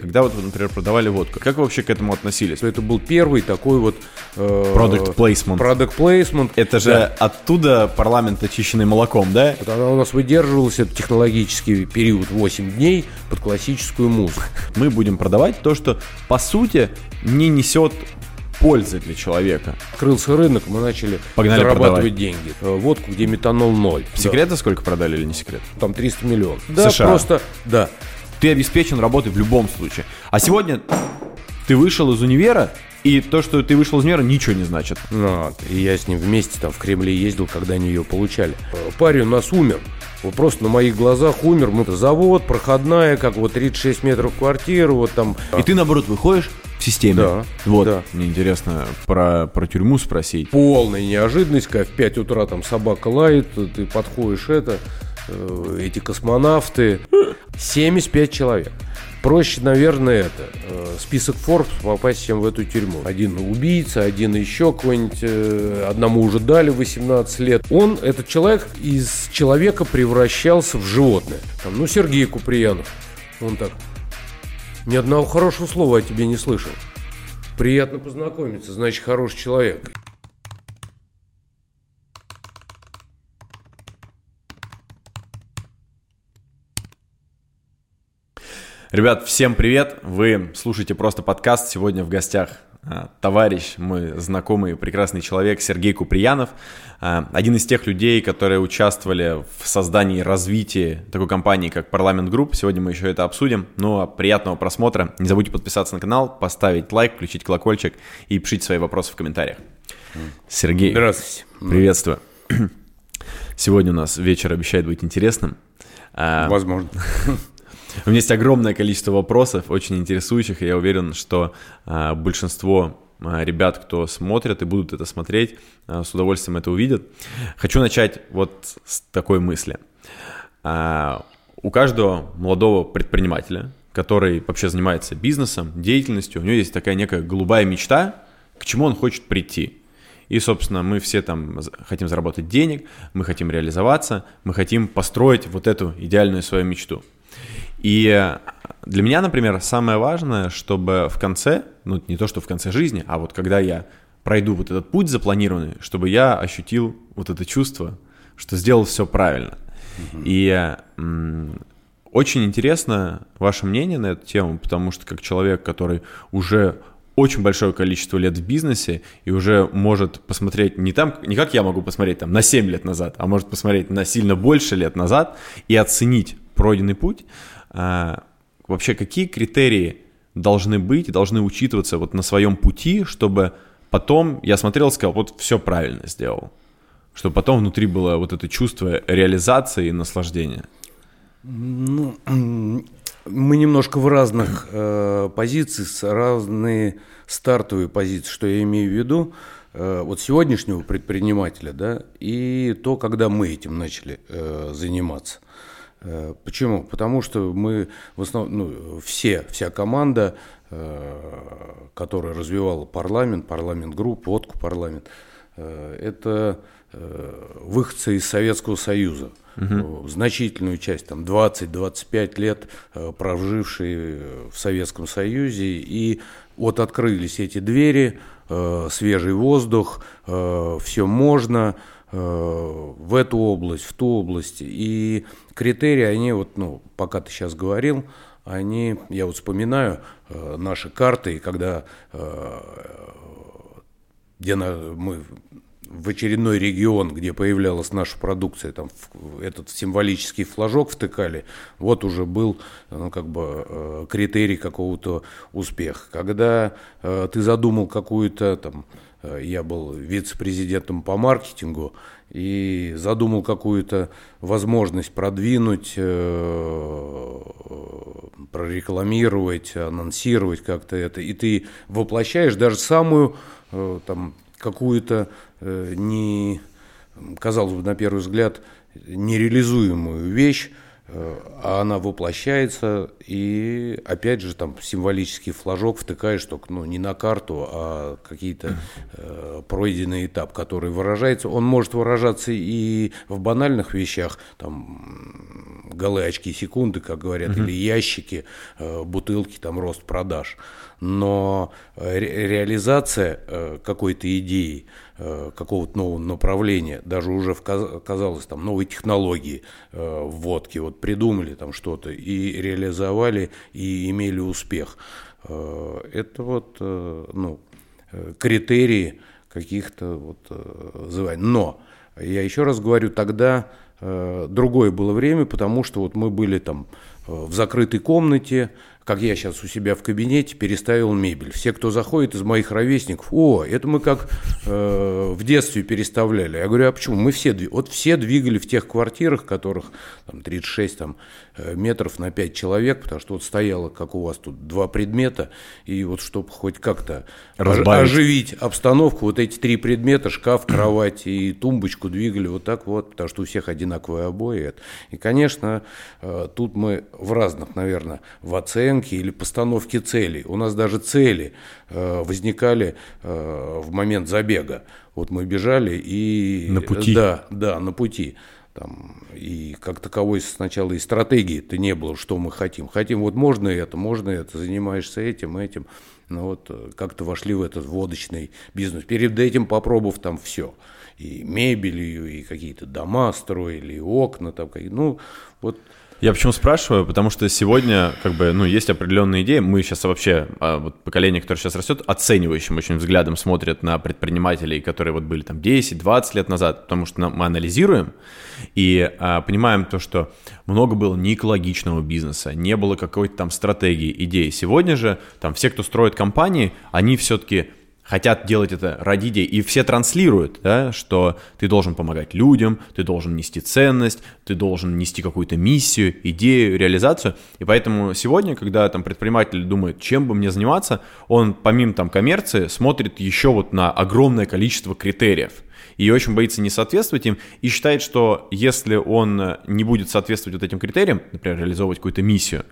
Когда вот, например, продавали водку, как вы вообще к этому относились? Это был первый такой вот... Э, Product placement. Product placement. Это же да. оттуда парламент очищенный молоком, да? Вот она у нас выдерживалась, этот технологический период 8 дней под классическую музыку. Мы будем продавать то, что по сути не несет пользы для человека. Открылся рынок, мы начали Погнали зарабатывать продавать. деньги. Э, водку, где метанол ноль. Секрет да. сколько продали или не секрет? Там 300 миллионов. Да, США. просто, да. Ты обеспечен работой в любом случае. А сегодня ты вышел из универа, и то, что ты вышел из универа, ничего не значит. Ну, и я с ним вместе там в Кремле ездил, когда они ее получали. Парень у нас умер. Вот просто на моих глазах умер. Мы завод, проходная, как вот 36 метров квартиры, вот там. И ты, наоборот, выходишь в системе. Да. Вот. Да. Мне интересно про, про тюрьму спросить. Полная неожиданность, когда в 5 утра там собака лает, ты подходишь это, эти космонавты. 75 человек. Проще, наверное, это. Э, список Forbes попасть, чем в эту тюрьму. Один убийца, один еще какой-нибудь, э, одному уже дали 18 лет. Он, этот человек, из человека превращался в животное. Там, ну, Сергей Куприянов. Он так, ни одного хорошего слова о тебе не слышал. Приятно познакомиться, значит, хороший человек. Ребят, всем привет! Вы слушаете просто подкаст. Сегодня в гостях а, товарищ, мой знакомый прекрасный человек Сергей Куприянов, а, один из тех людей, которые участвовали в создании и развитии такой компании, как Парламент Group. Сегодня мы еще это обсудим. Ну а приятного просмотра. Не забудьте подписаться на канал, поставить лайк, включить колокольчик и пишите свои вопросы в комментариях. Сергей. Здравствуйте. Приветствую. Сегодня у нас вечер обещает быть интересным. А, Возможно. У меня есть огромное количество вопросов, очень интересующих, и я уверен, что а, большинство а, ребят, кто смотрят и будут это смотреть, а, с удовольствием это увидят. Хочу начать вот с такой мысли. А, у каждого молодого предпринимателя, который вообще занимается бизнесом, деятельностью, у него есть такая некая голубая мечта, к чему он хочет прийти. И, собственно, мы все там хотим заработать денег, мы хотим реализоваться, мы хотим построить вот эту идеальную свою мечту. И для меня, например, самое важное, чтобы в конце, ну не то, что в конце жизни, а вот когда я пройду вот этот путь запланированный, чтобы я ощутил вот это чувство, что сделал все правильно. И м- очень интересно ваше мнение на эту тему, потому что как человек, который уже очень большое количество лет в бизнесе и уже может посмотреть не там, не как я могу посмотреть там на 7 лет назад, а может посмотреть на сильно больше лет назад и оценить пройденный путь, вообще какие критерии должны быть, должны учитываться вот на своем пути, чтобы потом я смотрел и сказал, вот все правильно сделал. Чтобы потом внутри было вот это чувство реализации и наслаждения. Ну, мы немножко в разных э, позициях, разные стартовые позиции, что я имею в виду. Э, вот сегодняшнего предпринимателя, да, и то, когда мы этим начали э, заниматься. Э, почему? Потому что мы в основном, ну, все, вся команда, э, которая развивала парламент, парламент групп, водку парламент, э, это выходцы из Советского Союза. Угу. Значительную часть, там 20-25 лет прожившие в Советском Союзе. И вот открылись эти двери, свежий воздух, все можно, в эту область, в ту область. И критерии, они вот, ну, пока ты сейчас говорил, они, я вот вспоминаю э, наши карты, когда э, где на, мы в очередной регион, где появлялась наша продукция, там в, этот символический флажок втыкали, вот уже был ну, как бы э, критерий какого-то успеха. Когда э, ты задумал какую-то там Э, я был вице-президентом по маркетингу и задумал какую-то возможность продвинуть, э, прорекламировать, анонсировать как-то это. И ты воплощаешь даже самую э, там какую-то не, казалось бы, на первый взгляд, нереализуемую вещь, а она воплощается, и опять же там символический флажок втыкаешь только ну, не на карту, а какие-то э, пройденный этап, который выражается. Он может выражаться и в банальных вещах, там голые очки секунды, как говорят, mm-hmm. или ящики, э, бутылки, там рост продаж. Но ре- реализация э, какой-то идеи, Э, какого-то нового направления, даже уже казалось там новой технологии э, в водке, вот придумали там что-то и реализовали и имели успех. Э, это вот ну, критерии каких-то вот званий. Но я еще раз говорю, тогда другое было время, потому что вот мы были там в закрытой комнате, как я сейчас у себя в кабинете переставил мебель. Все, кто заходит из моих ровесников, о, это мы как э, в детстве переставляли. Я говорю, а почему? Мы все, вот все двигали в тех квартирах, которых там 36 там, метров на 5 человек, потому что вот стояло, как у вас тут, два предмета, и вот чтобы хоть как-то Разбавить. оживить обстановку, вот эти три предмета, шкаф, кровать и тумбочку двигали вот так вот, потому что у всех одинаковые обои. И, конечно, э, тут мы в разных, наверное, в оценке, или постановки целей. У нас даже цели э, возникали э, в момент забега. Вот мы бежали и... На пути. Да, да, на пути. Там, и как таковой сначала и стратегии-то не было, что мы хотим. Хотим, вот можно это, можно это, занимаешься этим, этим. Ну вот э, как-то вошли в этот водочный бизнес. Перед этим попробовав там все. И мебелью, и какие-то дома строили, и окна там. Ну, вот я почему спрашиваю? Потому что сегодня, как бы, ну, есть определенные идеи. Мы сейчас вообще, а, вот поколение, которое сейчас растет, оценивающим очень взглядом смотрят на предпринимателей, которые вот были там 10-20 лет назад, потому что мы анализируем и а, понимаем то, что много было неэкологичного бизнеса, не было какой-то там стратегии, идеи. Сегодня же там все, кто строит компании, они все-таки хотят делать это ради идей, и все транслируют, да, что ты должен помогать людям, ты должен нести ценность, ты должен нести какую-то миссию, идею, реализацию, и поэтому сегодня, когда там предприниматель думает, чем бы мне заниматься, он помимо там коммерции смотрит еще вот на огромное количество критериев, и очень боится не соответствовать им, и считает, что если он не будет соответствовать вот этим критериям, например, реализовывать какую-то миссию,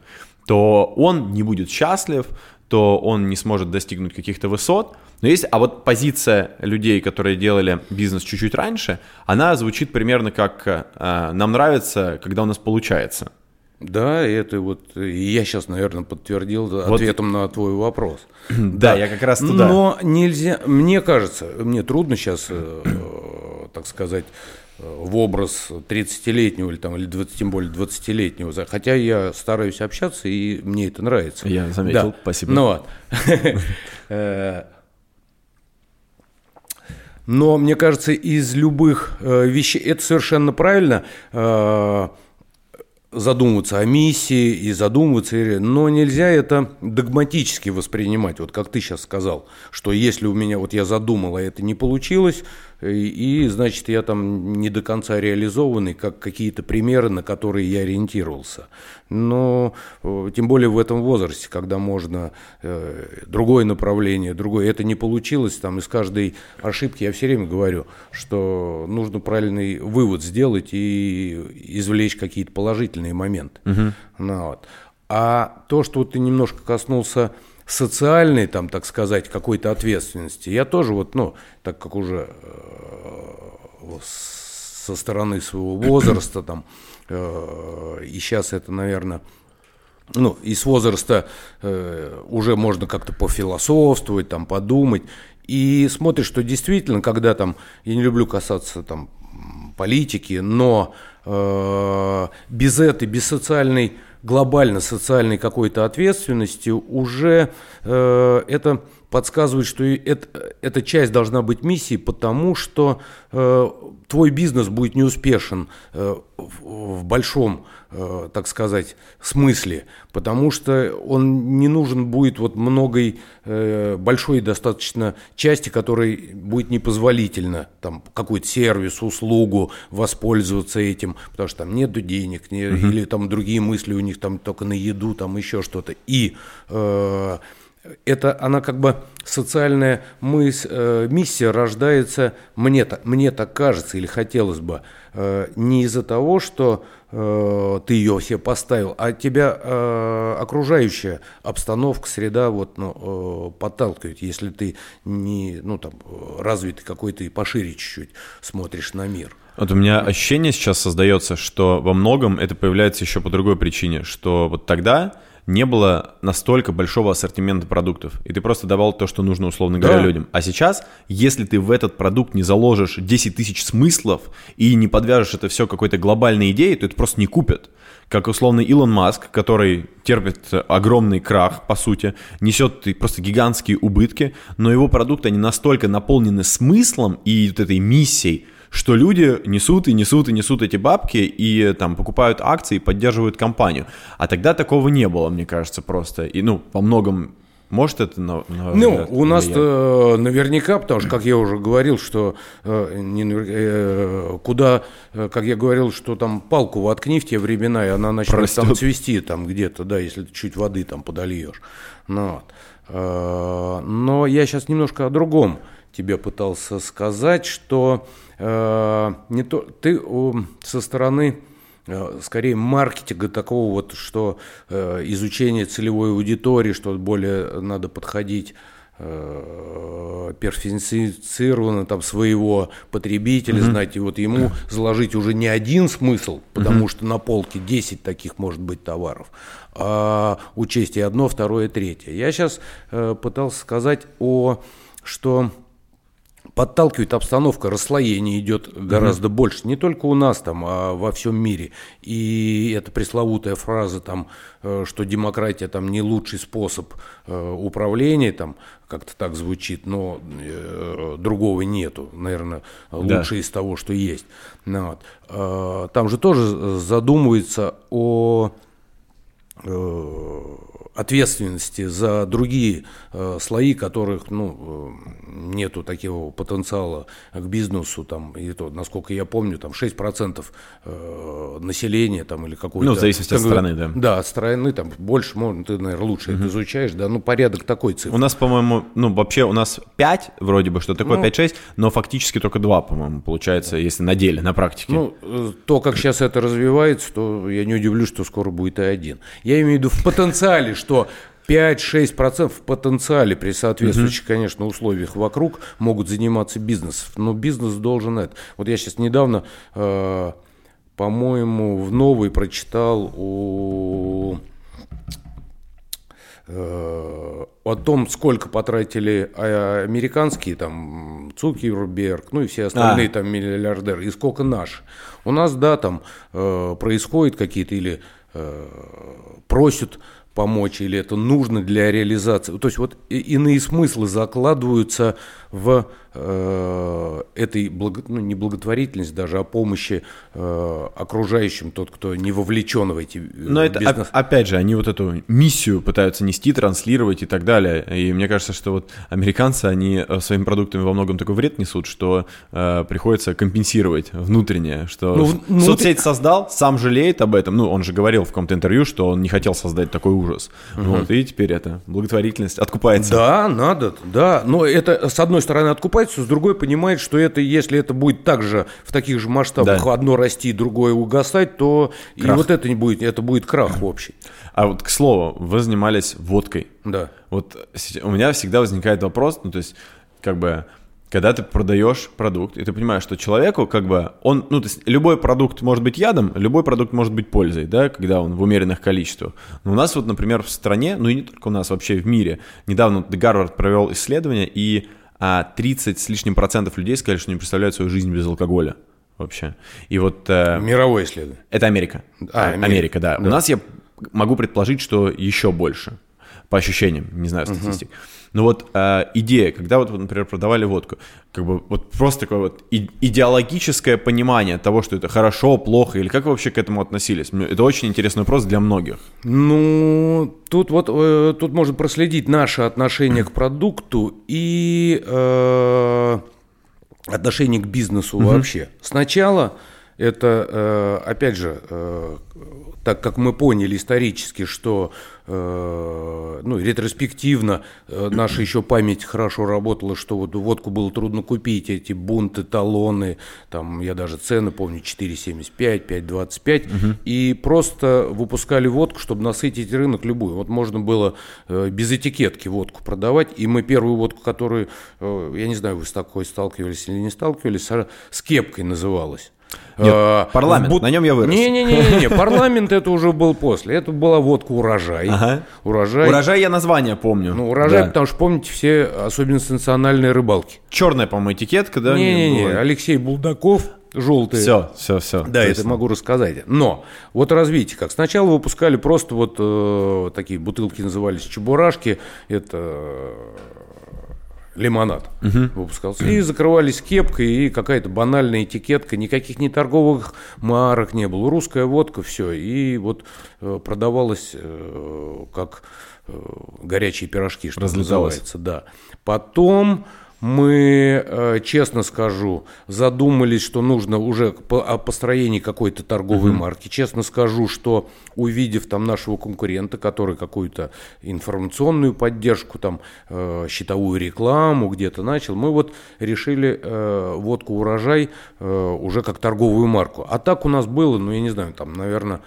то он не будет счастлив, то он не сможет достигнуть каких-то высот. Но есть, а вот позиция людей, которые делали бизнес чуть-чуть раньше, она звучит примерно как э, «нам нравится, когда у нас получается». Да, это вот я сейчас, наверное, подтвердил вот. ответом на твой вопрос. Да, я как раз туда. Но нельзя, мне кажется, мне трудно сейчас, э, так сказать, в образ 30-летнего или, там, или 20, тем более 20-летнего, хотя я стараюсь общаться, и мне это нравится. Я заметил, да. спасибо. Ну, вот. Э, но мне кажется, из любых э, вещей, это совершенно правильно, э, задумываться о миссии и задумываться, но нельзя это догматически воспринимать, вот как ты сейчас сказал, что если у меня, вот я задумал, а это не получилось, и, и значит я там не до конца реализованный, как какие-то примеры, на которые я ориентировался. Но э, тем более в этом возрасте, когда можно э, другое направление, другое, это не получилось, там из каждой ошибки я все время говорю, что нужно правильный вывод сделать и извлечь какие-то положительные моменты. Угу. Ну, вот. А то, что ты немножко коснулся социальной, там, так сказать, какой-то ответственности. Я тоже вот, ну, так как уже э, со стороны своего возраста, там, э, и сейчас это, наверное, ну, и с возраста э, уже можно как-то пофилософствовать, там, подумать, и смотришь, что действительно, когда там, я не люблю касаться там политики, но э, без этой, без социальной глобально социальной какой-то ответственности, уже э, это подсказывает, что это, эта часть должна быть миссией, потому что э, твой бизнес будет неуспешен э, в, в большом, э, так сказать, смысле, потому что он не нужен будет вот многой, э, большой достаточно части, которой будет непозволительно там какой-то сервис, услугу воспользоваться этим, потому что там нет денег, не, uh-huh. или там другие мысли у них там только на еду, там еще что-то. И э, это она как бы социальная мысль, э, миссия рождается, мне, мне так кажется, или хотелось бы, э, не из-за того, что э, ты ее себе поставил, а тебя э, окружающая обстановка, среда вот, ну, э, подталкивает, если ты не, ну, там, развитый какой-то и пошире чуть-чуть смотришь на мир. Вот у меня ощущение сейчас создается, что во многом это появляется еще по другой причине, что вот тогда не было настолько большого ассортимента продуктов, и ты просто давал то, что нужно, условно говоря, да. людям. А сейчас, если ты в этот продукт не заложишь 10 тысяч смыслов и не подвяжешь это все какой-то глобальной идеей, то это просто не купят. Как условно Илон Маск, который терпит огромный крах, по сути, несет просто гигантские убытки, но его продукты, они настолько наполнены смыслом и вот этой миссией, что люди несут и несут и несут эти бабки и там покупают акции и поддерживают компанию. А тогда такого не было, мне кажется, просто. И, ну, во многом может это на, на Ну, у нас э, наверняка, потому что, как я уже говорил, что э, не, э, куда, э, как я говорил, что там палку воткни в те времена, и она начнет Простет. там цвести там где-то, да, если ты чуть воды там подольешь. Ну, вот. э, но я сейчас немножко о другом тебе пытался сказать, что э, не то, ты э, со стороны э, скорее маркетинга такого вот, что э, изучение целевой аудитории, что более надо подходить э, персонифицированно там своего потребителя, mm-hmm. знать, и вот ему заложить уже не один смысл, потому mm-hmm. что на полке 10 таких может быть товаров, а учесть и одно, второе, третье. Я сейчас э, пытался сказать о, что подталкивает обстановка, расслоение идет гораздо mm-hmm. больше, не только у нас там, а во всем мире. И эта пресловутая фраза там, э, что демократия там не лучший способ э, управления, там как-то так звучит, но э, другого нету, наверное, лучше да. из того, что есть. Ну, вот. там же тоже задумывается о ответственности за другие э, слои, которых ну, э, нету такого потенциала к бизнесу, там, и то, насколько я помню, там 6% э, населения там, или какой-то... Ну, в зависимости от страны, да. Да, от страны, там больше, можно, ты, наверное, лучше угу. это изучаешь, да, ну, порядок такой цифры. У нас, по-моему, ну, вообще у нас 5 вроде бы, что такое ну, 5-6, но фактически только 2, по-моему, получается, если на деле, на практике. Ну, э, то, как сейчас это развивается, то я не удивлюсь, что скоро будет и один. Я имею в виду в потенциале, что 5-6% в потенциале при соответствующих, угу. конечно, условиях вокруг могут заниматься бизнесом. Но бизнес должен это. Вот я сейчас недавно, э, по-моему, в новый прочитал у э, о том, сколько потратили а, американские, там, Цукерберг, ну и все остальные а. там миллиардеры, и сколько наши. У нас, да, там э, происходит какие-то или э, просят помочь, или это нужно для реализации. То есть вот иные смыслы закладываются в э, этой, благо, ну, не благотворительности даже, а помощи э, окружающим, тот, кто не вовлечен в эти э, Но это, бизнес. опять же, они вот эту миссию пытаются нести, транслировать и так далее. И мне кажется, что вот американцы, они э, своими продуктами во многом такой вред несут, что э, приходится компенсировать внутреннее, что ну, внутр... соцсеть создал, сам жалеет об этом. Ну, он же говорил в каком-то интервью, что он не хотел создать такой ужас. Угу. Вот, и теперь это благотворительность откупается. Да, надо, да. Но это, с одной стороны, откупается, с другой понимает, что это, если это будет также в таких же масштабах да. одно расти, другое угасать, то крах. и вот это не будет, это будет крах общий. А вот, к слову, вы занимались водкой. Да. Вот у меня всегда возникает вопрос, ну, то есть, как бы, когда ты продаешь продукт, и ты понимаешь, что человеку, как бы, он, ну, то есть, любой продукт может быть ядом, любой продукт может быть пользой, да, когда он в умеренных количествах. Но у нас вот, например, в стране, ну и не только у нас, вообще в мире, недавно Гарвард провел исследование, и а 30 с лишним процентов людей сказали, что не представляют свою жизнь без алкоголя вообще. И вот... Э, Мировое исследование. Это Америка. А, Америка, Америка да. да. У нас я могу предположить, что еще больше, по ощущениям, не знаю статистик. Угу. Но вот э, идея, когда вот, например, продавали водку, как бы вот просто такое вот идеологическое понимание того, что это хорошо, плохо, или как вы вообще к этому относились? Это очень интересный вопрос для многих. Ну, тут вот э, тут можно проследить наше отношение к продукту и э, отношение к бизнесу угу. вообще. Сначала Это, э, опять же, э, так как мы поняли исторически, что ну, ретроспективно наша еще память хорошо работала, что вот водку было трудно купить, эти бунты, талоны, там я даже цены помню, 4,75, 5,25, угу. и просто выпускали водку, чтобы насытить рынок любую. Вот можно было без этикетки водку продавать, и мы первую водку, которую, я не знаю, вы с такой сталкивались или не сталкивались, с кепкой называлась. Нет, а, парламент, бут... на нем я вырос. Не-не-не, парламент это уже был после. Это была водка урожай. Ага. Урожай. Урожай я название помню. Ну, урожай, да. потому что помните все особенности национальной рыбалки. Черная, по-моему, этикетка, да? Не-не-не, Алексей Булдаков, желтые. Все, все, все. Да, это могу рассказать. Но вот развитие как. Сначала выпускали просто вот э, такие бутылки назывались чебурашки. Это лимонад угу. выпускался. И закрывались кепкой, и какая-то банальная этикетка, никаких ни торговых марок не было. Русская водка, все. И вот э, продавалось э, как э, горячие пирожки, что называется. Да. Потом мы, э, честно скажу, задумались, что нужно уже о построении какой-то торговой uh-huh. марки. Честно скажу, что увидев там нашего конкурента, который какую-то информационную поддержку, там э, счетовую рекламу где-то начал, мы вот решили э, водку урожай уже как торговую марку. А так у нас было, ну я не знаю, там, наверное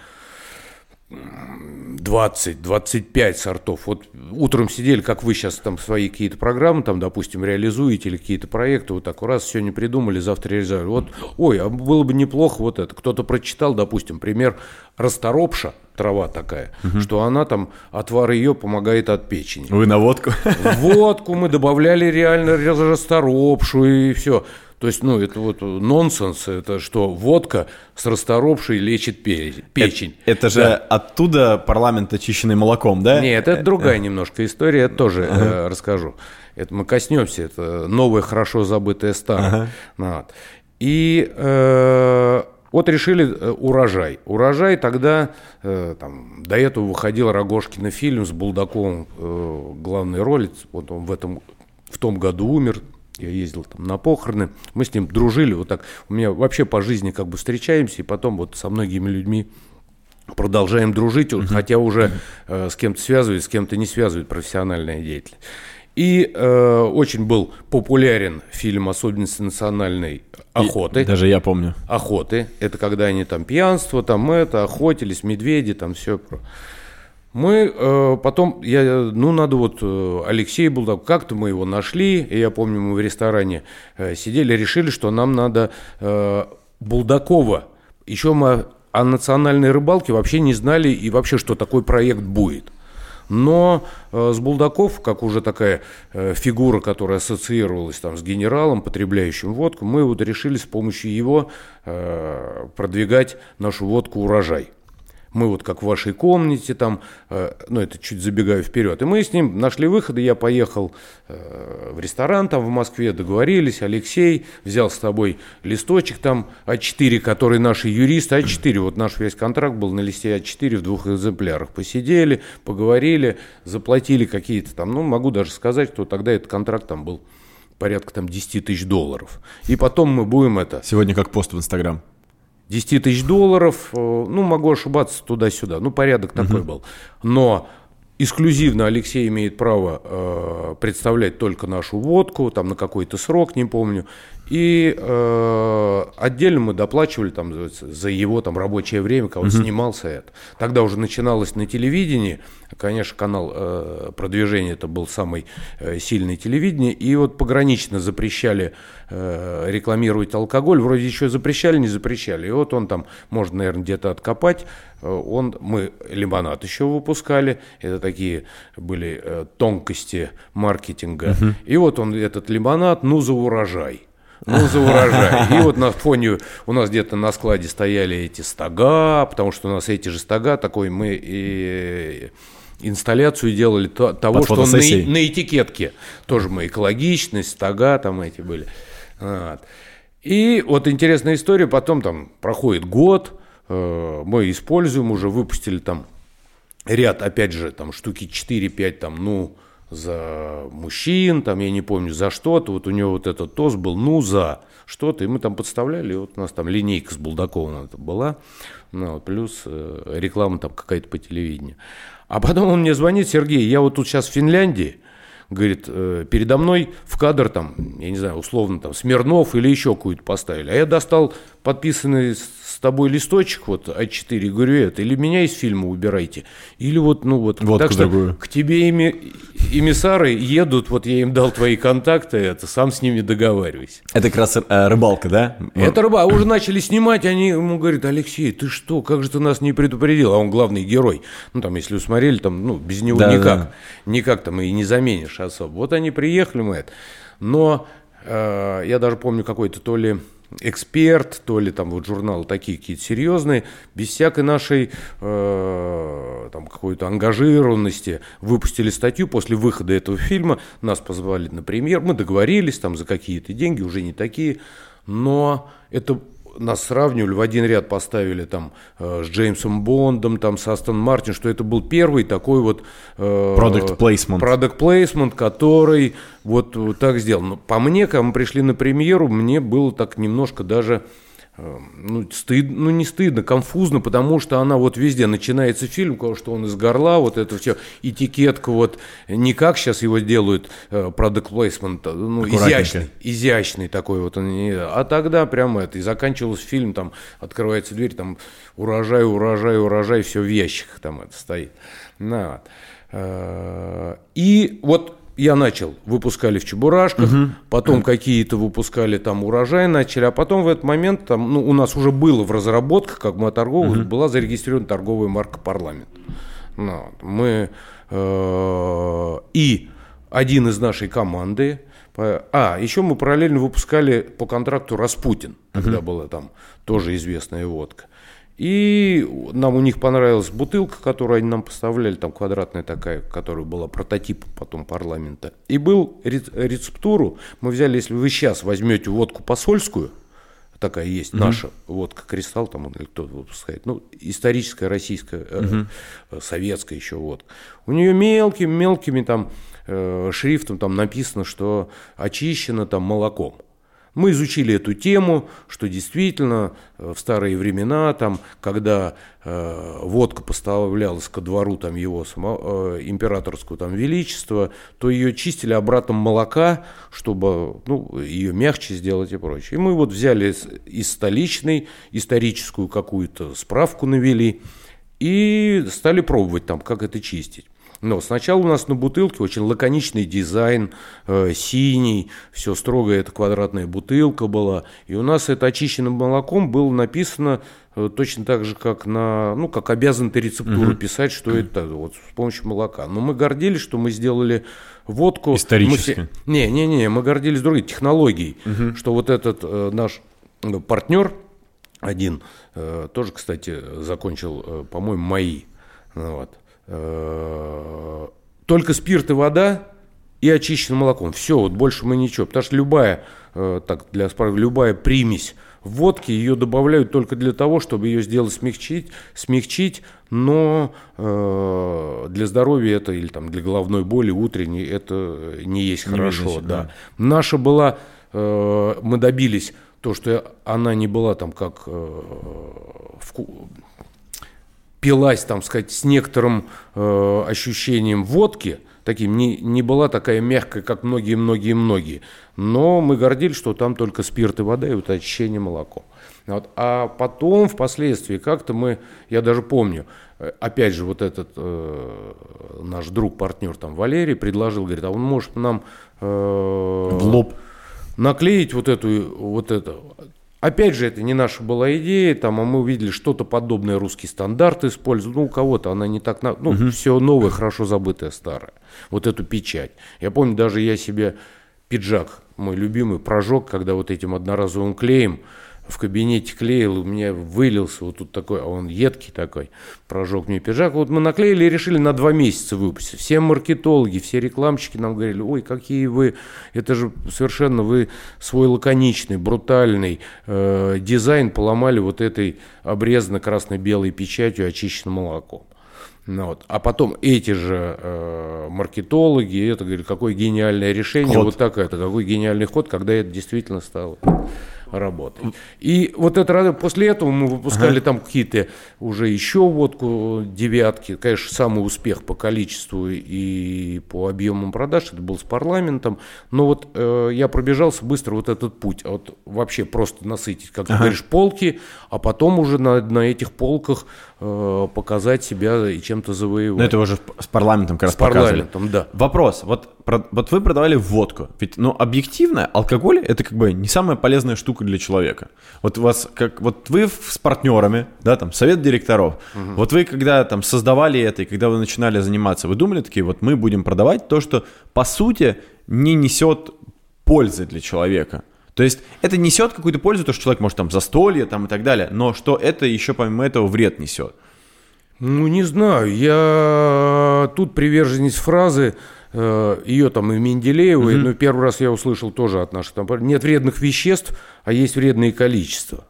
20-25 сортов. Вот утром сидели, как вы сейчас там свои какие-то программы, там, допустим, реализуете или какие-то проекты, вот так раз сегодня придумали, завтра реализовали. Вот, ой, а было бы неплохо вот это. Кто-то прочитал, допустим, пример расторопша, трава такая, угу. что она там, отвар ее помогает от печени. Вы на водку? Водку мы добавляли реально расторопшу и все. То есть, ну, это вот нонсенс, это что водка с расторопшей лечит печень. Это, это же да. оттуда парламент очищенный молоком, да? Нет, это другая немножко история, это тоже ага. э, расскажу. Это мы коснемся, это новое, хорошо забытое старое. Ага. Вот. И э, вот решили э, урожай. Урожай тогда, э, там, до этого выходил Рогожкина фильм с Булдаковым э, главной роли, вот он в этом в том году умер, я ездил там на похороны, мы с ним дружили, вот так. У меня вообще по жизни как бы встречаемся, и потом вот со многими людьми продолжаем дружить, uh-huh. хотя уже э, с кем-то связывает, с кем-то не связывает профессиональная деятельность. И э, очень был популярен фильм «Особенности национальной охоты». И, даже я помню. Охоты. Это когда они там пьянство, там это, охотились, медведи, там все. Мы э, потом, я, ну, надо вот, э, Алексей был, как-то мы его нашли, и я помню, мы в ресторане э, сидели, решили, что нам надо э, Булдакова. Еще мы о национальной рыбалке вообще не знали, и вообще, что такой проект будет. Но э, с Булдаков, как уже такая э, фигура, которая ассоциировалась там с генералом, потребляющим водку, мы вот решили с помощью его э, продвигать нашу водку «Урожай» мы вот как в вашей комнате там, э, ну это чуть забегаю вперед. И мы с ним нашли выходы, я поехал э, в ресторан там в Москве, договорились, Алексей взял с тобой листочек там А4, который наши юристы, А4, вот наш весь контракт был на листе А4 в двух экземплярах. Посидели, поговорили, заплатили какие-то там, ну могу даже сказать, что тогда этот контракт там был порядка там 10 тысяч долларов. И потом мы будем это... Сегодня как пост в Инстаграм. 10 тысяч долларов, э, ну, могу ошибаться туда-сюда, ну, порядок такой был. Но эксклюзивно Алексей имеет право э, представлять только нашу водку, там на какой-то срок, не помню. И э, отдельно мы доплачивали там за, его там рабочее время, когда он угу. снимался это. Тогда уже начиналось на телевидении, конечно, канал э, продвижения это был самый э, сильный телевидение, и вот погранично запрещали э, рекламировать алкоголь, вроде еще запрещали, не запрещали. И вот он там, можно, наверное, где-то откопать, он, мы лимонад еще выпускали, это такие были э, тонкости маркетинга. Угу. И вот он, этот лимонад, ну за урожай ну, за урожай. И вот на фоне у нас где-то на складе стояли эти стога, потому что у нас эти же стога, такой мы и инсталляцию делали то, того, Под что на, на этикетке. Тоже мы экологичность, стога там эти были. Вот. И вот интересная история, потом там проходит год, э, мы используем, уже выпустили там ряд, опять же, там штуки 4-5, там, ну, за мужчин, там, я не помню, за что-то. Вот у него вот этот тост был, ну, за что-то. И мы там подставляли, и вот у нас там линейка с Булдаковым была. Ну, плюс э, реклама там какая-то по телевидению. А потом он мне звонит, Сергей, я вот тут сейчас в Финляндии, говорит, э, передо мной в кадр там, я не знаю, условно там Смирнов или еще какую-то поставили. А я достал подписанный тобой листочек вот А4, говорю, это, или меня из фильма убирайте, или вот, ну вот, Водку так что другую. к тебе ими, эмиссары едут, вот я им дал твои контакты, это, сам с ними договаривайся. Это как раз э, рыбалка, да? Это рыба, а уже начали снимать, они ему говорят, Алексей, ты что, как же ты нас не предупредил, а он главный герой. Ну, там, если вы смотрели, там, ну, без него Да, никак, да. никак там и не заменишь особо. Вот они приехали, мы это. Но э, я даже помню какой-то то ли эксперт, то ли там вот журналы такие какие-то серьезные, без всякой нашей э, там какой-то ангажированности выпустили статью после выхода этого фильма, нас позвали на премьер, мы договорились там за какие-то деньги, уже не такие, но это нас сравнивали, в один ряд поставили там э, с Джеймсом Бондом, там с Астон Мартин, что это был первый такой вот... э, Product placement. Product placement, который вот, вот так сделал. Но по мне, когда мы пришли на премьеру, мне было так немножко даже э, ну, стыд, ну, не стыдно, конфузно, потому что она вот везде начинается фильм, потому что он из горла, вот это все, этикетка вот, не как сейчас его делают, э, product placement, э, ну, изящный, изящный такой вот, а тогда прямо это, и заканчивался фильм, там, открывается дверь, там, урожай, урожай, урожай, все в ящиках там это стоит. На. Э, И вот я начал, выпускали в Чебурашках, потом какие-то выпускали там урожай начали, а потом в этот момент там, ну, у нас уже было в разработках, как мы торговых, была зарегистрирована торговая марка «Парламент». Ну, мы э, и один из нашей команды, а, еще мы параллельно выпускали по контракту «Распутин», тогда была там тоже известная водка. И нам у них понравилась бутылка, которую они нам поставляли, там квадратная такая, которая была прототипом потом парламента. И был рец- рецептуру, мы взяли, если вы сейчас возьмете водку посольскую, такая есть, наша водка «Кристалл», там или кто выпускает, ну, историческая российская, э, э, советская еще водка. У нее мелкими-мелкими там э, шрифтом там написано, что очищено там молоком. Мы изучили эту тему, что действительно э, в старые времена, там, когда э, водка поставлялась ко двору там, его само- э, императорского там, величества, то ее чистили обратом молока, чтобы ну, ее мягче сделать и прочее. И мы вот взяли из, столичной историческую какую-то справку навели и стали пробовать там, как это чистить. Но сначала у нас на бутылке очень лаконичный дизайн, э, синий, все строго, это квадратная бутылка была. И у нас это очищенным молоком было написано э, точно так же, как на, ну, как обязан ты рецептуру писать, что это вот с помощью молока. Но мы гордились, что мы сделали водку. Исторически. Мы Не, не, не, мы гордились другой технологией, что вот этот э, наш э, партнер один, э, тоже, кстати, закончил, э, по-моему, мои. Ну Вот. Э, Только спирт и вода и очищенным молоком. Все, вот больше мы ничего. Потому что любая, э, так для справ- любая примесь в водке, ее добавляют только для того, чтобы ее сделать смягчить, смягчить но э, для здоровья это или там для головной боли утренней это не есть Не хорошо. видно, да. да. Наша была, э, мы добились то, что она не была там как э, вку- пилась, там сказать, с некоторым э, ощущением водки, таким не, не была такая мягкая, как многие-многие-многие. Но мы гордились, что там только спирт и вода и вот очищение молоком. Вот. А потом, впоследствии, как-то мы, я даже помню, э, опять же, вот этот э, наш друг, партнер там Валерий предложил, говорит, а он может нам э, В лоб. наклеить вот эту, вот это. Опять же, это не наша была идея, там, а мы увидели что-то подобное русский стандарт используют. Ну, у кого-то она не так, на- ну, все новое, хорошо забытое, старое. Вот эту печать. Я помню, даже я себе пиджак, мой любимый, прожег, когда вот этим одноразовым клеем в кабинете клеил, у меня вылился вот тут такой, а он едкий такой, прожег мне пиджак. Вот мы наклеили и решили на два месяца выпустить. Все маркетологи, все рекламщики нам говорили, ой, какие вы, это же совершенно вы свой лаконичный, брутальный э, дизайн поломали вот этой обрезанно красно-белой печатью очищенным молоком. Ну, вот. А потом эти же э, маркетологи, это говорят, какое гениальное решение, Ход. вот так это, какой гениальный ход, когда это действительно стало работать. И вот это ра- после этого мы выпускали там какие-то уже еще водку девятки. Конечно, самый успех по количеству и по объемам продаж это был с парламентом. Но вот э, я пробежался быстро вот этот путь. А Вот вообще просто насытить, как ты говоришь, полки, а потом уже на, на этих полках э, показать себя и чем-то завоевать. Ну, это уже с парламентом как раз С показывали. парламентом, да. Вопрос. Вот, вот вы продавали водку. Ведь, ну, объективно, алкоголь – это как бы не самая полезная штука для человека. Вот у вас, как, вот вы с партнерами, да, там, совет директоров, вот вы когда там создавали это, и когда вы начинали заниматься, вы думали такие, вот мы будем продавать то, что по сути не несет пользы для человека. То есть это несет какую-то пользу, то, что человек может там застолье там и так далее, но что это еще помимо этого вред несет. Ну, не знаю. Я тут приверженец фразы, ее там и Менделеевой, но первый раз я услышал тоже от наших там, нет вредных веществ, а есть вредные количества.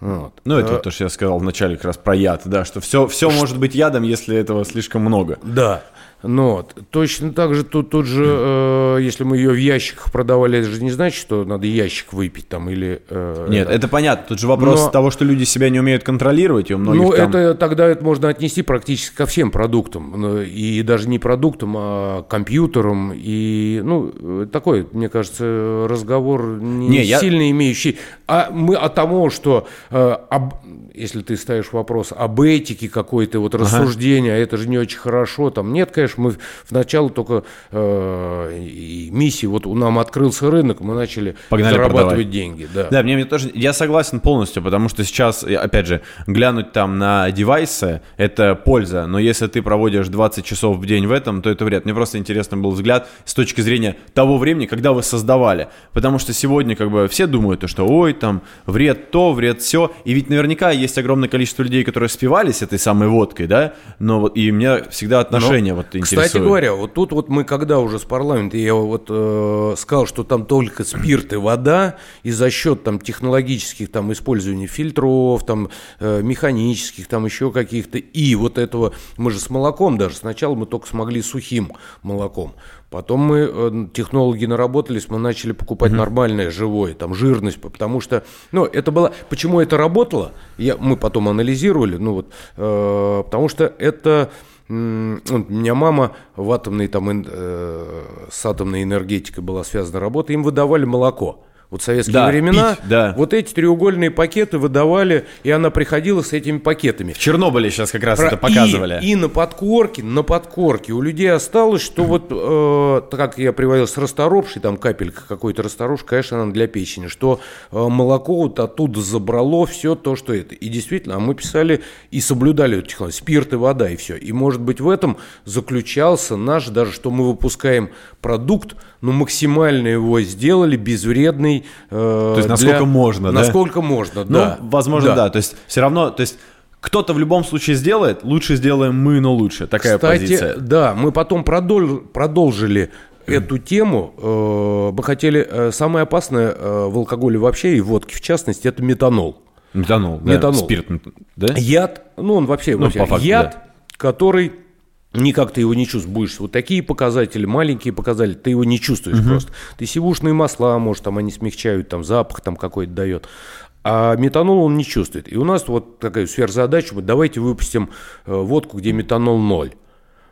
Вот. Ну, это вот то, что я сказал в начале как раз про яд, да, что все, все может быть ядом, если этого слишком много. Да. Ну, вот. Точно так же тут, тут же, э, если мы ее в ящиках продавали, это же не значит, что надо ящик выпить там или... э, Нет, это понятно. Тут же вопрос Но- того, что люди себя не умеют контролировать, и у многих Ну, там... это тогда это можно отнести практически ко всем продуктам. Ну, И даже не продуктам, а компьютерам. И, ну, такой, мне кажется, разговор не, Не, я- сильно имеющий. А мы от того, что, э, об- если ты ставишь вопрос об этике какой-то, вот рассуждения, а это же не очень хорошо. Там нет, конечно, мы вначале только э, и миссии, вот у нам открылся рынок, мы начали Погнали зарабатывать продавать. деньги. Да. Да, мне, мне тоже, я согласен полностью, потому что сейчас, опять же, глянуть там на девайсы, это польза, но если ты проводишь 20 часов в день в этом, то это вред. Мне просто интересно был взгляд с точки зрения того времени, когда вы создавали, потому что сегодня как бы все думают, то, что ой, там, вред то, вред все, и ведь наверняка есть огромное количество людей, которые спивались этой самой водкой, да, но вот, и мне всегда отношения вот интересуют. Ну, Кстати говоря, вот тут вот мы когда уже с парламента, я вот э, сказал, что там только спирт и вода, и за счет там технологических там использования фильтров, там э, механических, там еще каких-то, и вот этого, мы же с молоком даже, сначала мы только смогли сухим молоком, потом мы, э, технологи наработались, мы начали покупать нормальное, живое, там жирность, потому что, ну, это было, почему это работало, я, мы потом анализировали, ну вот, э, потому что это... меня мама в атомной там э, с атомной энергетикой была связана работа, им выдавали молоко. Вот советские Да, времена пить, да. вот эти треугольные пакеты выдавали, и она приходила с этими пакетами. В Чернобыле сейчас как раз Про- это показывали. И, и на подкорке, на подкорке у людей осталось, что вот, э, как я приводил с расторопшей, там капелька какой-то расторопшей, конечно, она для печени, что э, молоко вот оттуда забрало все то, что это. И действительно, а мы писали и соблюдали эту технологию, спирт и вода, и все. И, может быть, в этом заключался наш, даже что мы выпускаем продукт, но максимально его сделали безвредный. э, То есть насколько можно, да? Насколько можно, Ну, да. возможно, да. То есть все равно, то есть кто-то в любом случае сделает, лучше сделаем мы, но лучше. Такая Кстати, позиция. да, мы потом продолж- продолжили эту тему. Э, Мы хотели... э, Самое опасное э, в алкоголе вообще и водке в частности, это метанол. Метанол, да, Метанол. спирт, да? Яд, ну он вообще, Ну, вообще по факту, яд, да. который никак ты его не чувствуешь. Будешь вот такие показатели, маленькие показатели, ты его не чувствуешь просто. Ты сивушные масла, может, там они смягчают, там запах там какой-то дает. А метанол он не чувствует. И у нас вот такая сверхзадача, вот давайте выпустим э, водку, где метанол ноль.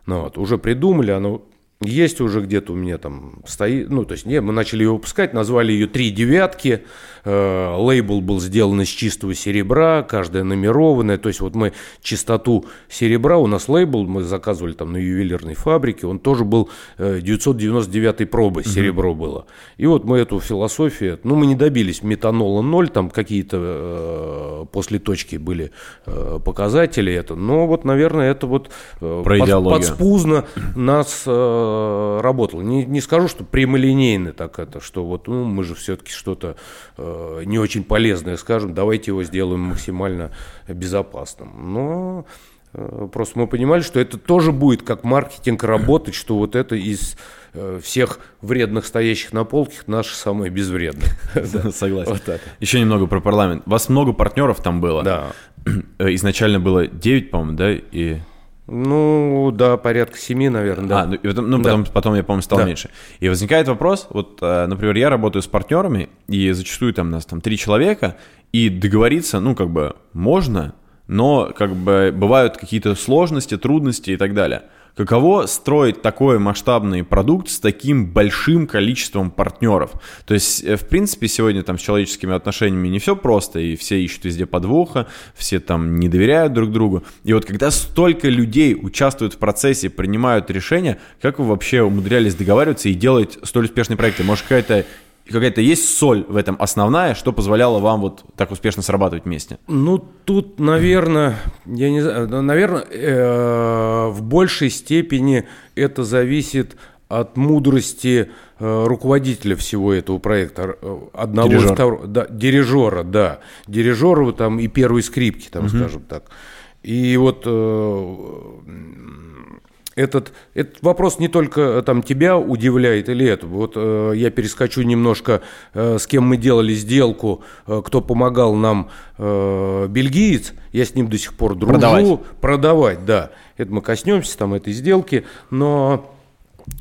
Ну, вот, уже придумали, оно есть уже где-то у меня там стоит, ну, то есть, не, мы начали ее выпускать, назвали ее «Три девятки», э, лейбл был сделан из чистого серебра, каждая номерованная, то есть, вот мы чистоту серебра, у нас лейбл, мы заказывали там на ювелирной фабрике, он тоже был э, 999 пробы, серебро было. И вот мы эту философию, ну, мы не добились метанола ноль, там какие-то э, после точки были э, показатели это, но вот, наверное, это вот э, Про под- идеологию. подспудно нас э, работало. Не, не скажу, что прямолинейно так это, что вот ну, мы же все-таки что-то э, не очень полезное скажем, давайте его сделаем максимально безопасным. Но э, просто мы понимали, что это тоже будет как маркетинг работать, что вот это из э, всех вредных стоящих на полках наше самое безвредное. Согласен. Вот так. Еще немного про парламент. У вас много партнеров там было. Да. Э, Изначально было 9, по-моему, да? И Ну, да, порядка семи, наверное, да. А, ну, и потом, ну, потом, потом, я помню, стало Да. меньше. И возникает вопрос, вот, э, например, я работаю с партнерами, и зачастую там нас там три человека, и договориться, ну, как бы, можно, но, как бы, бывают какие-то сложности, трудности и так далее. Каково строить такой масштабный продукт с таким большим количеством партнеров? То есть, э, в принципе, сегодня там с человеческими отношениями не все просто, и все ищут везде подвоха, все там не доверяют друг другу. И вот когда столько людей участвуют в процессе, принимают решения, как вы вообще умудрялись договариваться и делать столь успешные проекты? Может, какая-то какая-то есть соль в этом основная, что позволяло вам вот так успешно срабатывать вместе? Ну, тут, наверное, я не знаю, наверное, в большей степени это зависит от мудрости э, руководителя всего этого проекта, э, одного и Дирижера. второго, да, дирижера, да, дирижера там и первой скрипки, там, скажем так. И вот э, этот, этот вопрос не только э, там тебя удивляет или это. Вот э, я перескочу немножко, э, с кем мы делали сделку, э, кто помогал нам, э, бельгиец. Я с ним до сих пор дружу. Продавать. Продавать, да. Это мы коснемся там этой сделки, но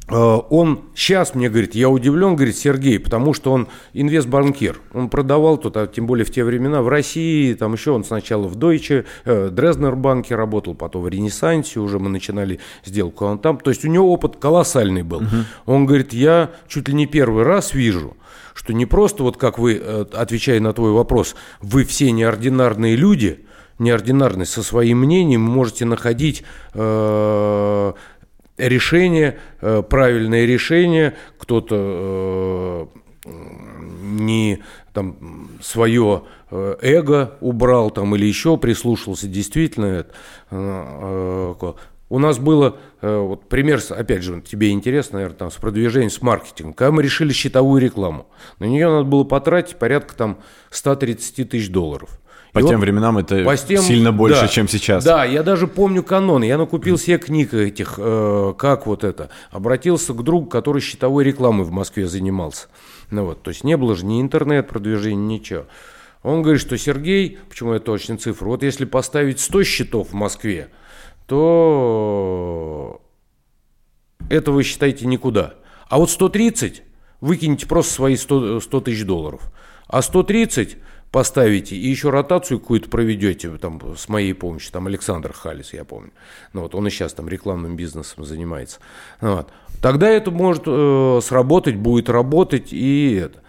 он сейчас мне говорит, я удивлен, говорит Сергей, потому что он инвестбанкир. Он продавал тут, а тем более в те времена в России, там еще он сначала в Deutsche, э, Дрезнер банке работал, потом в Ренессансе уже мы начинали сделку, а он там, то есть у него опыт колоссальный был. Он говорит, я чуть ли не первый раз вижу, что не просто вот как вы, э, отвечая на твой вопрос, вы все неординарные люди, неординарные со своим мнением, можете находить э, решение, э, правильное решение, кто-то э, не там свое э, эго убрал там или еще прислушался действительно это, у нас было, вот пример, опять же, тебе интересно, наверное, там, с продвижением, с маркетингом. Когда мы решили счетовую рекламу, на нее надо было потратить порядка там 130 тысяч долларов. По И тем вот- временам это по тем- сильно больше, да. чем сейчас. Да, я даже помню каноны. Я накупил себе книг этих, э, как вот это. Обратился к другу, который счетовой рекламой в Москве занимался. Ну вот, то есть не было же ни интернет-продвижения, ничего. Он говорит, что Сергей, почему я точно цифру, вот если поставить 100 счетов в Москве, то это вы считаете никуда. А вот 130 выкинете просто свои 100, 100 тысяч долларов. А 130 поставите и еще ротацию какую-то проведете там, с моей помощью. Там Александр Халис, я помню. Ну, вот он и сейчас там рекламным бизнесом занимается. Вот. Тогда это может э, сработать, будет работать и это.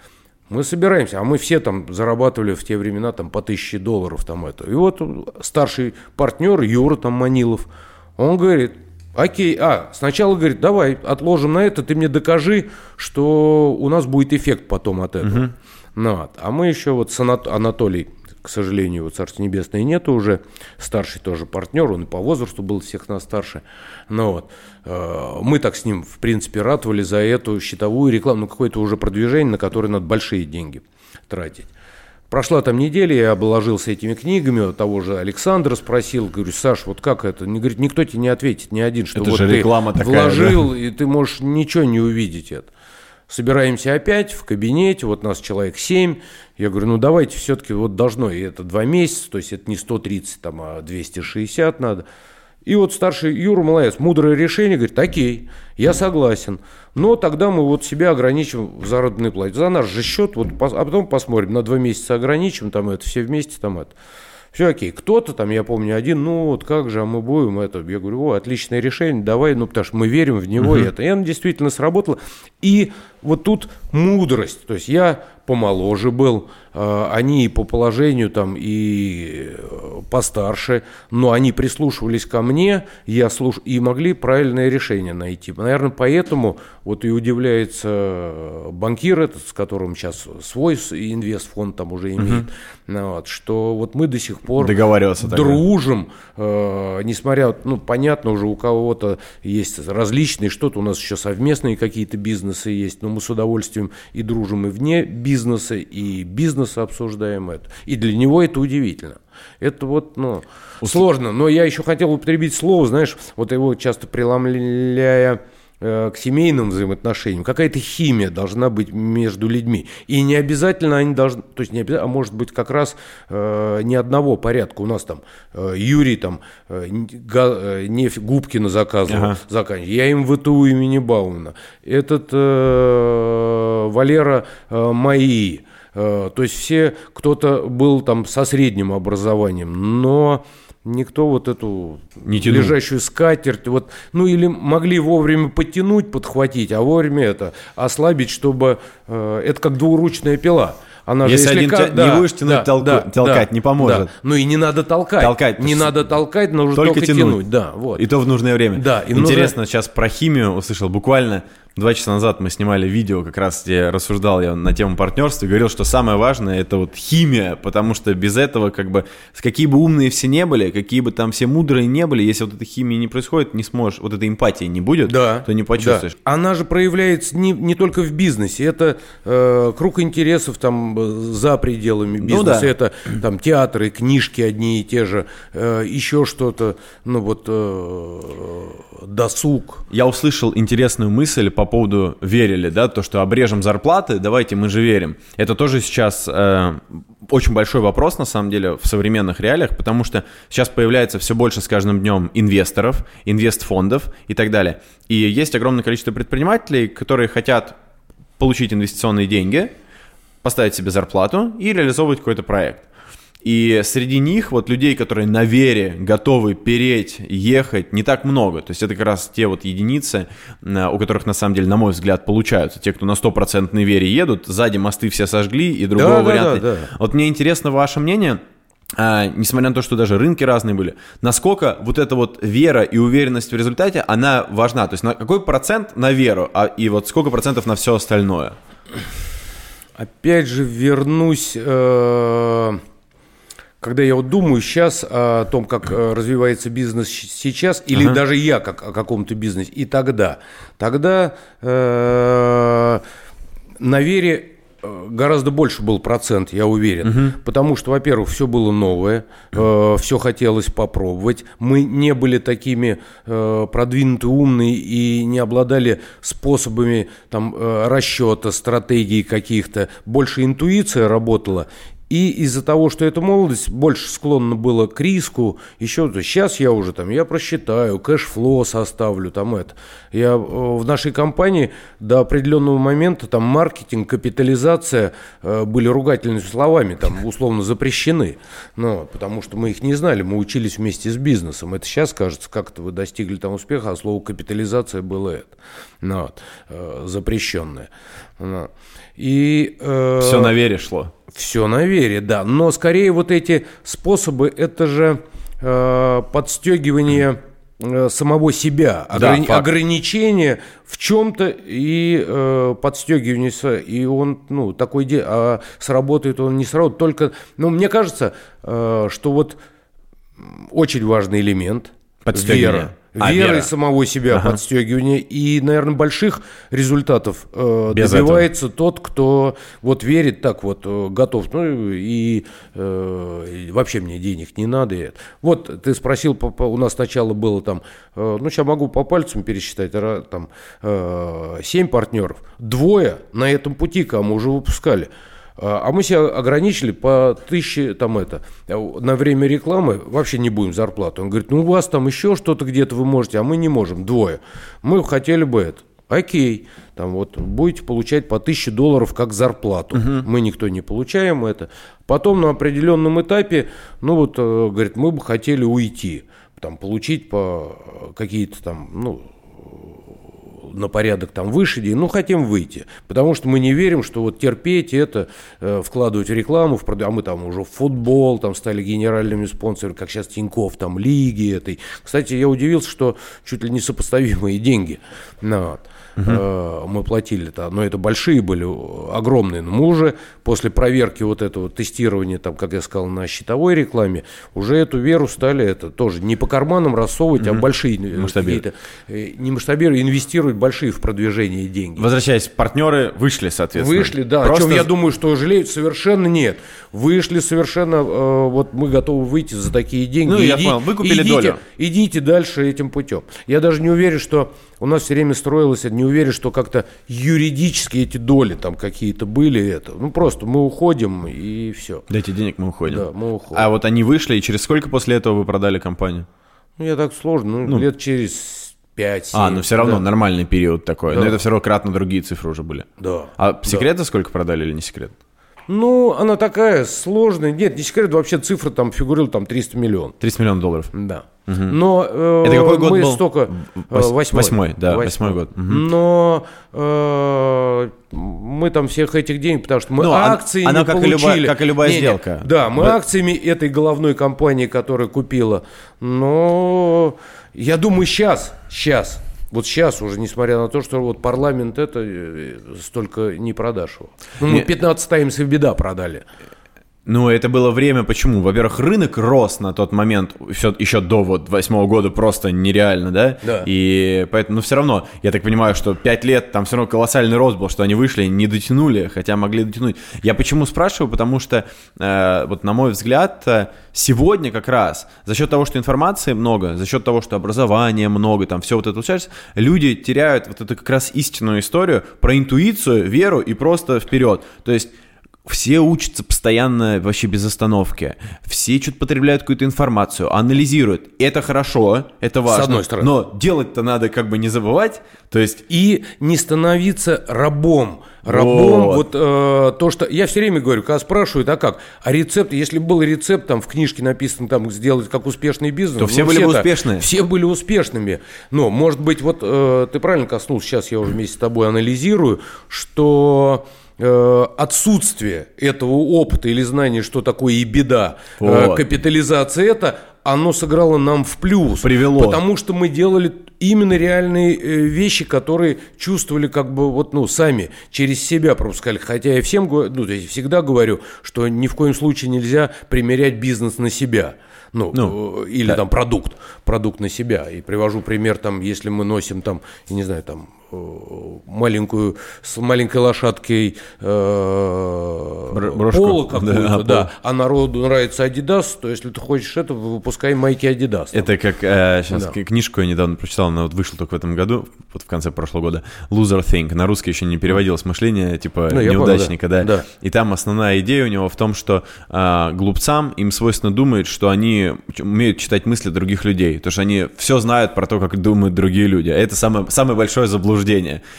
Мы собираемся, а мы все там зарабатывали в те времена там по тысяче долларов там это. И вот старший партнер Юра там Манилов, он говорит, окей, а, сначала говорит, давай отложим на это, ты мне докажи, что у нас будет эффект потом от этого. Ну, вот. А мы еще вот с Анат- Анатолий, к сожалению, вот Царство Небесное нету уже, старший тоже партнер, он и по возрасту был всех нас старше. Ну вот, э, мы так с ним, в принципе, ратовали за эту счетовую рекламу, ну какое-то уже продвижение, на которое надо большие деньги тратить. Прошла там неделя, я обложился этими книгами, того же Александра спросил, говорю, Саш, вот как это? Не, говорит, никто тебе не ответит, ни один, что Это вот же ты реклама такая, вложил, и ты можешь ничего не увидеть это. Собираемся опять в кабинете, вот нас человек 7. Я говорю, ну давайте все-таки вот должно, и это два месяца, то есть это не 130, там, а 260 надо. И вот старший Юра молодец, мудрое решение, говорит, окей, я согласен. Но тогда мы вот себя ограничим в заработной плате. За наш же счет, вот, а потом посмотрим, на два месяца ограничим, там это, все вместе, там это. Все окей. Кто-то там, я помню, один, ну вот как же, а мы будем это. Я говорю, о, отличное решение, давай, ну потому что мы верим в него, и это. И оно действительно сработало. И вот тут мудрость. То есть я помоложе был, э, они и по положению там и э, постарше, но они прислушивались ко мне, я слуш... и могли правильное решение найти. Наверное, поэтому вот и удивляется э, банкир этот, с которым сейчас свой инвестфонд там уже имеет, ну вот, что вот мы до сих пор Договариваться дружим, э, несмотря, ну, понятно, уже у кого-то есть различные, что-то у нас еще совместные какие-то бизнесы есть, но мы с удовольствием и дружим и вне бизнеса, и бизнес обсуждаем это. И для него это удивительно. Это вот, ну, сложно. Но я еще хотел употребить слово, знаешь, вот его часто преломляя к семейным взаимоотношениям, какая-то химия должна быть между людьми. И не обязательно они должны, то есть не обязательно, а может быть как раз э, не одного порядка. У нас там э, Юрий там э, га, э, нефть Губкина заказывал, ага. заканчивал. Я им ВТУ имени Баумана. Этот э, Валера э, Маи. Э, то есть все, кто-то был там со средним образованием, но никто вот эту не лежащую скатерть, вот, ну или могли вовремя подтянуть, подхватить, а вовремя это ослабить, чтобы э, это как двуручная пила. Она если же, если один тя... да, не будешь тянуть, да, толку... да, толкать, да, не поможет. Да. Ну и не надо толкать. Толкать. Не надо толкать, нужно только, только тянуть. тянуть. Да, вот. И то в нужное время. Да. Интересно, нужно... сейчас про химию услышал. Буквально Два часа назад мы снимали видео, как раз где рассуждал я на тему партнерства и говорил, что самое важное это вот химия, потому что без этого как бы, какие бы умные все не были, какие бы там все мудрые не были, если вот этой химии не происходит, не сможешь, вот этой эмпатии не будет, да, то не почувствуешь. Да. Она же проявляется не, не только в бизнесе, это э, круг интересов там за пределами ну бизнеса, ну, да. это там театры, книжки одни и те же, э, еще что-то, ну вот э, досуг. Я услышал интересную мысль по поводу верили, да, то, что обрежем зарплаты, давайте мы же верим. Это тоже сейчас э, очень большой вопрос, на самом деле, в современных реалиях, потому что сейчас появляется все больше с каждым днем инвесторов, инвестфондов и так далее. И есть огромное количество предпринимателей, которые хотят получить инвестиционные деньги, поставить себе зарплату и реализовывать какой-то проект. И среди них вот людей, которые на вере готовы переть, ехать, не так много. То есть это как раз те вот единицы, э, у которых на самом деле, на мой взгляд, получаются. Те, кто на стопроцентной вере едут, сзади мосты все сожгли и другого да, варианта. Да, да, да. Вот мне интересно ваше мнение, а, несмотря на то, что даже рынки разные были, насколько вот эта вот вера и уверенность в результате, она важна? То есть на какой процент на веру, а, и вот сколько процентов на все остальное? Опять же вернусь... Э когда я вот думаю сейчас о том, как э, развивается бизнес сейчас, или ага. даже я как о каком-то бизнесе, и тогда, тогда э, на вере гораздо больше был процент, я уверен. Угу. Потому что, во-первых, все было новое, э, все хотелось попробовать. Мы не были такими э, продвинуты, умные и не обладали способами там, э, расчета, стратегий каких-то. Больше интуиция работала. И из-за того, что эта молодость больше склонна была к риску, еще сейчас я уже там, я просчитаю, кэшфло составлю, там это. Я э, в нашей компании до определенного момента там маркетинг, капитализация э, были ругательными словами, там условно запрещены. Ну, потому что мы их не знали, мы учились вместе с бизнесом. Это сейчас кажется, как-то вы достигли там успеха, а слово капитализация было это, ну, вот, э, запрещенное. И, э, Все на вере шло. Все на вере, да. Но скорее вот эти способы, это же э, подстегивание э, самого себя, ограни- да, ограничение в чем-то и э, подстегивание, и он, ну, такой, де- а сработает он не сработает, только, ну, мне кажется, э, что вот очень важный элемент – вера. А, верой вера. самого себя, ага. подстегивание. И, наверное, больших результатов э, добивается этого. тот, кто вот верит так вот, э, готов. Ну и, э, и вообще мне денег не надо. Вот ты спросил, у нас сначала было там, э, ну сейчас могу по пальцам пересчитать, там э, 7 партнеров. Двое на этом пути, кому уже выпускали. А, а мы себя ограничили по тысяче, там это, на время рекламы вообще не будем зарплату. Он говорит, ну у вас там еще что-то где-то вы можете, а мы не можем, двое. Мы хотели бы это. Окей, там вот будете получать по 1000 долларов как зарплату. Угу. Мы никто не получаем это. Потом на определенном этапе, ну вот, э, говорит, мы бы хотели уйти, там получить по э, какие-то там, ну, на порядок там выше день, ну, хотим выйти. Потому что мы не верим, что вот терпеть это, э, вкладывать в рекламу, в прод... а мы там уже в футбол, там стали генеральными спонсорами, как сейчас Тиньков, там, лиги этой. Кстати, я удивился, что чуть ли не сопоставимые деньги. Ну, вот. Угу. Мы платили-то, но это большие были, огромные. Но мы уже после проверки вот этого тестирования, там, как я сказал, на щитовой рекламе, уже эту веру стали это тоже не по карманам рассовывать, угу. а большие э, масштабировать. Не масштабировать, инвестировать большие в продвижение деньги. Возвращаясь, партнеры вышли, соответственно. Вышли, да. Просто... О чем я думаю, что жалеют, совершенно нет. Вышли совершенно, вот мы готовы выйти за такие деньги. Ну, я понял, вы купили идите, долю. Идите дальше этим путем. Я даже не уверен, что у нас все время строилось, я не уверен, что как-то юридически эти доли там какие-то были. Это. Ну, просто мы уходим и все. Дайте денег, мы уходим. Да, мы уходим. А вот они вышли, и через сколько после этого вы продали компанию? Ну, я так сложно, ну, Ну. лет через 5 А, ну все равно да. нормальный период такой. Но Да. это все равно кратно другие цифры уже были. Да. А секрет за сколько продали или не секрет? Ну, она такая сложная. Нет, не секрет, вообще цифра там фигурировала там 300 миллионов. 30 миллионов долларов. Да. Но э, Это какой год мы был? столько... э, Вось- восьмой. восьмой, да, восьмой год. Мгм. Но э, мы там всех этих денег, потому что мы Ну, она- акции она не как и получили. любая- как и любая Не-не, сделка. Да, мы Б- акциями этой головной компании, которая купила. Но я думаю, сейчас, сейчас, вот сейчас уже, несмотря на то, что вот парламент это э, столько не продашь его. Ну, мы Не- 15 Times и беда продали. Ну, это было время, почему? Во-первых, рынок рос на тот момент, еще, еще до вот восьмого года просто нереально, да? Да. И поэтому, ну, все равно, я так понимаю, что пять лет там все равно колоссальный рост был, что они вышли, не дотянули, хотя могли дотянуть. Я почему спрашиваю? Потому что, э, вот на мой взгляд, э, сегодня как раз за счет того, что информации много, за счет того, что образования много, там все вот это случается, люди теряют вот эту как раз истинную историю про интуицию, веру и просто вперед. То есть все учатся постоянно вообще без остановки. Все что-то потребляют какую-то информацию, анализируют. Это хорошо, это важно. одной стороны. Но делать-то надо как бы не забывать. То есть и не становиться рабом. Рабом, Вот. вот, э, то, что... Я все время говорю, когда спрашивают, а как? А рецепт, если бы был рецепт, там в книжке написано, там, сделать как успешный бизнес... То все ну, были бы успешные. Все были успешными. Но, может быть, вот э, ты правильно коснулся, сейчас я уже вместе с тобой анализирую, что отсутствие этого опыта или знания, что такое и беда, э, Вот. капитализация это, оно сыграло нам в плюс. Привело. Потому что мы делали именно реальные э, вещи, которые чувствовали как бы вот, ну, сами, через себя пропускали. Хотя я всем, ну, есть всегда говорю, что ни в коем случае нельзя примерять бизнес на себя. Ну, Ну, э, или там продукт, продукт на себя. И привожу пример, там, если мы носим там, я не знаю, там, э, маленькую, с маленькой лошадкой э, брошку. поло какую-то, Да, да, а народу нравится Adidas, то если ты хочешь это, выпускай майки Adidas. это как сейчас Да. книжку я недавно прочитал, она вот вышла только в этом году, вот в конце прошлого года. Loser Think. На русский еще не переводилось мышление типа Ну, я понял, неудачника, да. да. Да. И там основная идея у него в том, что а, глупцам им свойственно думать, что они умеют читать мысли других людей, потому что они все знают про то, как думают другие люди. А это самое, самое большое заблуждение.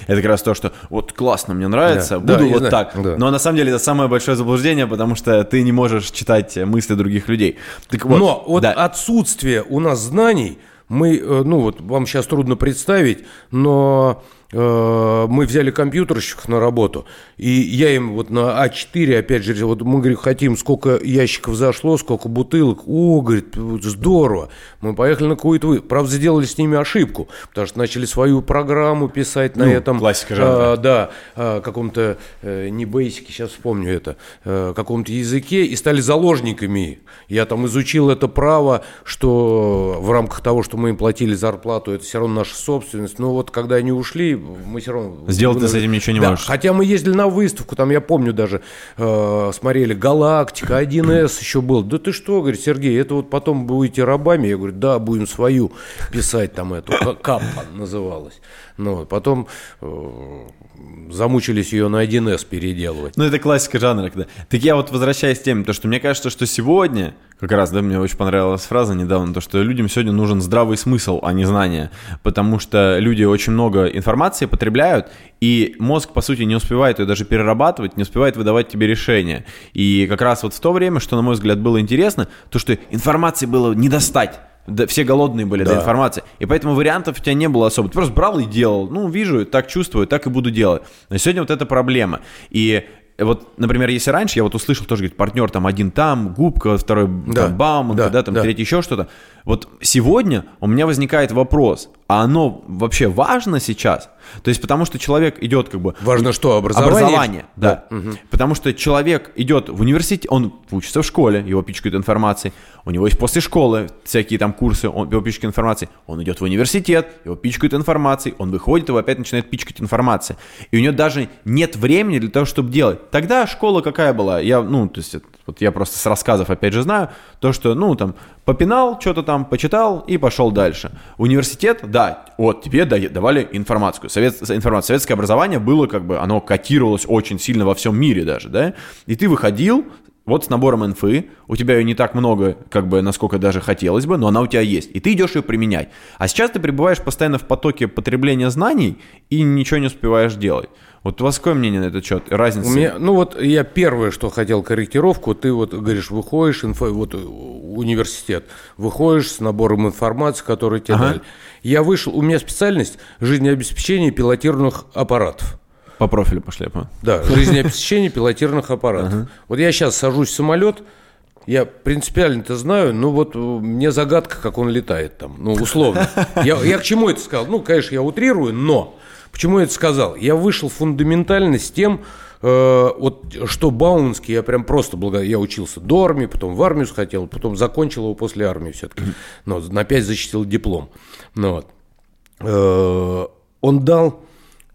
Это как раз то, что вот классно, мне нравится, Да, да, буду я вот знаю, так. да. Но на самом деле это самое большое заблуждение, потому что ты не можешь читать мысли других людей. Так вот, Но вот да. отсутствие у нас знаний, мы, э, ну вот вам сейчас трудно представить, но мы взяли компьютерщиков на работу, и я им вот на А4, опять же, вот мы, говорим, хотим, сколько ящиков зашло, сколько бутылок, о, говорит, здорово, мы поехали на какую-то, вы- правда, сделали с ними ошибку, потому что начали свою программу писать на Ну, этом, классика жанра. а, да, а, каком-то, э, не бейсике, сейчас вспомню это, э, каком-то языке, и стали заложниками. Я там изучил это право, что в рамках того, что мы им платили зарплату, это все равно наша собственность. Но вот когда они ушли, мы все равно... Сделать ты с этим ничего не Да, можешь. Хотя мы ездили на выставку, там я помню даже, э, смотрели «Галактика», 1С еще был. Да ты что, говорит, Сергей, это вот потом будете рабами? Я говорю, да, будем свою писать там эту, Каппа называлась. Ну, потом э, замучились ее на 1С переделывать. Ну, это классика жанра. Когда... Так я вот возвращаюсь к теме, то, что мне кажется, что сегодня, как раз, да, мне очень понравилась фраза недавно, то, что людям сегодня нужен здравый смысл, а не знание. Потому что люди очень много информации потребляют, и мозг, по сути, не успевает ее даже перерабатывать, не успевает выдавать тебе решения. И как раз вот в то время, что, на мой взгляд, было интересно, то, что информации было не достать. Да, все голодные были до Да. информации. И поэтому вариантов у тебя не было особо. Ты просто брал и делал. Ну, вижу, так чувствую, так и буду делать. Но сегодня вот эта проблема. И вот, например, если раньше я вот услышал тоже, говорит, партнер там один там, губка, второй Да, там, Бауманка, да, да, там да. третий еще что-то. Вот сегодня у меня возникает вопрос, а оно вообще важно сейчас? То есть потому что человек идет как бы... Важно что, образование? Образование, да. Потому что человек идет в университет, он учится в школе, его пичкают информацией. У него есть после школы всякие там курсы, он, его пичкают информацией. Он идет в университет, его пичкают информацией. Он выходит, его опять начинает пичкать информацией. И у него даже нет времени для того, чтобы делать. Тогда школа какая была? Я, ну, то есть, вот я просто с рассказов опять же знаю, то, что, ну, там, Попинал, что-то там, почитал и пошел дальше. Университет, да, вот тебе давали информацию. Совет, информацию. Советское образование было как бы, оно котировалось очень сильно во всем мире даже, да? И ты выходил вот с набором инфы, у тебя ее не так много, как бы, насколько даже хотелось бы, но она у тебя есть, и ты идешь ее применять. А сейчас ты пребываешь постоянно в потоке потребления знаний и ничего не успеваешь делать. Вот у вас какое мнение на этот счет? Разница? У меня, ну вот я первое, что хотел корректировку, ты вот говоришь, выходишь, инфо, вот университет, выходишь с набором информации, который тебе ага. дали. Я вышел, у меня специальность жизнеобеспечение пилотированных аппаратов. По профилю пошли, я понял. Да, жизнеобеспечение пилотированных аппаратов. Вот я сейчас сажусь в самолет, я принципиально это знаю, но вот мне загадка, как он летает там, ну, условно. Я, я к чему это сказал? Ну, конечно, я утрирую, но почему я это сказал? Я вышел фундаментально с тем, э, вот что Бауманский, я прям просто благо... я учился до армии, потом в армию хотел, потом закончил его после армии все-таки, но на 5 защитил диплом. Ну, вот. э, он дал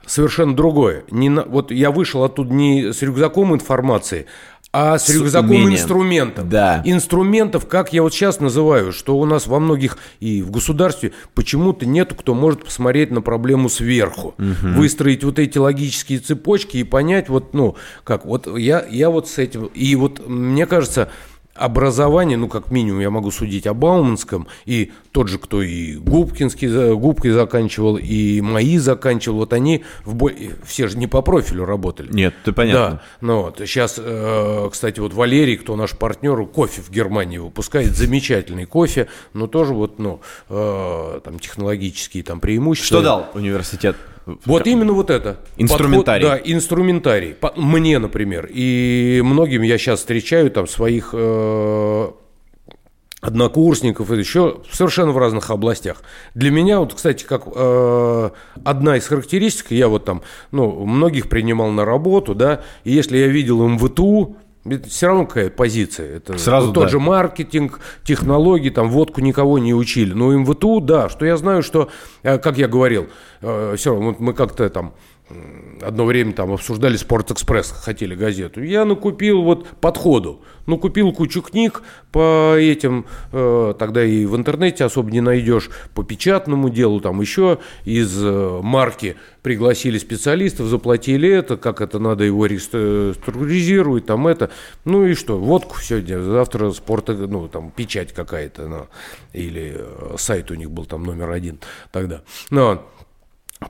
совершенно другое. Не на, вот я вышел оттуда не с рюкзаком информации, а с, с рюкзаком умением. инструментов. Да. Инструментов, как я вот сейчас называю, что у нас во многих и в государстве почему-то нету, кто может посмотреть на проблему сверху, угу. выстроить вот эти логические цепочки и понять вот, ну, как, вот я, я вот с этим, и вот мне кажется, образование, ну, как минимум, я могу судить о Бауманском, и тот же, кто и Губкинский, Губкой заканчивал, и мои заканчивал, вот они в бой... все же не по профилю работали. Нет, ты понятно. Да, ну вот, сейчас, э, кстати, вот Валерий, кто наш партнер, кофе в Германии выпускает, замечательный кофе, но тоже вот, ну, э, там, технологические там преимущества. Что дал университет? Вот именно вот это. Инструментарий. Подход, да, инструментарий. Мне, например. И многим я сейчас встречаю там своих э, однокурсников и еще совершенно в разных областях. Для меня, вот, кстати, как э, одна из характеристик, я вот там, ну, многих принимал на работу, да, и если я видел МВТУ, это все равно какая позиция. Это Сразу, вот тот да. же маркетинг, технологии, там водку никого не учили. Но МВТУ, да, что я знаю, что, э, как я говорил, э, все равно мы как-то там одно время там обсуждали «Спортэкспресс», хотели газету. Я накупил вот подходу. Ну, купил кучу книг по этим, э, тогда и в интернете особо не найдешь, по печатному делу, там еще из э, марки пригласили специалистов, заплатили это, как это надо его реструктуризировать, там это. Ну и что, водку сегодня, завтра спорт, ну, там, печать какая-то, ну, или э, сайт у них был там номер один тогда. Ну,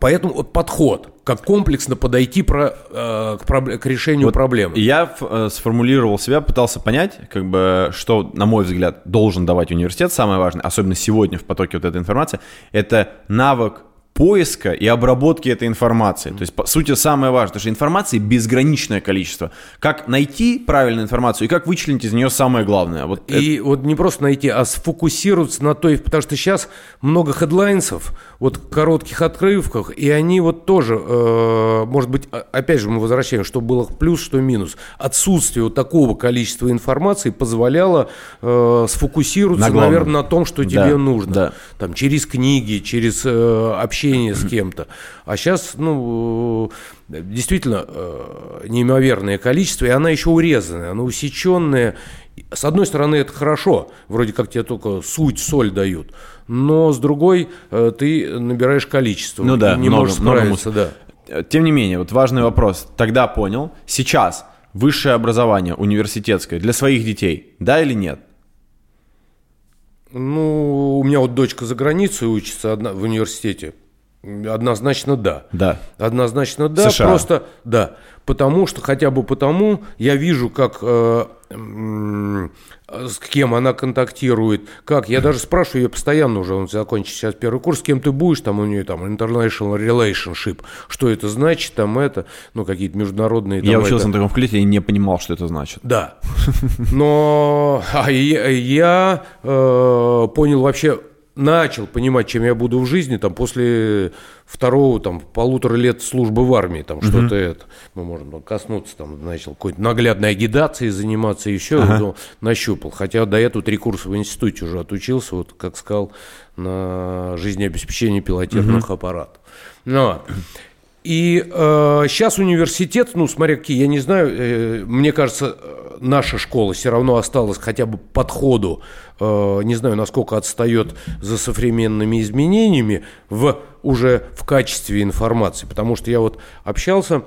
Поэтому вот подход, как комплексно подойти про, э, к, проб... к решению вот проблемы. Я э, сформулировал себя, пытался понять, как бы, что, на мой взгляд, должен давать университет, самое важное, особенно сегодня в потоке вот этой информации, это навык поиска и обработки этой информации. То есть, по сути, самое важное, потому что информации безграничное количество. Как найти правильную информацию и как вычленить из нее самое главное. Вот и это... вот не просто найти, а сфокусироваться на той, потому что сейчас много хедлайнсов, вот коротких отрывках, и они вот тоже, э, может быть, опять же мы возвращаемся, что было плюс, что минус. Отсутствие вот такого количества информации позволяло э, сфокусироваться, на наверное, на том, что тебе да, нужно. Да. Там, через книги, через э, общение общение с кем-то. А сейчас, ну, действительно, э, неимоверное количество, и она еще урезанная, она усеченная. С одной стороны, это хорошо, вроде как тебе только суть, соль дают, но с другой э, ты набираешь количество. Ну да, не много, можешь справиться, много да. Тем не менее, вот важный вопрос. Тогда понял. Сейчас высшее образование университетское для своих детей, да или нет? Ну, у меня вот дочка за границей учится одна, в университете. Однозначно да. Да. Однозначно да. США. Просто да. Потому что, хотя бы потому, я вижу, как э, э, с кем она контактирует, как. Я даже спрашиваю ее постоянно уже, он закончит сейчас первый курс, с кем ты будешь, там у нее там international relationship, что это значит, там это, ну какие-то международные. Там, я учился это. на таком факультете и не понимал, что это значит. Да. Но а я, я э, понял вообще начал понимать, чем я буду в жизни, там, после второго, там, полутора лет службы в армии, там, mm-hmm. что-то это, мы можем коснуться, там, начал какой-то наглядной агитацией заниматься, еще, ага. ну, нащупал. Хотя до этого три курса в институте уже отучился, вот, как сказал, на жизнеобеспечение пилотированных mm-hmm. аппаратов. Ну, и э, сейчас университет, ну, смотря какие, я не знаю, э, мне кажется, наша школа все равно осталась хотя бы подходу, э, не знаю, насколько отстает за современными изменениями в, уже в качестве информации. Потому что я вот общался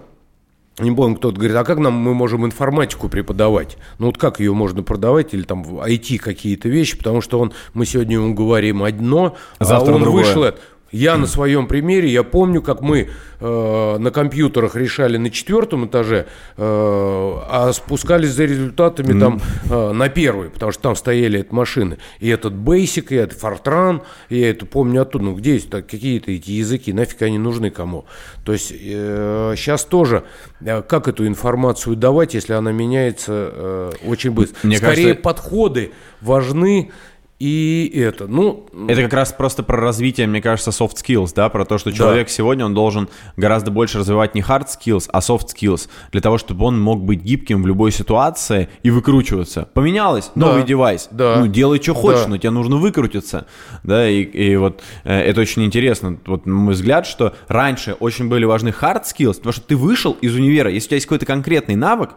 не помню, кто-то говорит, а как нам мы можем информатику преподавать? Ну вот как ее можно продавать или там IT какие-то вещи, потому что он, мы сегодня ему говорим одно, а Завтра а он другое. вышел, я на своем примере, я помню, как мы э, на компьютерах решали на четвертом этаже, э, а спускались за результатами mm. там э, на первый, потому что там стояли эти машины. И этот Basic, и этот Fortran, я это помню оттуда. Ну где есть какие-то эти языки, нафиг они нужны кому? То есть э, сейчас тоже, э, как эту информацию давать, если она меняется э, очень быстро? Мне Скорее кажется... подходы важны и это, ну... Это как раз просто про развитие, мне кажется, soft skills, да, про то, что человек да. сегодня, он должен гораздо больше развивать не hard skills, а soft skills, для того, чтобы он мог быть гибким в любой ситуации и выкручиваться. Поменялось, новый да. девайс, да. ну, делай, что хочешь, да. но тебе нужно выкрутиться, да, и, и вот э, это очень интересно, вот мой взгляд, что раньше очень были важны hard skills, потому что ты вышел из универа, если у тебя есть какой-то конкретный навык,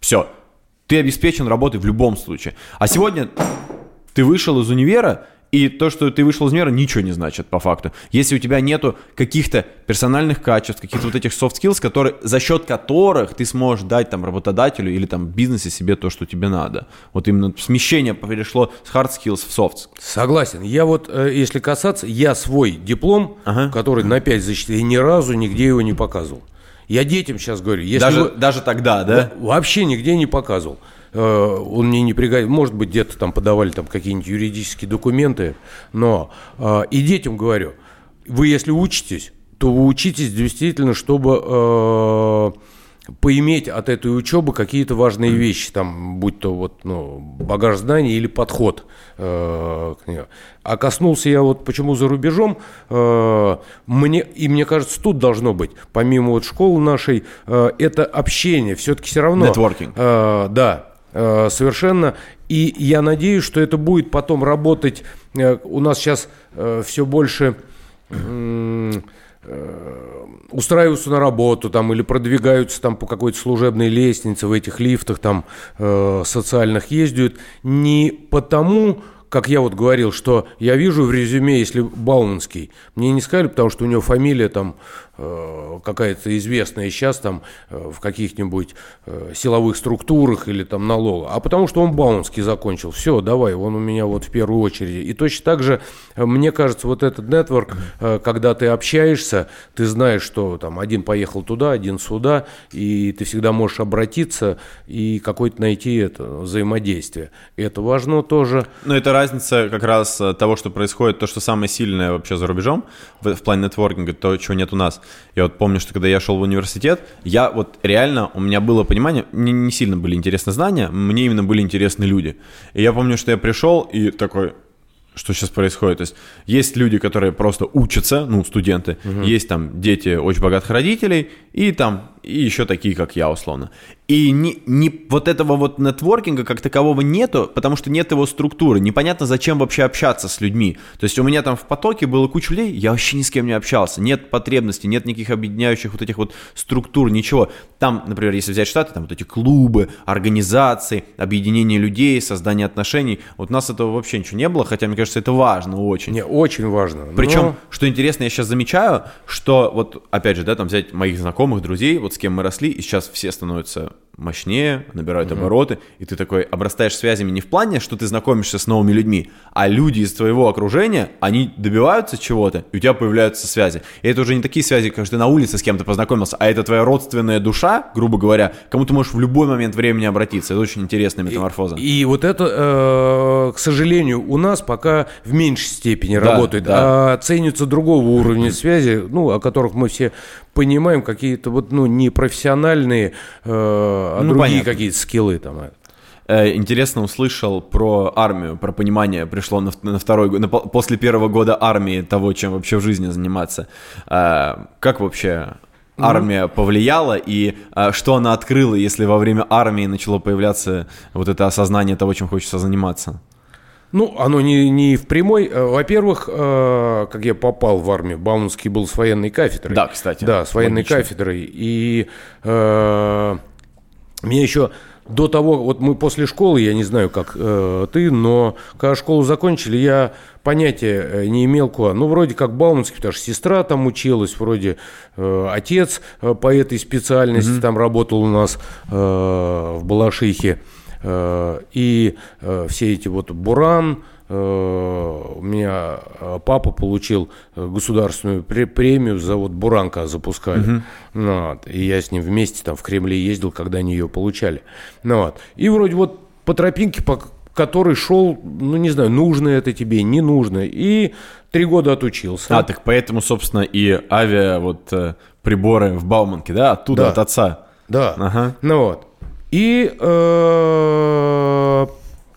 все, ты обеспечен работой в любом случае. А сегодня ты вышел из универа, и то, что ты вышел из универа, ничего не значит по факту. Если у тебя нету каких-то персональных качеств, каких-то вот этих soft skills, которые, за счет которых ты сможешь дать там работодателю или там бизнесе себе то, что тебе надо. Вот именно смещение перешло с hard skills в soft. Согласен. Я вот, э, если касаться, я свой диплом, ага. который на 5 защитил, ни разу нигде его не показывал. Я детям сейчас говорю. Если даже, вы... даже тогда, да? Вообще нигде не показывал. Э, он мне не пригодится. Может быть, где-то там подавали там какие-нибудь юридические документы, но э, и детям говорю, вы если учитесь, то вы учитесь действительно, чтобы э, поиметь от этой учебы какие-то важные вещи, там, будь то вот, ну, багаж знаний или подход э, к ней. А коснулся я вот почему за рубежом, э, мне, и мне кажется, тут должно быть, помимо вот школы нашей, э, это общение, все-таки все равно. Нетворкинг. Э, да, Э, совершенно. И я надеюсь, что это будет потом работать. Э, у нас сейчас э, все больше устраиваются на работу там или продвигаются там по какой-то служебной лестнице в этих лифтах там социальных ездят не потому как я вот говорил, что я вижу в резюме, если Бауманский, мне не сказали, потому что у него фамилия там Э, какая-то известная сейчас там э, в каких-нибудь э, силовых структурах или там налога, а потому что он Баунский закончил. Все, давай, он у меня вот в первую очередь. И точно так же, мне кажется, вот этот нетворк, когда ты общаешься, ты знаешь, что там один поехал туда, один сюда, и ты всегда можешь обратиться и какое-то найти это взаимодействие. Это важно тоже. Но это разница как раз того, что происходит, то, что самое сильное вообще за рубежом в, в плане нетворкинга, то, чего нет у нас. Я вот помню, что когда я шел в университет, я вот реально, у меня было понимание, мне не сильно были интересны знания, мне именно были интересны люди. И я помню, что я пришел и такой, что сейчас происходит. То есть есть люди, которые просто учатся, ну, студенты, угу. есть там дети очень богатых родителей, и там и еще такие, как я, условно. И не, не, вот этого вот нетворкинга как такового нету, потому что нет его структуры. Непонятно, зачем вообще общаться с людьми. То есть у меня там в потоке было куча людей, я вообще ни с кем не общался. Нет потребностей, нет никаких объединяющих вот этих вот структур, ничего. Там, например, если взять Штаты, там вот эти клубы, организации, объединение людей, создание отношений. Вот у нас этого вообще ничего не было, хотя, мне кажется, это важно очень. Не, очень важно. Причем, но... что интересно, я сейчас замечаю, что вот, опять же, да, там взять моих знакомых, друзей, вот с кем мы росли, и сейчас все становятся мощнее, набирают угу. обороты, и ты такой обрастаешь связями не в плане, что ты знакомишься с новыми людьми, а люди из твоего окружения, они добиваются чего-то, и у тебя появляются связи. И это уже не такие связи, как ты на улице с кем-то познакомился, а это твоя родственная душа, грубо говоря, кому ты можешь в любой момент времени обратиться. Это очень интересная метаморфоза. И, и вот это, э, к сожалению, у нас пока в меньшей степени да, работает, да. а ценятся другого уровня связи, ну, о которых мы все понимаем, какие-то вот, ну, непрофессиональные э, а ну, другие какие-то скиллы там. Э, интересно услышал про армию, про понимание пришло на, на второй на, после первого года армии того, чем вообще в жизни заниматься. Э, как вообще армия повлияла и а, что она открыла, если во время армии начало появляться вот это осознание того, чем хочется заниматься? Ну, оно не, не в прямой. Во-первых, как я попал в армию, Бауманский был с военной кафедрой. Да, кстати. Да, с военной логично. кафедрой. И э, меня еще до того, вот мы после школы, я не знаю, как э, ты, но когда школу закончили, я понятия э, не имел куда. Ну, вроде как Бауманский, потому что сестра там училась, вроде э, отец э, по этой специальности mm-hmm. там работал у нас э, в Балашихе. Э, и э, все эти вот Буран, у меня э, папа получил э, государственную премию за вот Буранка запускали. Угу. Ну, вот, и я с ним вместе там в Кремле ездил, когда они ее получали. Ну, вот. И вроде вот по тропинке, по которой шел, ну не знаю, нужно это тебе, не нужно. И три года отучился. А, так поэтому, собственно, и авиа вот приборы в Бауманке, да, оттуда, да. от отца. Да. Ага. Ну вот. И э,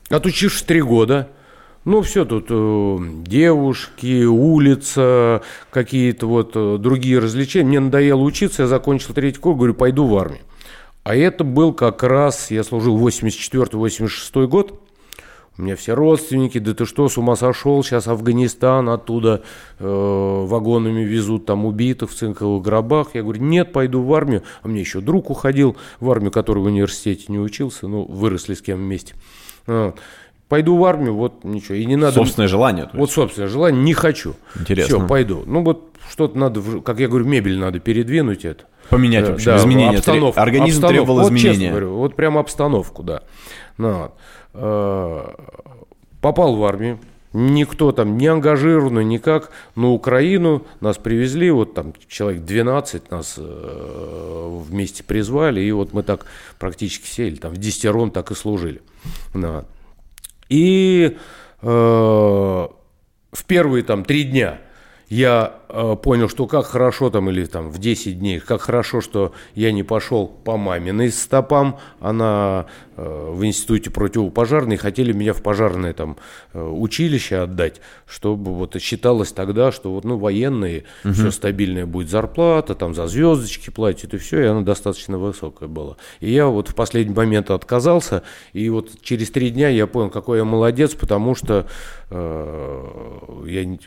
отучившись три года, ну, все тут э, девушки, улица, какие-то вот э, другие развлечения. Мне надоело учиться, я закончил третий курс, говорю, пойду в армию. А это был как раз, я служил 84-86 год. У меня все родственники, да ты что, с ума сошел, сейчас Афганистан, оттуда э, вагонами везут там убитых в цинковых гробах. Я говорю, нет, пойду в армию. А мне еще друг уходил в армию, который в университете не учился, ну, выросли с кем вместе. Вот. Пойду в армию, вот ничего. И не надо... Собственное желание. Вот собственное желание, не хочу. Интересно. Все, пойду. Ну вот что-то надо, как я говорю, мебель надо передвинуть это. Поменять да, вообще, да, изменения. Обстановку, Организм обстановку. требовал вот изменения. Честно говорю, вот прямо обстановку, да. Ну, э, попал в армию. Никто там не ангажирован, никак. На Украину нас привезли, вот там человек 12 нас э, вместе призвали, и вот мы так практически сели, там в десятерон так и служили. Ну, и э, в первые там три дня я понял, что как хорошо там, или там в 10 дней, как хорошо, что я не пошел по маминой стопам. Она э, в институте противопожарной хотели меня в пожарное там э, училище отдать, чтобы вот считалось тогда, что вот, ну, военные, угу. все стабильная будет зарплата, там за звездочки платят и все, и она достаточно высокая была. И я вот в последний момент отказался, и вот через три дня я понял, какой я молодец, потому что э, я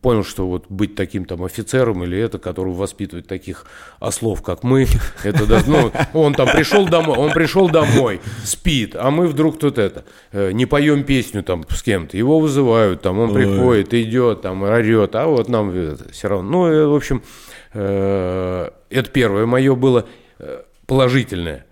понял, что вот быть таким там офицером или это, который воспитывает таких ослов, как мы, это да, ну, он там пришел домой, он пришел домой, спит, а мы вдруг тут это, э, не поем песню там с кем-то, его вызывают, там он Ой. приходит, идет, там орет, а вот нам это, все равно, ну, э, в общем, э, это первое мое было положительное.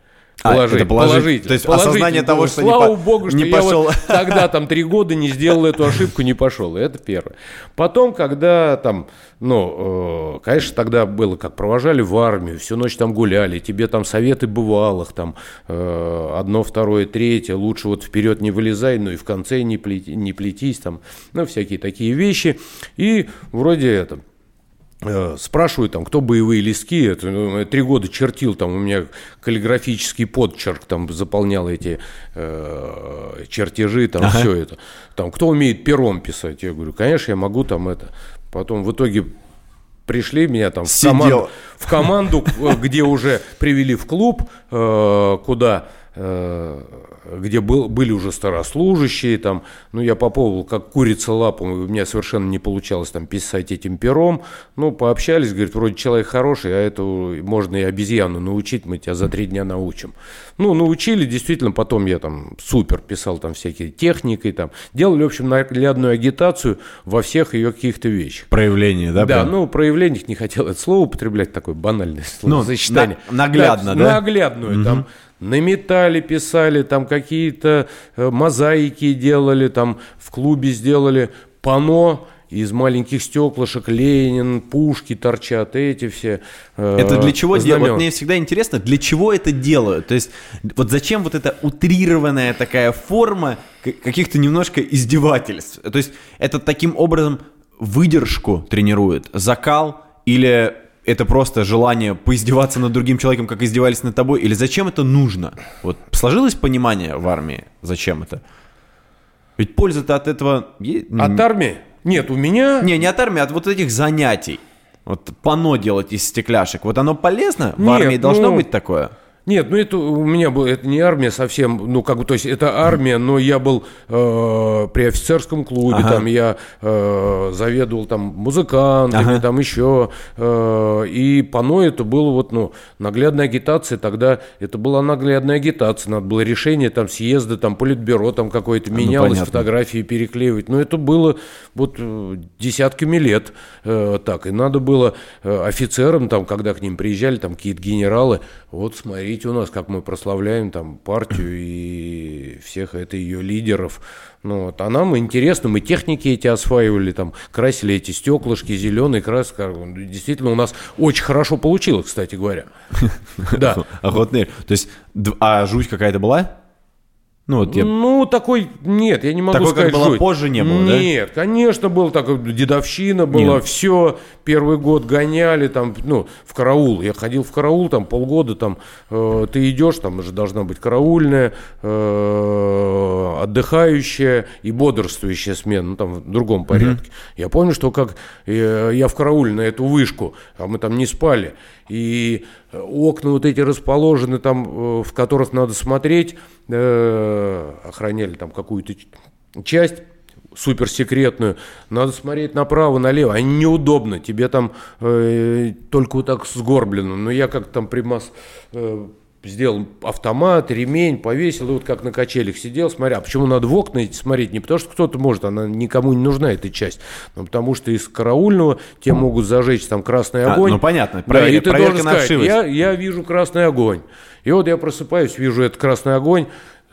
Положить, а, это положить, положить, то есть положить, осознание того, что слава не, богу, что не пошел. Вот тогда там три года не сделал эту ошибку, не пошел. Это первое. Потом, когда там, ну, э, конечно, тогда было, как провожали в армию, всю ночь там гуляли, тебе там советы бывалых, там э, одно, второе, третье, лучше вот вперед не вылезай, но и в конце не, плети, не плетись, там, ну, всякие такие вещи. И вроде это, Э, спрашиваю там, кто боевые листки, это ну, три года чертил, там у меня каллиграфический подчерк там заполнял эти э, чертежи, там ага. все это. Там, кто умеет пером писать? Я говорю, конечно, я могу там это. Потом в итоге пришли меня там в команду, в команду, где уже привели в клуб, э, куда Э, где был, были уже старослужащие, там, ну, я попробовал, как курица лапу, у меня совершенно не получалось там писать этим пером, ну, пообщались, говорит, вроде человек хороший, а это можно и обезьяну научить, мы тебя за три дня научим. Ну, научили, действительно, потом я там супер писал там всякие техникой, там, делали, в общем, наглядную агитацию во всех ее каких-то вещах. Проявление, да? Да, прям? ну, проявление, не хотел это слово употреблять, такое банальное слово, ну, На, наглядно, да? Наглядную, угу. там, на металле писали, там какие-то э, мозаики делали, там в клубе сделали пано из маленьких стеклышек Ленин, пушки торчат, эти все. Э, это для чего делают? Вот мне всегда интересно, для чего это делают? То есть, вот зачем вот эта утрированная такая форма каких-то немножко издевательств? То есть, это таким образом выдержку тренирует, закал или это просто желание поиздеваться над другим человеком, как издевались над тобой, или зачем это нужно? Вот сложилось понимание в армии, зачем это? Ведь польза-то от этого... От армии? Нет, у меня... Не, не от армии, а от вот этих занятий. Вот пано делать из стекляшек. Вот оно полезно? В Нет, армии должно ну... быть такое? Нет, ну это у меня было, это не армия совсем, ну как бы, то есть это армия, но я был э, при офицерском клубе, ага. там я э, заведовал там музыкантами, ага. там еще, э, и по это было вот, ну, наглядная агитация, тогда это была наглядная агитация, надо было решение там съезда, там политбюро там какое-то ну, менялось, ну, фотографии переклеивать, но это было вот э, десятками лет э, так, и надо было э, офицерам там, когда к ним приезжали там какие-то генералы, вот смотри, смотрите у нас, как мы прославляем там партию и всех это ее лидеров. Ну, вот. А нам интересно, мы техники эти осваивали, там, красили эти стеклышки, зеленый краска. Действительно, у нас очень хорошо получилось, кстати говоря. Да. Охотный. То есть, а жуть какая-то была? Ну, вот я... ну, такой, нет, я не могу такой, сказать, как было позже, не было, Нет, да? конечно, был такой, дедовщина была, нет. все, первый год гоняли, там, ну, в караул, я ходил в караул, там, полгода, там, э, ты идешь, там же должна быть караульная, э, отдыхающая и бодрствующая смена, ну, там, в другом порядке. Mm-hmm. Я помню, что как э, я в карауле на эту вышку, а мы там не спали, и окна вот эти расположены там, э, в которых надо смотреть, э, охраняли там какую-то часть суперсекретную, надо смотреть направо, налево, а неудобно, тебе там э, только вот так сгорблено, но я как там примас э, сделал автомат, ремень, повесил, и вот как на качелях сидел, смотря. А почему надо в окна смотреть? Не потому что кто-то может, она никому не нужна, эта часть, но потому что из караульного те могут зажечь там красный а, огонь. А, ну понятно, проверка, да, и ты проверка должен сказать, я, я вижу красный огонь. И вот я просыпаюсь, вижу этот красный огонь,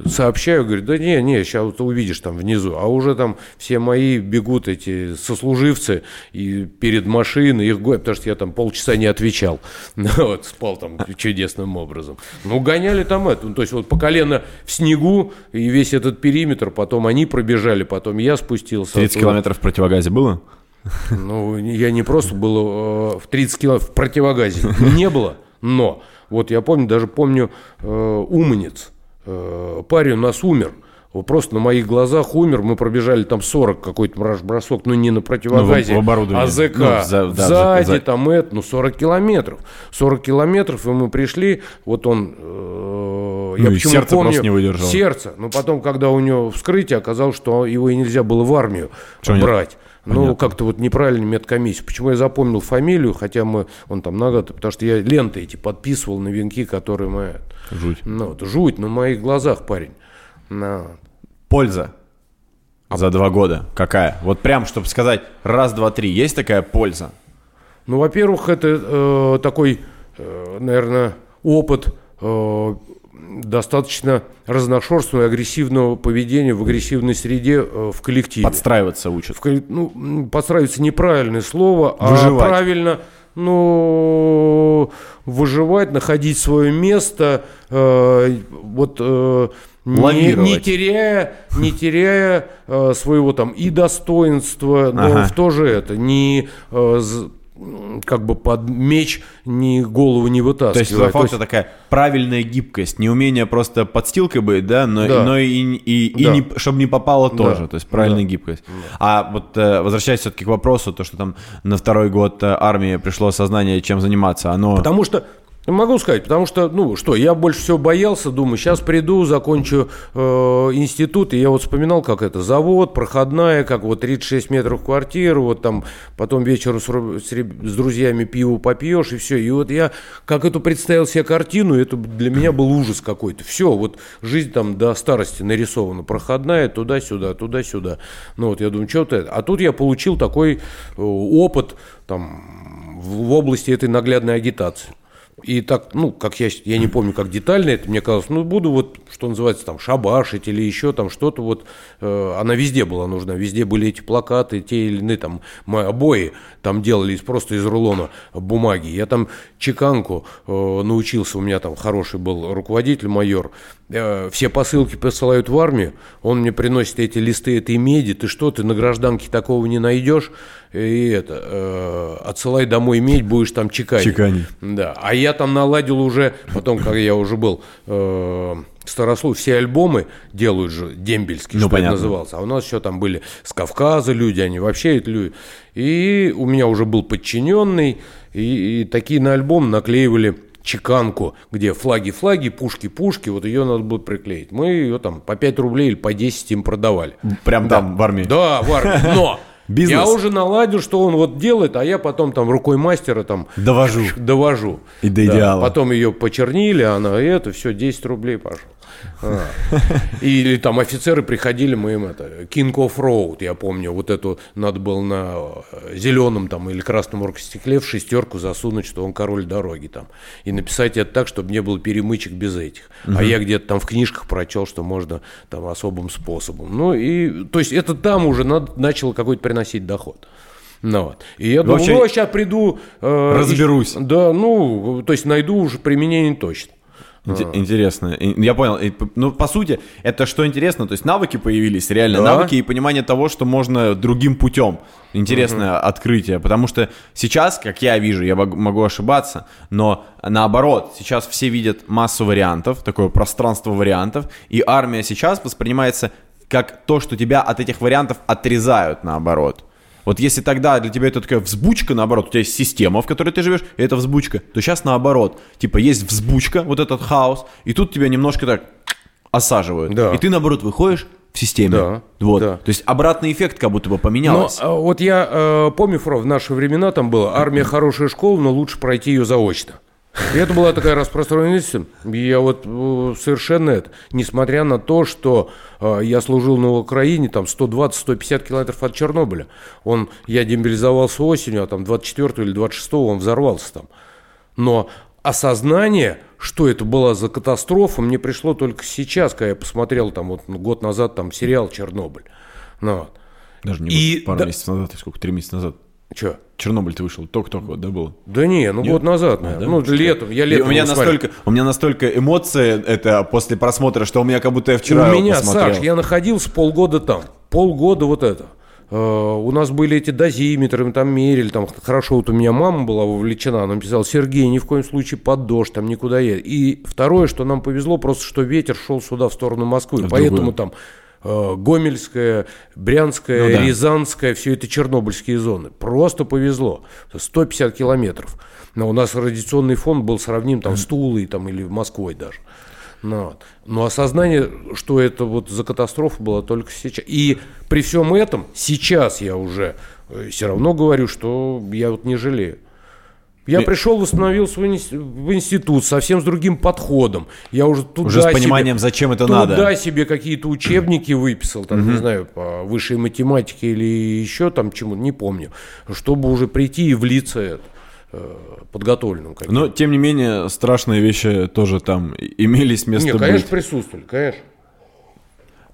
сообщаю, говорю, да не, не, сейчас ты увидишь там внизу. А уже там все мои бегут эти сослуживцы и перед машиной их гонят, потому что я там полчаса не отвечал. Вот, спал там чудесным образом. Ну, гоняли там это, ну, то есть вот по колено в снегу и весь этот периметр, потом они пробежали, потом я спустился. 30 оттуда. километров в противогазе было? Ну, я не просто был э, в 30 километров в противогазе, не было, но вот я помню, даже помню э, Уманец, Э, парень у нас умер. Просто на моих глазах умер, мы пробежали там 40 какой-то бросок, ну не на противогазе, ну, в, в а ЗК, ну, за, да, сзади за... там это, ну 40 километров. 40 километров, и мы пришли, вот он, э, я ну, почему сердце помню, просто не выдержало. Сердце, но потом, когда у него вскрытие, оказалось, что его и нельзя было в армию Что брать. Нет? Ну, как-то вот неправильно медкомиссию. Почему я запомнил фамилию, хотя мы, он там нагад, потому что я ленты эти подписывал на венки, которые мы... Жуть. Ну, вот, жуть на моих глазах, парень. Ну, Польза а... за два года какая? Вот прям, чтобы сказать раз, два, три, есть такая польза? Ну, во-первых, это э, такой, э, наверное, опыт э, достаточно разношерстного и агрессивного поведения в агрессивной среде э, в коллективе. Подстраиваться учат. В, ну, подстраиваться неправильное слово, а выживать. а правильно ну, выживать, находить свое место, э, вот э, не, не теряя, не теряя э, своего там и достоинства, но ага. в то же это не э, как бы под меч ни голову не вытаскивать. То есть, по факту, есть... такая правильная гибкость, не умение просто подстилкой быть, да, но, да. но и, и, и да. не, чтобы не попало тоже, да. то есть правильная да. гибкость. Да. А вот э, возвращаясь все-таки к вопросу, то, что там на второй год э, армии пришло осознание, чем заниматься, оно... Потому что Могу сказать, потому что, ну что, я больше всего боялся, думаю, сейчас приду, закончу э, институт, и я вот вспоминал, как это, завод, проходная, как вот 36 метров квартиру, вот там потом вечером с, с, с друзьями пиво попьешь, и все. И вот я, как эту представил себе картину, это для меня был ужас какой-то. Все, вот жизнь там до старости нарисована, проходная, туда-сюда, туда-сюда. Ну вот я думаю, что-то... А тут я получил такой э, опыт там в области этой наглядной агитации. И так, ну, как я, я не помню, как детально это, мне казалось, ну, буду вот, что называется, там, шабашить или еще там что-то вот. Э, она везде была нужна, везде были эти плакаты, те или иные там, мои обои там делали из, просто из рулона бумаги. Я там чеканку э, научился, у меня там хороший был руководитель, майор. Э, все посылки посылают в армию, он мне приносит эти листы этой меди, ты что, ты на гражданке такого не найдешь? И это, э, отсылай домой медь, будешь там чеканить. Чеканить. Да, а я там наладил уже, потом, когда я уже был э, Старослов, все альбомы делают же дембельские, ну, что понятно. это назывался. А у нас еще там были с Кавказа люди, они вообще это люди. И у меня уже был подчиненный, и, и такие на альбом наклеивали чеканку, где флаги-флаги, пушки-пушки, вот ее надо будет приклеить. Мы ее там по 5 рублей или по 10 им продавали. Прям да. там, в армии? Да, в армии. Но Бизнес. Я уже наладил, что он вот делает, а я потом там рукой мастера там довожу. Довожу. И до идеала. Да. Потом ее почернили, она это, все, 10 рублей пошло. А. Или там офицеры приходили, мы им это, King of Road, я помню, вот эту надо было на э, зеленом там или красном оргстекле в шестерку засунуть, что он король дороги там. И написать это так, чтобы не было перемычек без этих. А я где-то там в книжках прочел, что можно там особым способом. Ну и, то есть это там уже надо, начало какой-то приносить доход. Ну, вот. И я думаю, ну, сейчас приду... Э, разберусь. И, да, ну, то есть найду уже применение точно. Интересно. Я понял. Ну, по сути, это что интересно, то есть навыки появились, реально, да. навыки и понимание того, что можно другим путем. Интересное угу. открытие, потому что сейчас, как я вижу, я могу ошибаться, но наоборот, сейчас все видят массу вариантов, такое пространство вариантов, и армия сейчас воспринимается как то, что тебя от этих вариантов отрезают, наоборот. Вот если тогда для тебя это такая взбучка, наоборот, у тебя есть система, в которой ты живешь, и это взбучка, то сейчас наоборот. Типа есть взбучка, вот этот хаос, и тут тебя немножко так осаживают. Да. И ты, наоборот, выходишь в системе. Да, вот. Да. То есть обратный эффект как будто бы поменялся. Но, вот я э, помню, Фро, в наши времена там было армия хорошая школа, но лучше пройти ее заочно. И это была такая распространенная истина. Я вот э, совершенно это, несмотря на то, что э, я служил на Украине, там 120-150 километров от Чернобыля. Он, я демобилизовался осенью, а там 24 или 26 он взорвался там. Но осознание, что это была за катастрофа, мне пришло только сейчас, когда я посмотрел там вот год назад там сериал «Чернобыль». Ну, вот. Даже не и, пару да, месяцев назад, сколько, три месяца назад. Че? Чернобыль ты вышел только-только год, да, был? Да не, ну Нет? год назад, а, да? ну летом, я летом. у меня настолько, у меня настолько эмоции это после просмотра, что у меня как будто я вчера. У меня, посмотрел. Саш, я находился полгода там, полгода вот это. Uh, у нас были эти дозиметры, мы там мерили, там хорошо, вот у меня мама была вовлечена, она написала, Сергей, ни в коем случае под дождь, там никуда едет. И второе, что нам повезло, просто что ветер шел сюда в сторону Москвы, а поэтому другую. там Э, Гомельская, Брянская, ну, да. Рязанская, все это чернобыльские зоны. Просто повезло. 150 километров. Но у нас радиационный фон был сравним там, с Тулой там, или Москвой даже. Ну, вот. Но осознание, что это вот за катастрофа было только сейчас. И при всем этом, сейчас я уже э, все равно говорю, что я вот не жалею. Я пришел, восстановился в институт совсем с другим подходом. Я уже туда уже с пониманием, себе, зачем это туда надо. Туда себе какие-то учебники выписал, там, угу. не знаю, по высшей математике или еще там чему, не помню, чтобы уже прийти и влиться это подготовленным. Но, тем не менее, страшные вещи тоже там имелись место Нет, конечно, быть. присутствовали, конечно.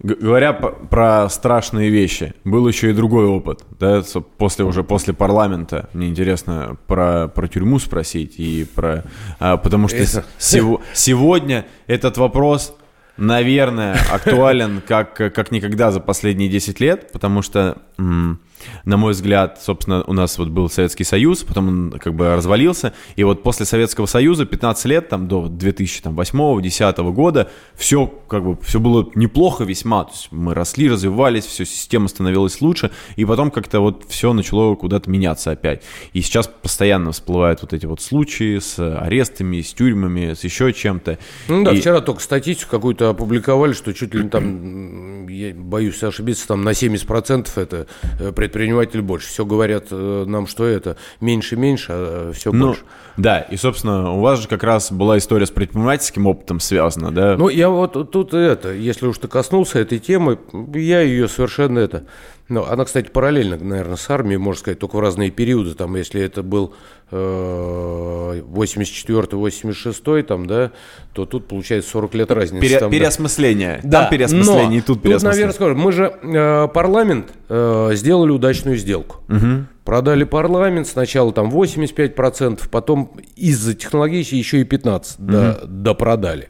Говоря про страшные вещи, был еще и другой опыт, да, после уже после парламента. Мне интересно про про тюрьму спросить и про, а, потому что Это... сего, сегодня этот вопрос, наверное, актуален как как никогда за последние 10 лет, потому что м- на мой взгляд, собственно, у нас вот был Советский Союз, потом он как бы развалился, и вот после Советского Союза 15 лет, там, до 2008-2010 года, все как бы, все было неплохо весьма, то есть мы росли, развивались, все, система становилась лучше, и потом как-то вот все начало куда-то меняться опять. И сейчас постоянно всплывают вот эти вот случаи с арестами, с тюрьмами, с еще чем-то. Ну да, и... вчера только статистику какую-то опубликовали, что чуть ли не там, я боюсь ошибиться, там на 70% это предприятие предприниматель больше. Все говорят э, нам, что это меньше-меньше, а все ну, больше. Да, и, собственно, у вас же как раз была история с предпринимательским опытом связана, да? Ну, я вот тут это, если уж ты коснулся этой темы, я ее совершенно это ну, она, кстати, параллельно, наверное, с армией, можно сказать, только в разные периоды. Там, если это был э, 84-86, там, да, то тут получается 40 лет разницы. Пере, там, переосмысление. Да. Там переосмысление, Но и тут переосмысление. Тут, наверное, скажем, мы же э, парламент э, сделали удачную сделку. Угу. Продали парламент, сначала там 85%, потом из-за технологий еще и 15% угу. до, допродали.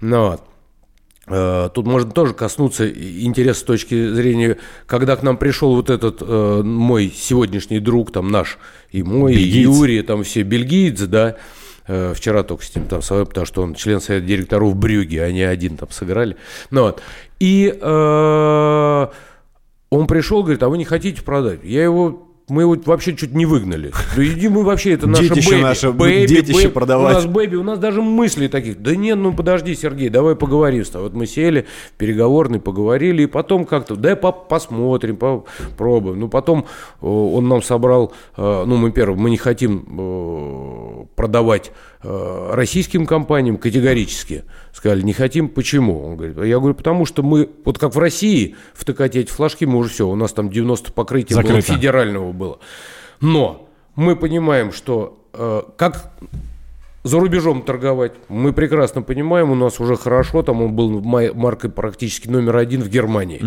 Ну, вот. Э, тут можно тоже коснуться интереса с точки зрения, когда к нам пришел вот этот э, мой сегодняшний друг, там наш, и мой, бельгиец. и Юрий, там все бельгийцы, да, э, вчера только с ним там, потому что он член совета директоров Брюги, они один там сыграли. Ну, вот. И э, он пришел, говорит, а вы не хотите продать? Я его мы вот вообще чуть не выгнали. Да иди мы вообще, это наше Детище бэби. наше, Бэби, детище бэби. продавать. У нас бэби, у нас даже мыслей таких. Да нет, ну подожди, Сергей, давай поговорим с тобой. Вот мы сели, переговорный, поговорили, и потом как-то, дай по- посмотрим, попробуем. Ну потом э, он нам собрал, э, ну мы первое, мы не хотим э, продавать российским компаниям категорически. Сказали, не хотим, почему? Он говорит, я говорю, потому что мы, вот как в России, втыкать эти флажки мы уже все, у нас там 90 покрытия было, федерального было. Но мы понимаем, что э, как за рубежом торговать, мы прекрасно понимаем, у нас уже хорошо, там он был ма- маркой практически номер один в Германии.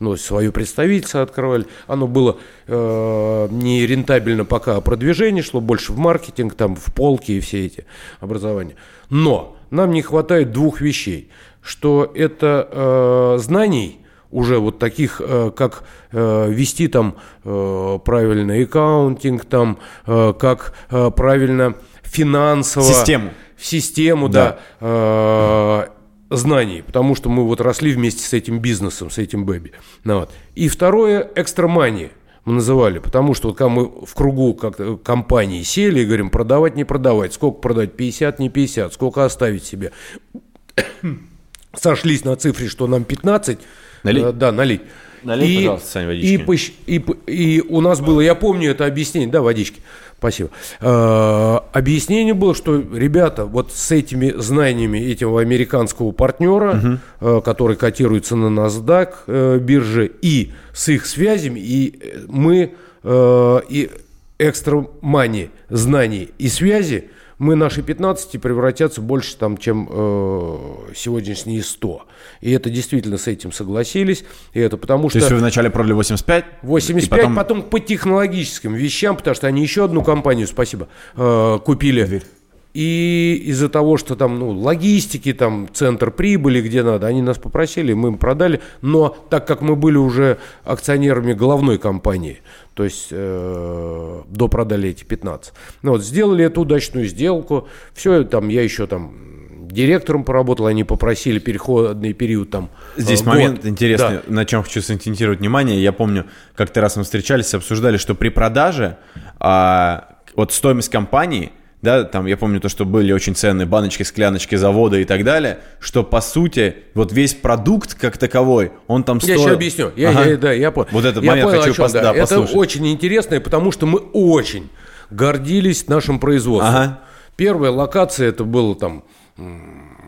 Ну, свое представительство открывали. Оно было э, не рентабельно пока, а продвижение шло больше в маркетинг, там в полки и все эти образования. Но нам не хватает двух вещей, что это э, знаний, уже вот таких, э, как э, вести там э, правильно аккаунтинг, там, как правильно финансово... Систему. В систему, Да. да. э, знаний, потому что мы вот росли вместе с этим бизнесом, с этим бэби. Ну, вот. И второе, экстра мани мы называли, потому что вот когда мы в кругу как компании сели и говорим, продавать, не продавать, сколько продать, 50, не 50, сколько оставить себе. Сошлись на цифре, что нам 15. Налить? Э, да, налить. Налей, пожалуйста, Сань, водички. и, и, и у нас было, я помню это объяснение, да, водички, спасибо. Э, объяснение было, что, ребята, вот с этими знаниями этого американского партнера, э, который котируется на NASDAQ э, бирже, и с их связями, и мы, э, и экстра мани знаний и связи, мы наши 15 превратятся больше, там, чем э, сегодняшние 100. И это действительно с этим согласились. И это потому То что... есть вы вначале продали 85? 85, и потом... потом... по технологическим вещам, потому что они еще одну компанию, спасибо, э, купили. И из-за того, что там, ну, логистики, там, центр прибыли, где надо, они нас попросили, мы им продали. Но так как мы были уже акционерами головной компании, то есть э, допродали эти 15. Ну, вот, сделали эту удачную сделку. Все, там, я еще там директором поработал, они попросили переходный период там. Здесь э, момент год. интересный, Да. на чем хочу сакцентировать внимание. Я помню, как-то раз мы встречались и обсуждали, что при продаже а, вот стоимость компании, да, там я помню то, что были очень ценные баночки, скляночки завода и так далее, что по сути вот весь продукт как таковой, он там Я стоил... сейчас объясню. Я, Ага. я- да, я понял. Вот этот я момент понял, хочу чем, пос- да. да, Это послушать. очень интересно, потому что мы очень гордились нашим производством. Ага. Первая локация это было там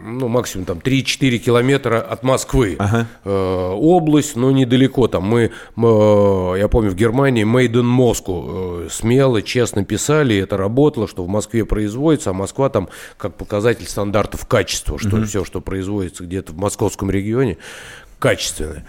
ну, максимум там 3-4 километра от Москвы. Ага. Э, область, но недалеко. Там мы, э, я помню, в Германии in Moscow э, смело, честно писали, это работало, что в Москве производится, а Москва там как показатель стандартов качества, что все, что производится где-то в московском регионе, качественное.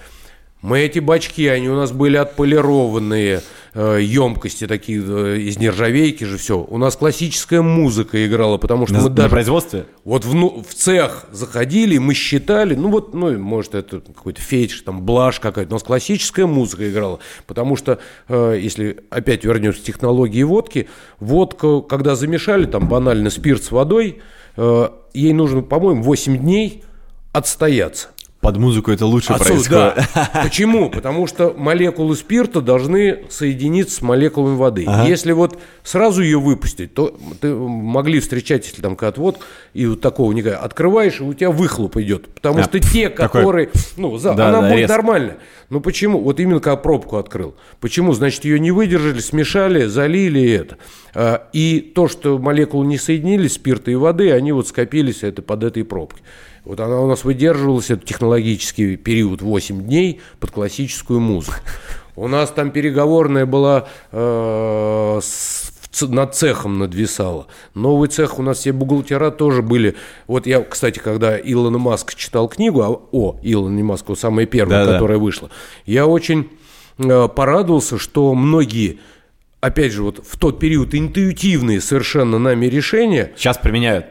Мы эти бачки, они у нас были отполированные, э, емкости такие э, из нержавейки же все. У нас классическая музыка играла, потому что На, мы на даже производстве? вот в, ну, в цех заходили, мы считали, ну вот, ну, может, это какой-то фетиш, там, блажь какая-то, у нас классическая музыка играла, потому что, э, если опять вернемся к технологии водки, водку, когда замешали, там, банально спирт с водой, э, ей нужно, по-моему, 8 дней отстояться. Под музыку это лучше Отсюда, происходит. да. Почему? Потому что молекулы спирта должны соединиться с молекулами воды. Ага. Если вот сразу ее выпустить, то ты могли встречать, если там какая-то вот и вот такого не открываешь, и у тебя выхлоп идет. Потому А, что те, такой- которые, ну, за- Да, она да, будет резко. нормально. Ну почему? Вот именно когда пробку открыл. Почему? Значит, ее не выдержали, смешали, залили это. А, И то, что молекулы не соединились, спирта и воды, они вот скопились это под этой пробкой. Вот она у нас выдерживалась, этот технологический период 8 дней под классическую музыку. У нас там переговорная была э, с- над цехом надвисала. Новый цех у нас все бухгалтера тоже были. Вот я, кстати, когда Илона Маск читал книгу, а- о, Илона Маск, самая первая, Да-да. которая вышла, я очень э, порадовался, что многие, опять же, вот в тот период интуитивные совершенно нами решения Сейчас применяют.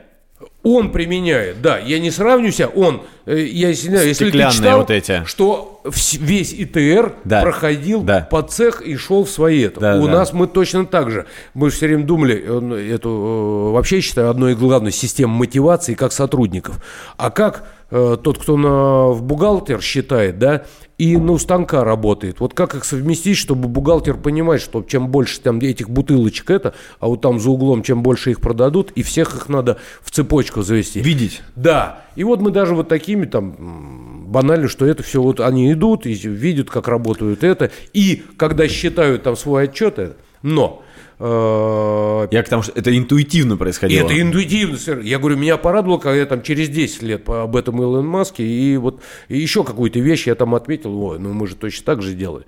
Он применяет, да, я не сравню себя, он, э, я извиняюсь, если ты читал, вот эти. что весь ИТР Да. проходил Да. по цех и шел в свои это. Да, У да. нас мы точно так же. Мы все время думали, э, эту, э, вообще считаю, одной из главных систем мотивации как сотрудников. А как э, тот, кто на, в бухгалтер считает, да, и на у станка работает. Вот как их совместить, чтобы бухгалтер понимает, что чем больше там этих бутылочек это, а вот там за углом, чем больше их продадут, и всех их надо в цепочку завести. Видеть. Да. И вот мы даже вот такими там банально, что это все вот они идут и видят, как работают это. И когда считают там свой отчет, это, но Я к тому, что это интуитивно происходило. это индуитивно. совершенно. Я говорю, меня порадовало, когда я там через 10 лет об этом Илон Маске, и вот и еще какую-то вещь я там отметил, ой, ну мы же точно так же делали.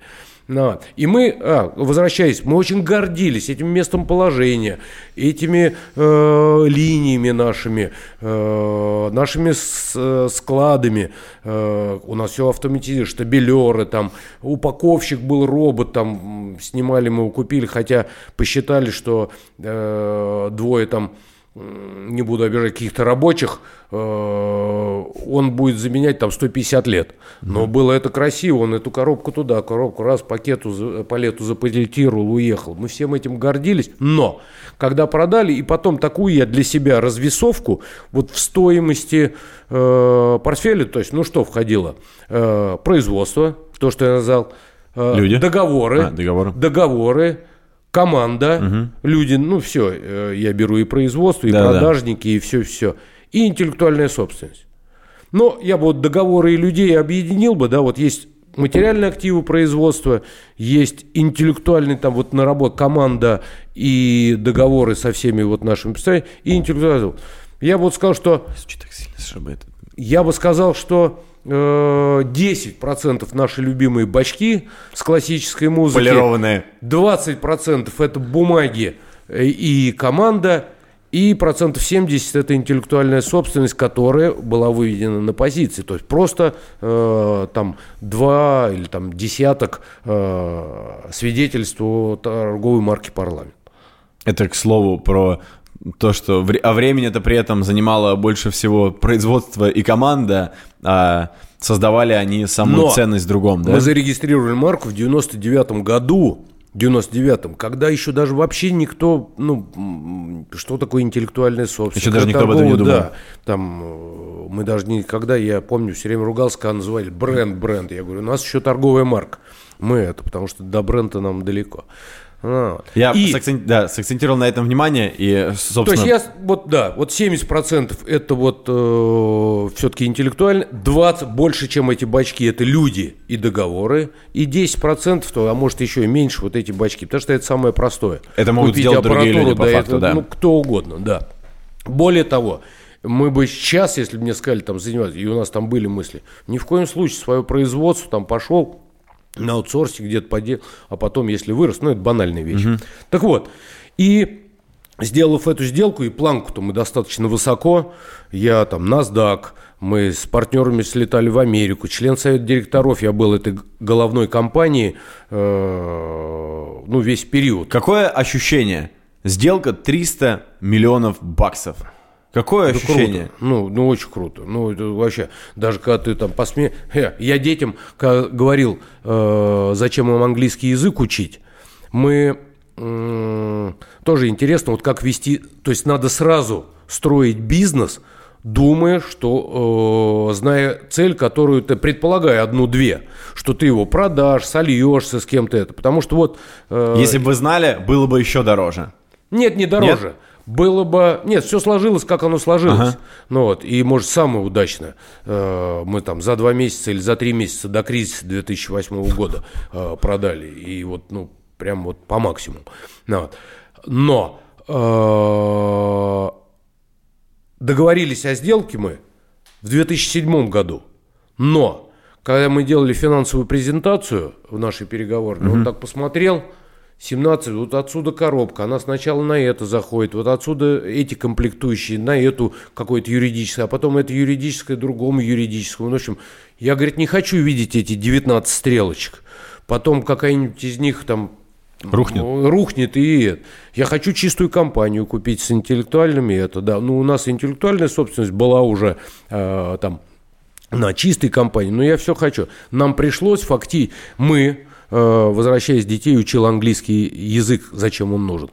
Ну, И мы, а, возвращаясь, мы очень гордились этим местом положения, этими э, линиями нашими, э, нашими с- э, складами. Э, у нас все автоматизировано, штабелеры, там, упаковщик был робот, там, снимали мы его, купили, хотя посчитали, что э, двое там не буду обижать каких-то рабочих, э, он будет заменять там 150 лет. Но было это красиво, он эту коробку туда, коробку раз, пакету, палету запакетировал, уехал. Мы всем этим гордились, но когда продали, и потом такую я для себя развесовку, вот в стоимости э, портфеля, то есть, ну что входило? Э, производство, то, что я назвал, э, Люди. договоры, А, договоры. договоры, команда, люди, ну все, я беру и производство, и Да-да. продажники, и все-все, и интеллектуальная собственность. Но я бы вот договоры и людей объединил бы, да, вот есть материальные активы производства, есть интеллектуальный там вот наработка, команда и договоры со всеми вот нашими представителями, и интеллектуальный. Я бы вот сказал, что Звучит так сильно, чтобы это... я бы сказал, что э, 10% наши любимые бачки с классической музыки. Полированные. 20% это бумаги э, и команда, и процентов 70 это интеллектуальная собственность, которая была выведена на позиции. То есть просто э, там два или там десяток э, свидетельств о торговой марке парламент. Это, к слову, про то, что... А времени это при этом занимало больше всего производство и команда, а создавали они самую Но ценность в другом, да? Мы зарегистрировали марку в 99 году, в 99-м, когда еще даже вообще никто, ну, что такое интеллектуальная собственность? Еще даже никто об этом не думал. Да, там э, мы даже никогда, я помню, все время ругался, когда называли бренд, бренд. Я говорю, у нас еще торговая марка. Мы это, потому что до бренда нам далеко. Вот. Я И- сакцен- да, сакцентировал на этом внимание, и, собственно... то есть я, вот да, вот 70% это вот все-таки интеллектуально, 20 больше, чем эти бачки, это люди и договоры, и 10%, то, а может еще и меньше вот эти бачки, потому что это самое простое. Это могут Купить сделать другие аппаратуру, люди, по да, факту, это, да. Ну, кто угодно, да. Более того, мы бы сейчас, если бы мне сказали там заниматься, и у нас там были мысли, ни в коем случае свое производство там пошел на аутсорсе где-то поделал, а потом, если вырос, ну, это банальная вещь. Так вот, и сделав эту сделку, и планку-то мы достаточно высоко, я там NASDAQ, мы с партнерами слетали в Америку, член совета директоров, я был этой головной компании, э, ну, весь период. Какое ощущение? Сделка 300 миллионов баксов. Какое Это ощущение? круто. Ну, ну, очень круто. Ну, это вообще, даже когда ты там посме... Э, Я детям говорил, э, зачем им английский язык учить. Мы м, тоже интересно, вот как вести... То есть надо сразу строить бизнес, думая, что, э, зная цель, которую ты, предполагая одну-две, что ты его продашь, сольешься с кем-то это. Потому что вот... э, Если бы вы знали, было бы еще дороже. нет, не дороже. Было бы... Нет, все сложилось, как оно сложилось. Ага. Ну вот, и, может, самое удачное. э, Мы там за два месяца или за три месяца до кризиса 2008 года э, продали. И вот, ну, прям вот по максимуму. Ну вот. Но э, договорились о сделке мы в 2007 году. Но, когда мы делали финансовую презентацию в нашей переговорной, он так посмотрел, 17, вот отсюда коробка, она сначала на это заходит, вот отсюда эти комплектующие, на эту какое-то юридическое, а потом это юридическое другому юридическому. Ну, в общем, я, говорит, не хочу видеть эти 19 стрелочек. Потом какая-нибудь из них там Рухнет. Рухнет и. Я хочу чистую компанию купить с интеллектуальными это, да. Ну, у нас интеллектуальная собственность была уже э, там на чистой компании, но я все хочу. Нам пришлось факти, мы, возвращаясь детей, учил английский язык, зачем он нужен.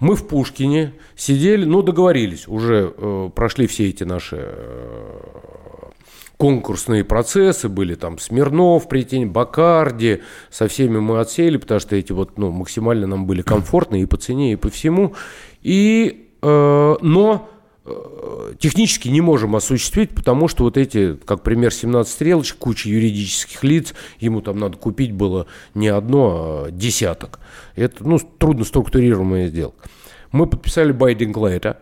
Мы в Пушкине сидели, ну, договорились, уже э, прошли все эти наши э, конкурсные процессы были, там Смирнов, Претень, Бакарди, со всеми мы отсеяли, потому что эти вот, ну, максимально нам были комфортны и по цене, и по всему. И, э, но э, технически не можем осуществить, потому что вот эти, как пример 17 стрелочек, куча юридических лиц, ему там надо купить было не одно, а десяток. Это, ну, трудно структурируемая сделка. Мы подписали байдинг лейта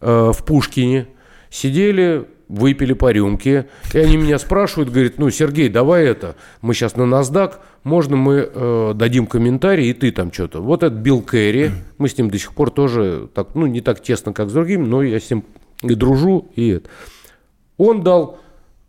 э, в Пушкине, сидели, выпили по рюмке, и они меня спрашивают, говорят, ну, Сергей, давай это, мы сейчас на NASDAQ, можно мы э, дадим комментарий, и ты там что-то. Вот этот Билл Керри, мы с ним до сих пор тоже, так, ну, не так тесно, как с другими, но я с ним и дружу, и это. Он дал,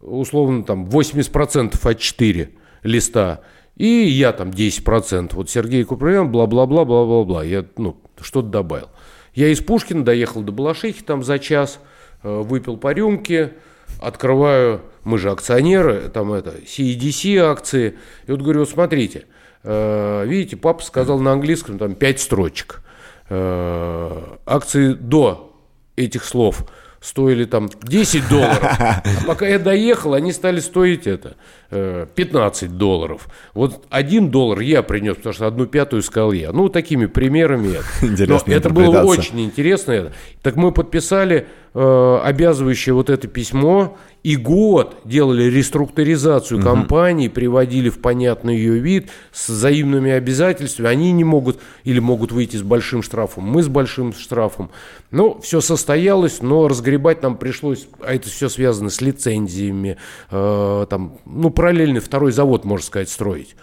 условно, там, 80% от 4 листа, и я там 10%. Вот Сергей Куприян, бла-бла-бла, бла-бла-бла. Я, ну, что-то добавил. Я из Пушкина доехал до Балашихи там за час – Э, выпил по рюмке, открываю, мы же акционеры, там это, CEDC акции, и вот говорю, вот смотрите, э, видите, папа сказал на английском там пять строчек. Э, акции до этих слов стоили там 10 долларов. А пока я доехал, они стали стоить это 15 э, долларов. Вот один доллар я принес, потому что одну пятую сказал я. Ну, такими примерами. Это. Но это было очень интересно. Так мы подписали э, обязывающее вот это письмо и год делали реструктуризацию угу. компании, приводили в понятный ее вид с взаимными обязательствами. Они не могут или могут выйти с большим штрафом, мы с большим штрафом. Ну, все состоялось, но разгребать нам пришлось, а это все связано с лицензиями, э, там, ну, параллельный второй завод, можно сказать, строить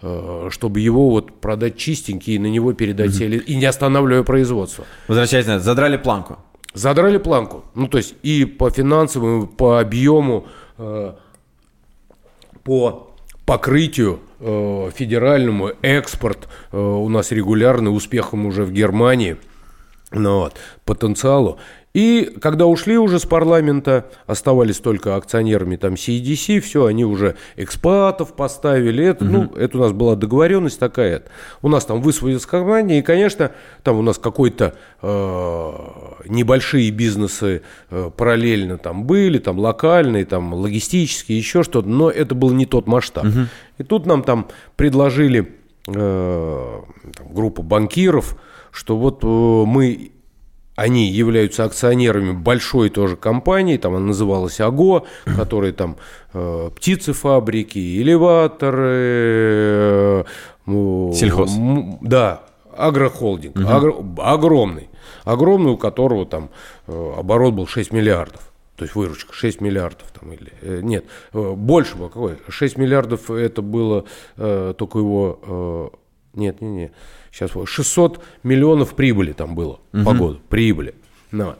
э, чтобы его вот продать чистенький и на него передать mm и не останавливая производство. Возвращаясь на это, задрали планку. Задрали планку. Ну, то есть и по финансовому, по объему, э, по покрытию э, федеральному, экспорт э, у нас регулярный, успехом уже в Германии, ну, вот, потенциалу. И когда ушли уже с парламента, оставались только акционерами там CDC, все, они уже экспатов поставили. Это, угу. ну, это у нас была договоренность такая. У нас там высвоилась компания, и, конечно, там у нас какой-то э, небольшие бизнесы э, параллельно там были, там локальные, там логистические, еще что-то, но это был не тот масштаб. Угу. И тут нам там предложили э, там, группу банкиров, что вот э, мы они являются акционерами большой тоже компании, там она называлась АГО, которые там э, птицефабрики, элеваторы. Э, Сельхоз. М, да, агрохолдинг, угу. агро, огромный, огромный, у которого там э, оборот был 6 миллиардов. То есть выручка 6 миллиардов там или э, нет э, больше было какой 6 миллиардов это было э, только его э, нет не не сейчас 600 миллионов прибыли там было угу. по году, прибыли. Ну,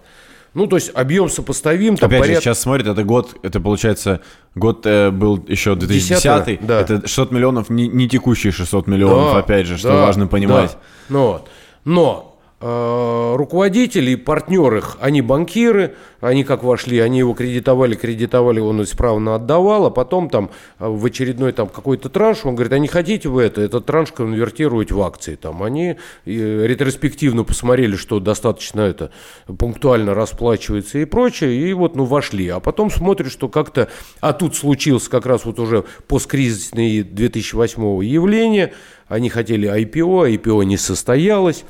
ну, то есть объем сопоставим. Там Опять поряд... же, сейчас смотрит, это год, это получается, год э, был еще 2010, 10 да. это 600 миллионов, не, не текущие 600 миллионов, да, опять же, что да, важно понимать. Да. Ну, но Э, руководители и партнер их, они банкиры, они как вошли, они его кредитовали, кредитовали, он исправно отдавал, а потом там э, в очередной там какой-то транш, он говорит, а не хотите вы это, этот транш конвертировать в акции, там они э, ретроспективно посмотрели, что достаточно это пунктуально расплачивается и прочее, и вот ну вошли, а потом смотрят, что как-то, а тут случилось как раз вот уже посткризисное 2008 явление, они хотели IPO, IPO не состоялось,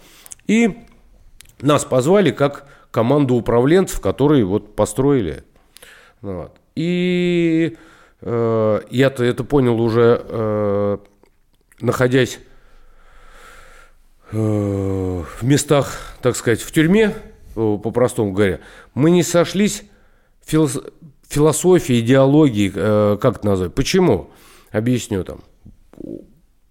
и нас позвали как команду управленцев, которые вот построили. Вот. И э, я-то это понял уже, э, находясь э, в местах, так сказать, в тюрьме, э, по-простому говоря, мы не сошлись филос философии, идеологии, э, как это назвать. Почему? Объясню там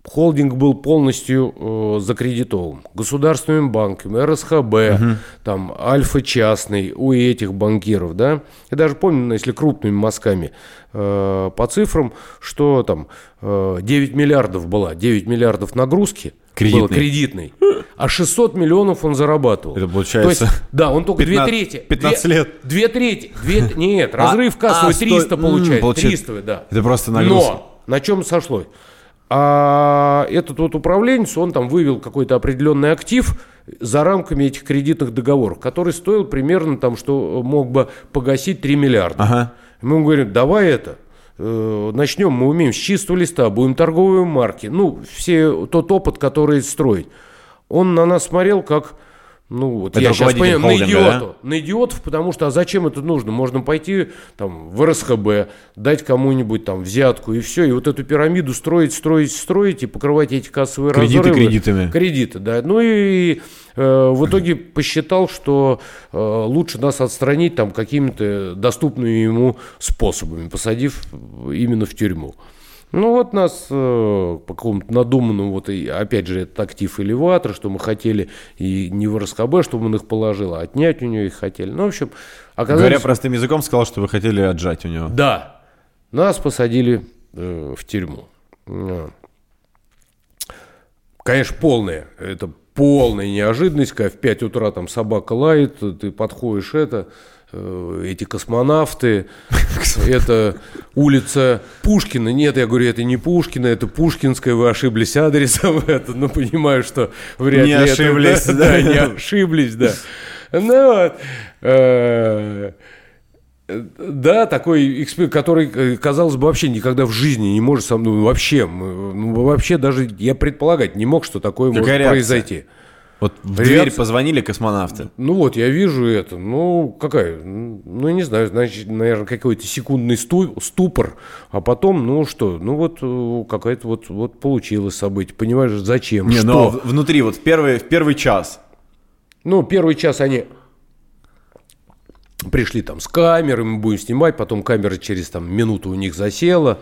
холдинг был полностью э, закредитован государственными банками, РСХБ, угу. там Альфа частный у этих банкиров, да. Я даже помню, ну, если крупными мазками э, по цифрам, что там э, 9 миллиардов была, 9 миллиардов нагрузки кредитный. было кредитной, а 600 миллионов он зарабатывал. Это получается... То есть, да, он только 15, 2 трети. 15 2, лет. 2 трети. 2, нет, а, разрыв кассовый а, 300 100, получает. получается. 300, да. Это просто нагрузка. Но на чем сошлось? А этот вот управленец, он там вывел какой-то определенный актив за рамками этих кредитных договоров, который стоил примерно там, что мог бы погасить 3 миллиарда. Ага. Мы ему говорим, давай это, э, начнем, мы умеем с чистого листа, будем торговые марки, ну, все тот опыт, который строить. Он на нас смотрел как ну, вот это я сейчас понимаю, на идиоту. Да? На идиотов, потому что а зачем это нужно? Можно пойти там в РСХБ, дать кому-нибудь там взятку и все, и вот эту пирамиду строить, строить, строить и покрывать эти кассовые Кредиты разрывы. кредитами. Кредиты, да. Ну и э, в итоге посчитал, что э, лучше нас отстранить там какими-то доступными ему способами, посадив именно в тюрьму. Ну вот нас э, по какому-то надуманному, вот и опять же этот актив элеватор, что мы хотели и не в РСКБ, чтобы он их положил, а отнять у него их хотели. Ну, в общем, оказалось... Говоря простым языком, сказал, что вы хотели отжать у него. Да. Нас посадили э, в тюрьму. Конечно, полная. Это полная неожиданность, когда в 5 утра там собака лает, ты подходишь это эти космонавты, это улица Пушкина. Нет, я говорю, это не Пушкина, это Пушкинская, вы ошиблись адресом. Это, ну, понимаю, что вряд не ли ошиблись, это, да, да, не ошиблись, да. Ну вот. Э, да, такой эксперт, который, э, казалось бы, вообще никогда в жизни не может со мной, ну, вообще, ну, вообще даже я предполагать не мог, что такое Какая может реакция? произойти. Вот в Реакция... дверь позвонили космонавты. Ну вот, я вижу это. Ну, какая? Ну, не знаю, значит, наверное, какой-то секундный ступор. А потом, ну что, ну вот э, какая-то вот, вот получилось событие. Понимаешь, зачем? Не, ну, что? но внутри, вот в первый, в первый час. Ну, первый час они пришли там с камерой, мы будем снимать, потом камера через там минуту у них засела.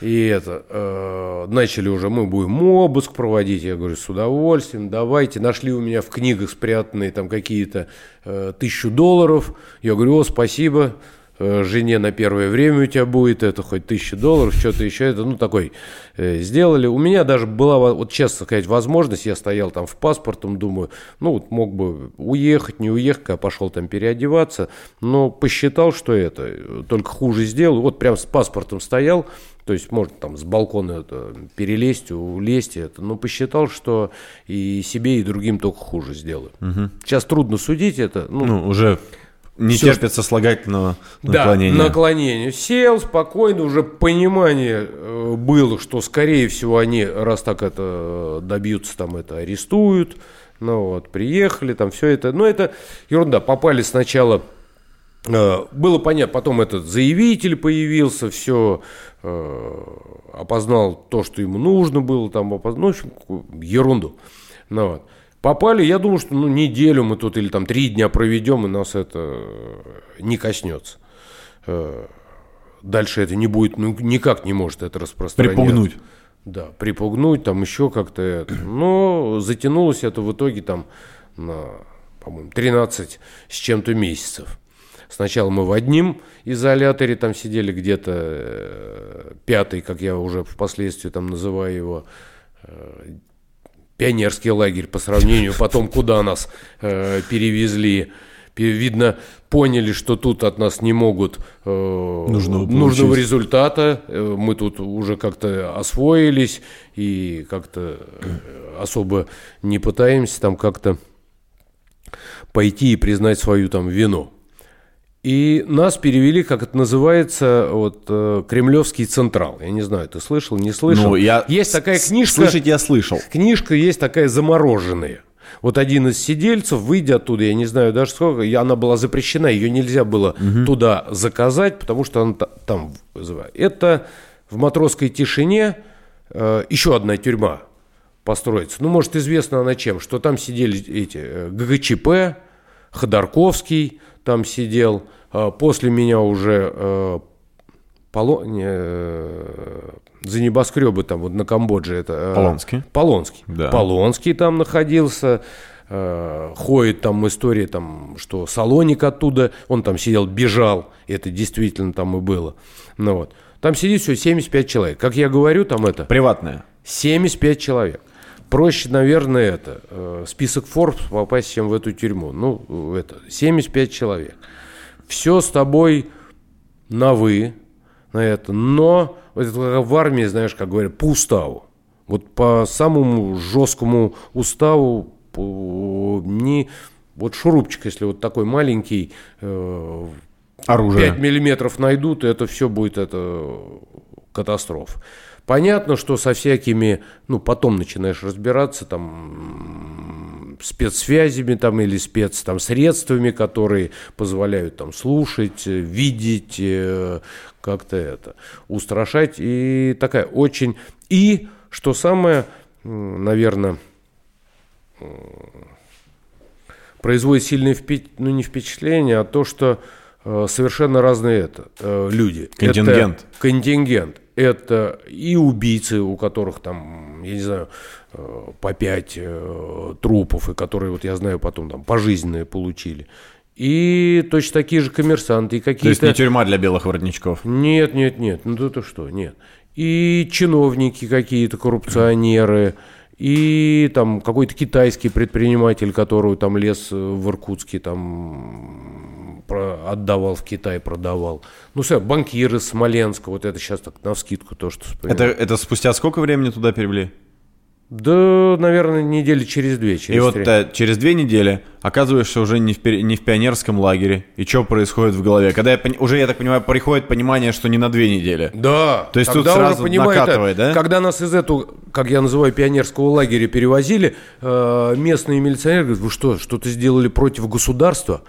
И это, э, начали уже, мы будем обыск проводить. Я говорю, с удовольствием, давайте. Нашли у меня в книгах спрятанные там какие-то э, тысячу долларов. Я говорю, о, спасибо, жене на первое время у тебя будет это хоть тысяча долларов, что-то еще это, ну, такой э, сделали. У меня даже была, вот честно сказать, возможность, я стоял там в паспортом, думаю, ну, вот мог бы уехать, не уехать, а пошел там переодеваться, но посчитал, что это, э, только хуже сделал, вот прям с паспортом стоял, то есть можно там с балкона это перелезть, улезть это, но посчитал, что и себе, и другим только хуже сделаю. Угу. Сейчас трудно судить это. Ну, ну уже не все, терпится слагательного наклонения. Да, наклонение. Сел спокойно, уже понимание э, было, что, скорее всего, они, раз так это добьются, там это арестуют. Ну вот, приехали, там все это. Но это ерунда. Попали сначала Э, было понятно, потом этот заявитель появился, все э, опознал то, что ему нужно было, там опознал, ну, в общем, ерунду. Ну, вот. Попали, я думаю, что ну, неделю мы тут или там три дня проведем, и нас это э, не коснется. Дальше это не будет, ну, никак не может это распространяться. Припугнуть. Да, припугнуть, там еще как-то это. Но затянулось это в итоге там на, по-моему, 13 с чем-то месяцев. Сначала мы в одним изоляторе там сидели где-то э, пятый, как я уже впоследствии там называю его, э, пионерский лагерь по сравнению, потом куда нас э, перевезли. Видно, поняли, что тут от нас не могут э, нужного, нужного результата. Э, мы тут уже как-то освоились и как-то особо не пытаемся там как-то пойти и признать свою там вину. И нас перевели, как это называется, вот э, Кремлевский Централ. Я не знаю, ты слышал, не слышал? Ну, я есть такая книжка. Слышать я слышал. Книжка есть такая замороженная. Вот один из сидельцев, выйдя оттуда, я не знаю даже сколько, она была запрещена, ее нельзя было угу. туда заказать, потому что она там вызывает. Это в матросской тишине э, еще одна тюрьма построится. Ну, может, известно она чем, что там сидели эти э, ГГЧП, Ходорковский, там сидел. А, после меня уже э, Поло... не, э, за небоскребы там вот на Камбодже это... э, Полонский. Полонский. Да. Полонский там находился. Ходит там история, там, что Салоник оттуда, он там сидел, бежал, это действительно там и было. Ну вот. Там сидит все 75 человек. Как я говорю, там это Приватная. 75 человек. Проще, наверное, это э, список Forbes попасть, чем в эту тюрьму. Ну, это 75 человек. Все с тобой на вы, на это. Но вот это в армии, знаешь, как говорят, по уставу. Вот по самому жесткому уставу по- не вот шурупчик, если вот такой маленький, э, Оружие. 5 миллиметров найдут, и это все будет это катастрофа. Понятно, что со всякими, ну, потом начинаешь разбираться, там, спецсвязями там или спец там средствами, которые позволяют там слушать, э, видеть, э, как-то это, устрашать. И такая очень... И, что самое, наверное, производит сильное впе- ну, не впечатление, а то, что э, совершенно разные это, люди. Контингент. Это контингент. Это и убийцы, у которых там, я не знаю, э, по пять э, трупов, и которые, вот я знаю, потом там пожизненные получили. И точно такие же коммерсанты, и То есть какие-то... не тюрьма для белых воротничков. Нет, нет, нет, ну это что, нет. И чиновники какие-то, коррупционеры, и там какой-то китайский предприниматель, который там лес в Иркутске там отдавал в Китай, продавал. Ну, все, банкиры из Смоленска, вот это сейчас так на вскидку то, что Это, вспоминаю. это спустя сколько времени туда перевели? Да, наверное, недели через две, через И вот три. э, через две недели оказываешься уже не в, не в пионерском лагере. И что происходит в голове? Когда я уже, я так понимаю, приходит понимание, что не на две недели. Да. То есть тут сразу понимаю, накатывает, это, да? Когда нас из эту, как я называю, пионерского лагеря перевозили, э, местные милиционеры говорят, вы что, что-то сделали против государства?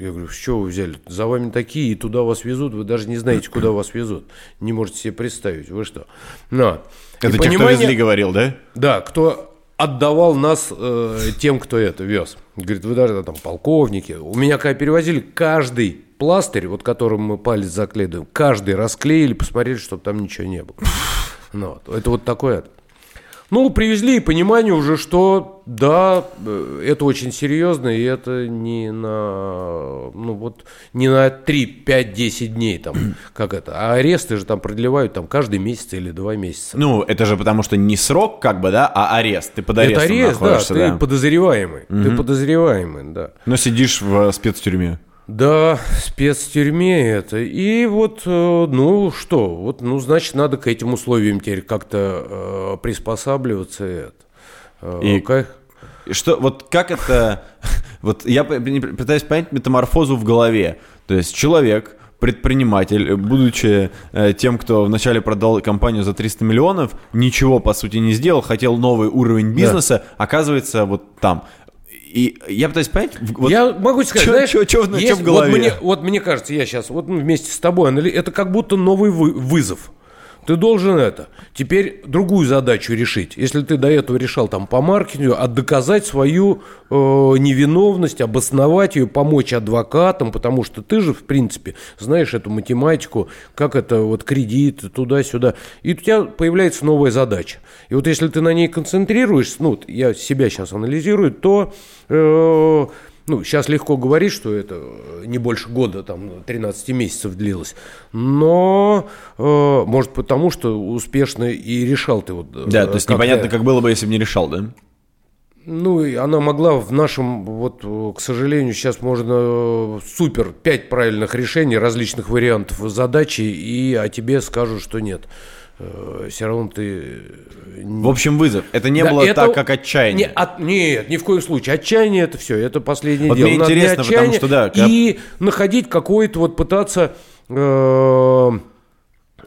Я говорю, с чего вы взяли? За вами такие, и туда вас везут, вы даже не знаете, куда вас везут. Не можете себе представить, вы что? Но. И Это те, кто понимание- везли, говорил, да? да, кто отдавал нас э, тем, кто это вез. Говорит, вы даже там полковники. У меня когда перевозили, каждый пластырь, вот которым мы палец заклеиваем, каждый расклеили, посмотрели, чтобы там ничего не было. Ну, вот. Это вот такое. Ну, привезли и понимание уже, что да, э, это очень серьезно, и это не на, ну вот, не на 3, 5, 10 дней там, как это, а аресты же там продлевают там каждый месяц или два месяца. Ну, это же потому что не срок, как бы, да, а арест. Ты под Это арестом арест, да, находишься, ты да. подозреваемый. Ты подозреваемый, да. Но сидишь в спецтюрьме. Да, спецтюрьме это. И вот, э, ну что, вот, ну, значит, надо к этим условиям теперь как-то э, приспосабливаться. Это. Э, И- как- И Что, вот как это... Вот я пытаюсь понять метаморфозу в голове. То есть человек, предприниматель, будучи э, тем, кто вначале продал компанию за 300 миллионов, ничего, по сути, не сделал, хотел новый уровень бизнеса, оказывается вот там. И я пытаюсь понять... вот я могу сказать, чё- знаешь, чё- чё в- чё есть- в голове? Вот мне, вот мне кажется, я сейчас вот ну, вместе с тобой, это как будто новый вы- вызов. Ты должен это. Теперь другую задачу решить. Если ты до этого решал там по маркетингу, а доказать свою э, невиновность, обосновать ее, помочь адвокатам, потому что ты же, в принципе, знаешь эту математику, как это вот кредит, туда-сюда. И у тебя появляется новая задача. И вот если ты на ней концентрируешься, ну, я себя сейчас анализирую, то э, ну, сейчас легко говорить, что это э, не больше года, там, 13 месяцев длилось. Но, э, может, потому что успешно и решал ты вот... э, Да, то есть как непонятно, я- как было бы, если бы не решал, да? Ну, и она могла в нашем, вот, э, к сожалению, сейчас можно супер, пять правильных решений, различных вариантов задачи, и о тебе скажут, что нет. Все равно ты... э, В общем, вызов. Это не Да, было это- так, как отчаяние. Не, от- нет, ни в коем случае. Отчаяние это все, это последнее Вот дело. мне Надо интересно, потому что, да, когда- И находить какой-то вот пытаться э,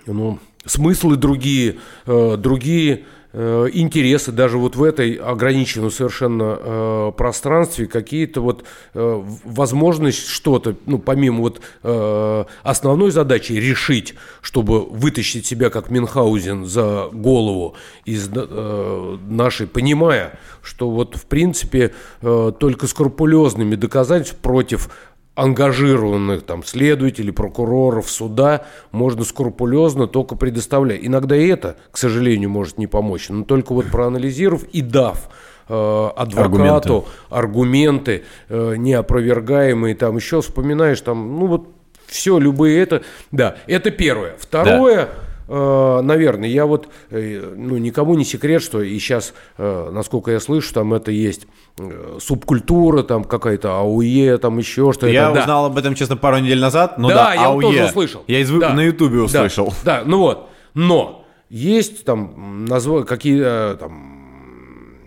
ну, смыслы другие, э, другие э, интересы даже вот в этой ограниченном совершенно э, пространстве какие-то вот э, возможность что-то, ну, помимо вот э, основной задачи решить, чтобы вытащить себя как Мюнхгаузен за голову из э, нашей, понимая, что вот в принципе э, только скрупулезными доказательств против ангажированных там следователей, прокуроров, суда можно скрупулезно только предоставлять. Иногда и это, к сожалению, может не помочь, но только вот проанализировав и дав э, адвокату аргументы, аргументы э, неопровергаемые, там еще вспоминаешь, там, ну вот все, любые это, да, это первое. Второе, да наверное, я вот, э, ну, никому не секрет, что и сейчас, э, насколько я слышу, там это есть субкультура, там какая-то АУЕ, там еще что-то. Я да. узнал об этом, честно, пару недель назад, но да, да я АУЕ. тоже услышал. Я из, да. на Ютубе услышал. Да, да, ну вот, но есть там назва... какие там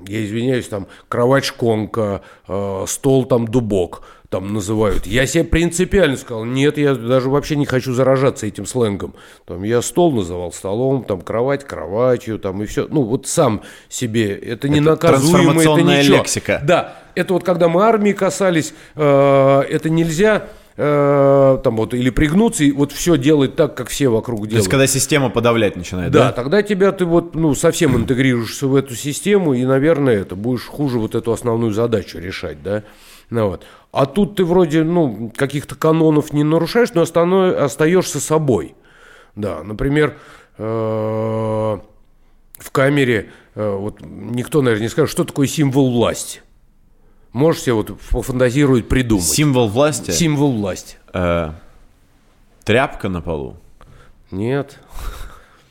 я извиняюсь, там кровать-шконка, э, стол там дубок там называют. Я себе принципиально сказал, нет, я даже вообще не хочу заражаться этим сленгом. Там я стол называл столом, там кровать кроватью, там и все. Ну вот сам себе, это не наказуемо, это ничего. лексика. Да, это вот когда мы армии касались, э, это нельзя э, там вот или пригнуться и вот все делать так, как все вокруг делают. То есть когда система подавлять начинает, да? Да, тогда тебя ты вот ну совсем интегрируешься в эту систему и, наверное, это будешь хуже вот эту основную задачу решать, да. Ну, вот. А тут ты вроде ну, каких-то канонов не нарушаешь, но остаешься собой. Да, например, э, в камере э, вот никто, наверное, не скажет, что такое символ власти. Можешь себе вот пофантазировать, придумать. Символ власти? Символ власти. Э, тряпка на полу? Нет.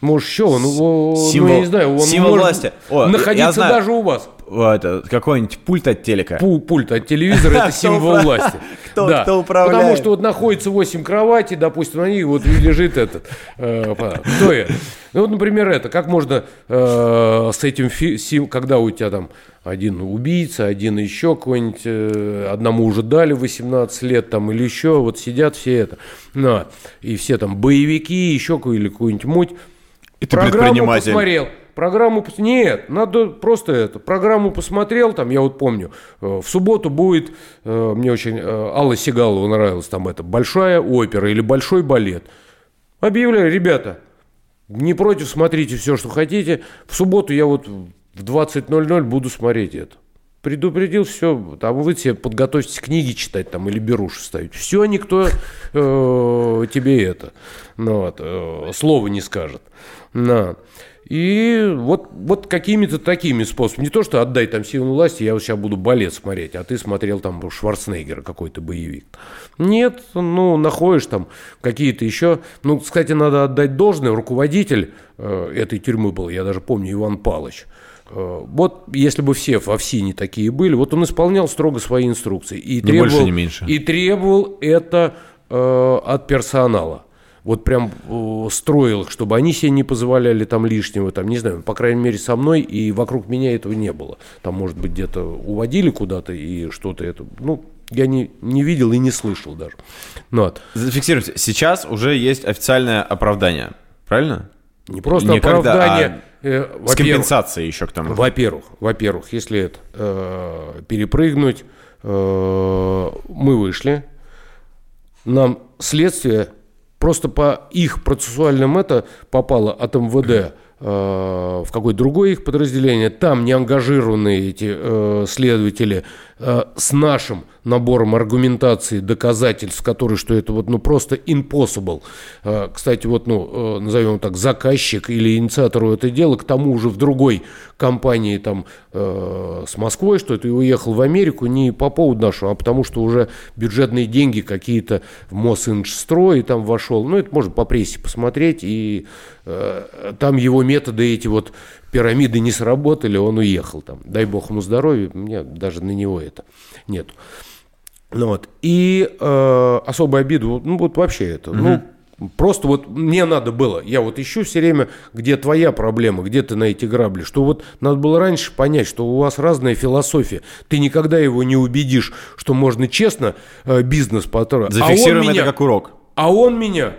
Может, еще он, символ, ну, я не знаю, он символ может власти. О, находиться даже у вас это, какой-нибудь пульт от телека. Пу пульт от телевизора – это символ власти. Кто, да. кто управляет? Потому что вот находится 8 кроватей, допустим, на них вот лежит этот. Э, кто это? Ну вот, например, это. Как можно э, с этим, сим, когда у тебя там один убийца, один еще какой-нибудь, э, одному уже дали 18 лет там или еще, вот сидят все это. На, и все там боевики, еще или какую-нибудь муть. И ты Программу посмотрел. Программу... Нет, надо просто это. Программу посмотрел, там, я вот помню, э, в субботу будет, э, мне очень э, Алла Сигалова нравилась, там это, большая опера или большой балет. Объявляю, ребята, не против, смотрите все, что хотите. В субботу я вот в 20.00 буду смотреть это. Предупредил, все, там вы себе подготовьтесь книги читать там или беруши ставить. Все, никто э, тебе это, ну, вот, э, слова не скажет. На. И вот, вот какими-то такими способами. Не то, что отдай там силу власти, я вот сейчас буду балет смотреть, а ты смотрел там Шварценеггера какой-то боевик. Нет, ну, находишь там какие-то еще... Ну, кстати, надо отдать должное. Руководитель э, этой тюрьмы был, я даже помню, Иван Палыч. Э, вот если бы все в ОФСИНе такие были, вот он исполнял строго свои инструкции. И не требовал, больше, не меньше. И требовал это э, от персонала вот прям э, строил их, чтобы они себе не позволяли там лишнего, там, не знаю, по крайней мере, со мной, и вокруг меня этого не было. Там, может быть, где-то уводили куда-то и что-то это, ну, я не, не видел и не слышал даже. Ну, вот. Зафиксируйте, сейчас уже есть официальное оправдание, правильно? Не просто не оправдание. А э, с компенсацией еще к тому. Во-первых, во-первых, если это э, перепрыгнуть, э, мы вышли, нам следствие Просто по их процессуальным это попало от МВД Э, в какое-то другое их подразделение, там не ангажированные эти э, следователи э, с нашим набором аргументации, доказательств, которые, что это вот, ну, просто impossible. Э, кстати, вот, ну, э, назовем так, заказчик или инициатор это дела, к тому же в другой компании там с Москвой, что это и уехал в Америку не по поводу нашего, а потому что уже бюджетные деньги какие-то в Мосинжстрой там вошел. Ну, это можно по прессе посмотреть, и там его методы эти вот пирамиды не сработали, он уехал там. Дай бог ему здоровья, меня даже на него это нет. Ну вот. И э, особую обиду, ну вот вообще это, угу. ну Просто вот мне надо было, я вот ищу все время, где твоя проблема, где ты на эти грабли, что вот надо было раньше понять, что у вас разная философия. Ты никогда его не убедишь, что можно честно э, бизнес потратить. Зафиксируем а меня, это как урок. А он меня,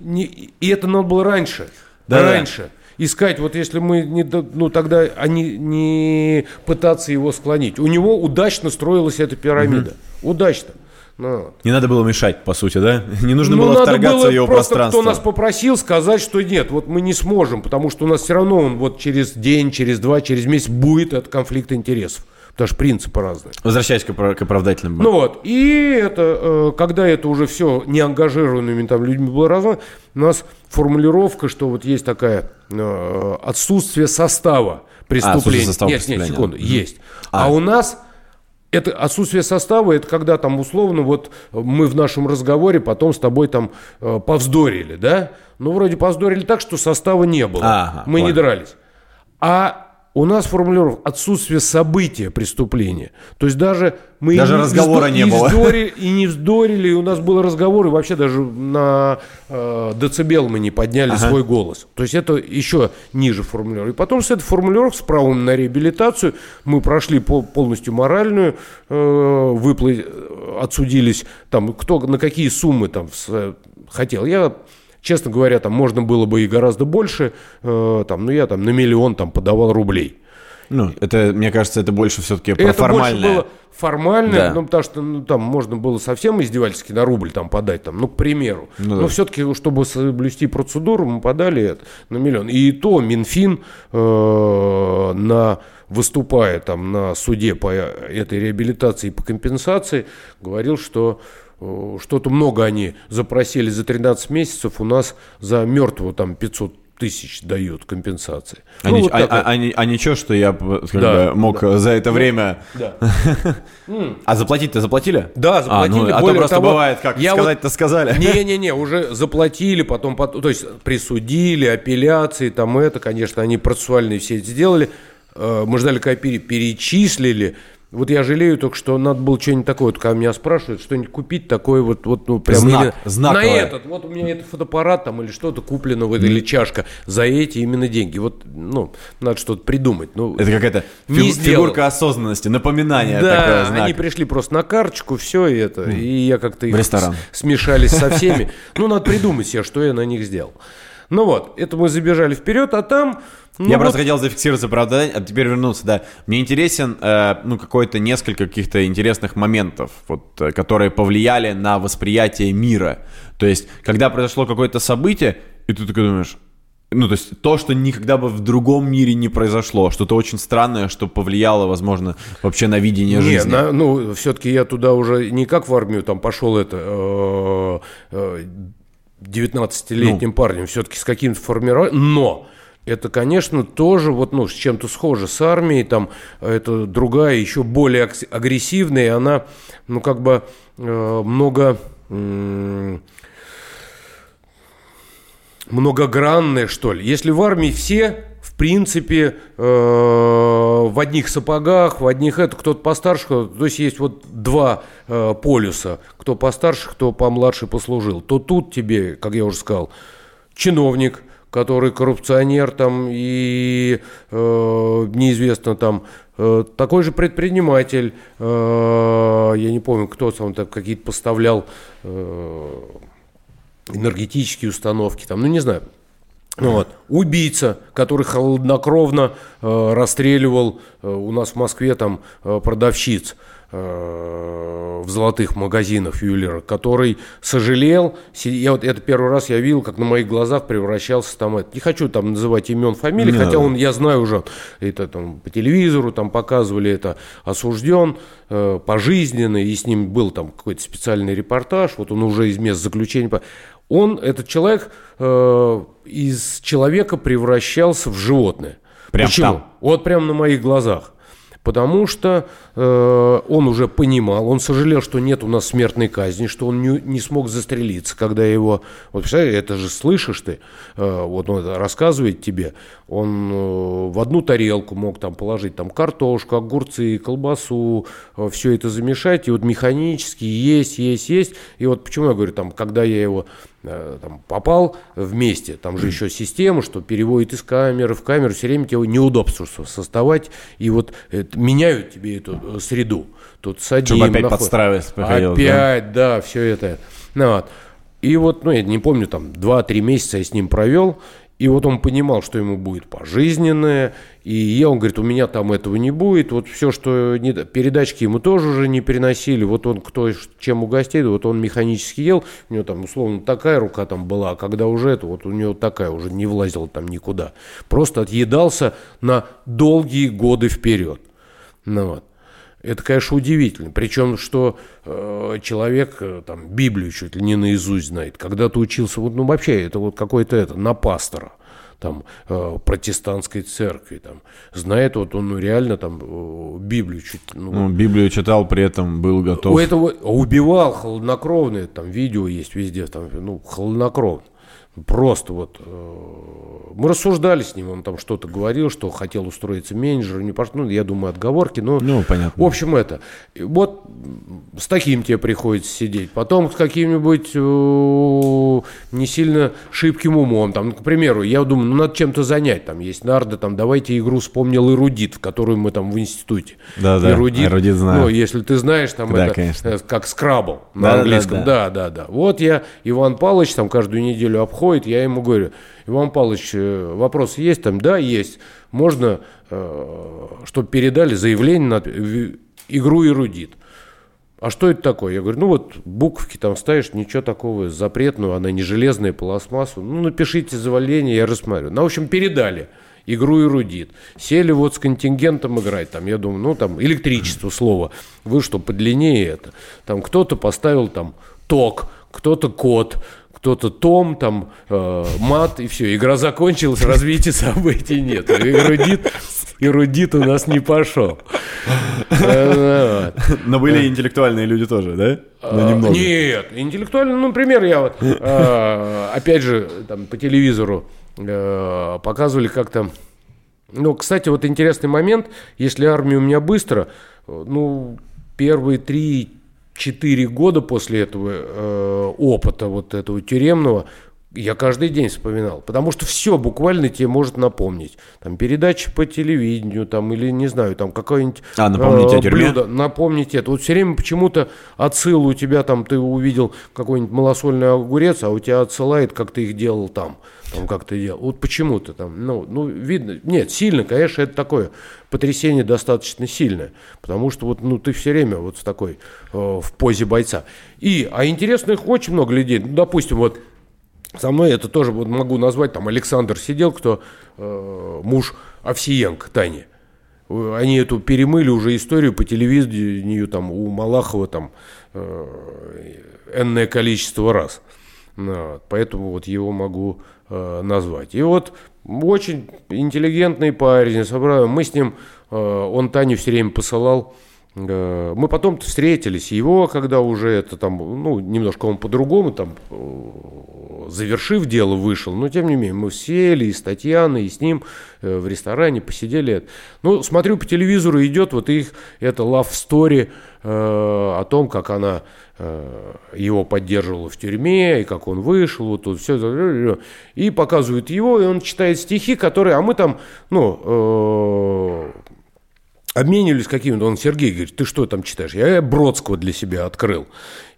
не, и это надо было раньше. Да, раньше. Искать, вот если мы не, ну тогда они не пытаться его склонить. У него удачно строилась эта пирамида. Угу. Удачно. Ну, не надо было мешать, по сути, да? Не нужно ну, было вторгаться было в его просто, пространство. кто нас попросил сказать, что нет, вот мы не сможем, потому что у нас все равно он вот через день, через два, через месяц будет этот конфликт интересов. Потому что принципы разные. Возвращаясь к, к оправдательным. Ну вот, и это, э, когда это уже все неангажированными там людьми было разно, у нас формулировка, что вот есть такая э, отсутствие состава преступления. А, состава нет, нет, секунду, mm-hmm. есть. А. а у нас это отсутствие состава, это когда там условно вот мы в нашем разговоре потом с тобой там э, повздорили, да? Ну, вроде повздорили так, что состава не было. Ага, мы понял. не дрались. А у нас формулировка отсутствие события преступления. То есть даже мы даже и разговора не, не было. Вздорили, и не вздорили, и у нас был разговор, и вообще даже на э, децибел мы не подняли ага. свой голос. То есть это еще ниже формулировки. И потом с этой формулировкой, с правом на реабилитацию, мы прошли пол, полностью моральную, э, выплы, отсудились, там, кто на какие суммы там с, хотел. Я Честно говоря, там можно было бы и гораздо больше, э, там, ну я там на миллион там подавал рублей. Ну, это, мне кажется, это больше все-таки про это формальное. Больше было формальное, да. ну, потому что ну, там можно было совсем издевательски на рубль там подать, там, ну, к примеру. Ну, Но да. все-таки, чтобы соблюсти процедуру, мы подали это на миллион. И то Минфин э, на выступая там на суде по этой реабилитации и по компенсации, говорил, что Э, что-то много они запросили за 13 месяцев, у нас за мертвого там 500 тысяч дают компенсации. А, ну, ни, вот а, а, а, а ничего, что я как да, бы, мог да. за это ну, время... Да. а заплатить-то заплатили? Да, заплатили. А, ну, а то просто того, бывает, как сказать-то вот, сказали. Не-не-не, уже заплатили, потом, то есть присудили, апелляции, там это, конечно, они процессуальные все это сделали. Э, мы ждали, когда перечислили, вот я жалею только, что надо было что-нибудь такое, вот, когда меня спрашивают, что-нибудь купить такое вот, вот ну, прям Знак, именно на этот. Вот у меня этот фотоаппарат там или что-то куплено, вот, mm. или чашка за эти именно деньги. Вот, ну, надо что-то придумать. Ну, Это какая-то фигу- фигурка осознанности, напоминание да, такое, знак. они пришли просто на карточку, все и это, mm. и я как-то их ресторан. смешались со всеми. Ну, надо придумать себе, что я на них сделал. Ну вот, это мы забежали вперед, а там ну, я вот... просто хотел зафиксироваться, правда, а теперь вернуться, да. Мне интересен, э, ну, какой-то несколько каких-то интересных моментов, вот, э, которые повлияли на восприятие мира. То есть, когда произошло какое-то событие, и ты такой думаешь, ну, то есть то, что никогда бы в другом мире не произошло, что-то очень странное, что повлияло, возможно, вообще на видение не, жизни. На, ну, все-таки я туда уже не как в армию там пошел это э, 19-летним ну. парнем, все-таки с каким-то формированием, но это, конечно, тоже вот, ну, с чем-то схоже с армией, там, это другая, еще более агрессивная, и она, ну, как бы э, много... Э, многогранная, что ли. Если в армии все, в принципе, э, в одних сапогах, в одних это, кто-то постарше, то есть есть вот два э, полюса, кто постарше, кто помладше послужил, то тут тебе, как я уже сказал, чиновник – который коррупционер там и э, неизвестно там э, такой же предприниматель, э, я не помню, кто там так какие-то поставлял э, энергетические установки, там, ну не знаю. Вот. Убийца, который холоднокровно э, расстреливал э, у нас в Москве там э, продавщиц. Э, в золотых магазинах ювелира, который сожалел, я вот это первый раз я видел, как на моих глазах превращался там, это, не хочу там называть имен, фамилий, хотя он, я знаю уже, это там по телевизору там показывали, это осужден э, пожизненно, и с ним был там какой-то специальный репортаж, вот он уже из мест заключения, он, этот человек, э, из человека превращался в животное. Прям Почему? Там. Вот прямо на моих глазах потому что э, он уже понимал, он сожалел, что нет у нас смертной казни, что он не, не смог застрелиться, когда его... Вот представляешь, это же слышишь ты, э, вот он рассказывает тебе, он э, в одну тарелку мог там положить там картошку, огурцы, колбасу, э, все это замешать, и вот механически есть, есть, есть, и вот почему я говорю, там, когда я его там, попал вместе, там же еще система, что переводит из камеры в камеру, все время тебе неудобство создавать, и вот это, меняют тебе эту э, среду. Тут садим, Чтобы опять наход... подстраиваться Опять, да, да все это. Ну, вот. И вот, ну, я не помню, там, 2-3 месяца я с ним провел, и вот он понимал, что ему будет пожизненное, и я, он говорит, у меня там этого не будет, вот все, что не, передачки ему тоже уже не переносили, вот он кто чем угостит, вот он механически ел, у него там условно такая рука там была, а когда уже это, вот у него такая уже не влазила там никуда, просто отъедался на долгие годы вперед. Ну вот. Это, конечно, удивительно. Причем, что э, человек э, там Библию чуть ли не наизусть знает. Когда-то учился, вот, ну вообще, это вот какой-то это, на пастора там, э, протестантской церкви, там, знает, вот он ну, реально там э, Библию чуть... Ну, ну, Библию читал, при этом был готов... У этого убивал холоднокровно, там видео есть везде, там, ну, холоднокровно. Просто вот э, мы рассуждали с ним, он там что-то говорил, что хотел устроиться менеджером, не пошло, ну, я думаю, отговорки, но... Ну, понятно. В общем, это. Вот с таким тебе приходится сидеть. Потом с каким-нибудь э, не сильно шибким умом. Там, к примеру, я думаю, ну, надо чем-то занять. Там есть нарды, там, давайте игру вспомнил эрудит, в которую мы там в институте. Да, да, эрудит, эрудит знаю. Ну, если ты знаешь, там да, это конечно. Э, как скрабл на да, английском. Да да. да, да, да. Вот я, Иван Павлович, там каждую неделю обходит подходит, я ему говорю, Иван Павлович, э, вопрос есть там? Да, есть. Можно, э, чтобы передали заявление на игру «Эрудит». А что это такое? Я говорю, ну вот буковки там ставишь, ничего такого запретного, она не железная, пластмассу. Ну, напишите заявление, я рассмотрю. Ну, в общем, передали игру «Эрудит». Сели вот с контингентом играть, там, я думаю, ну, там, электричество слово, вы что, подлиннее это. Там кто-то поставил там ток, кто-то код, кто-то том, там, э, мат, и все. Игра закончилась, развития событий нет. Эрудит, эрудит у нас не пошел. Но были интеллектуальные люди тоже, да? Но немного. Нет, интеллектуально, ну, например, я вот, э, опять же, там, по телевизору э, показывали как-то... Ну, кстати, вот интересный момент, если армия у меня быстро, ну, первые три четыре года после этого э, опыта вот этого тюремного я каждый день вспоминал, потому что все буквально тебе может напомнить. Там передачи по телевидению, там, или не знаю, там какое-нибудь а, напомните э, блюдо, напомнить это. Вот все время почему-то отсыл у тебя там, ты увидел какой-нибудь малосольный огурец, а у тебя отсылает, как ты их делал там там как то делал. Вот почему-то там, ну, ну, видно, нет, сильно, конечно, это такое потрясение достаточно сильное, потому что вот, ну, ты все время вот в такой, э, в позе бойца. И, а интересных очень много людей, ну, допустим, вот со мной это тоже вот могу назвать, там, Александр сидел, кто э, муж Овсиенко Тани. Они эту перемыли уже историю по телевидению, там, у Малахова, там, э, энное количество раз. Ну, поэтому вот его могу Э, назвать. И вот очень интеллигентный парень, собрал, мы с ним, э, он Таню все время посылал, э, мы потом встретились, его, когда уже это там, ну, немножко он по-другому там, завершив дело, вышел, но тем не менее, мы сели и с Татьяной, и с ним в ресторане посидели. Ну, смотрю по телевизору, идет вот их, это love story о том, как она Э, его поддерживала в тюрьме, и как он вышел, вот тут все, и показывают его, и он читает стихи, которые, а мы там, ну, э, обменивались какими-то, он Сергей говорит, ты что там читаешь? Я Бродского для себя открыл.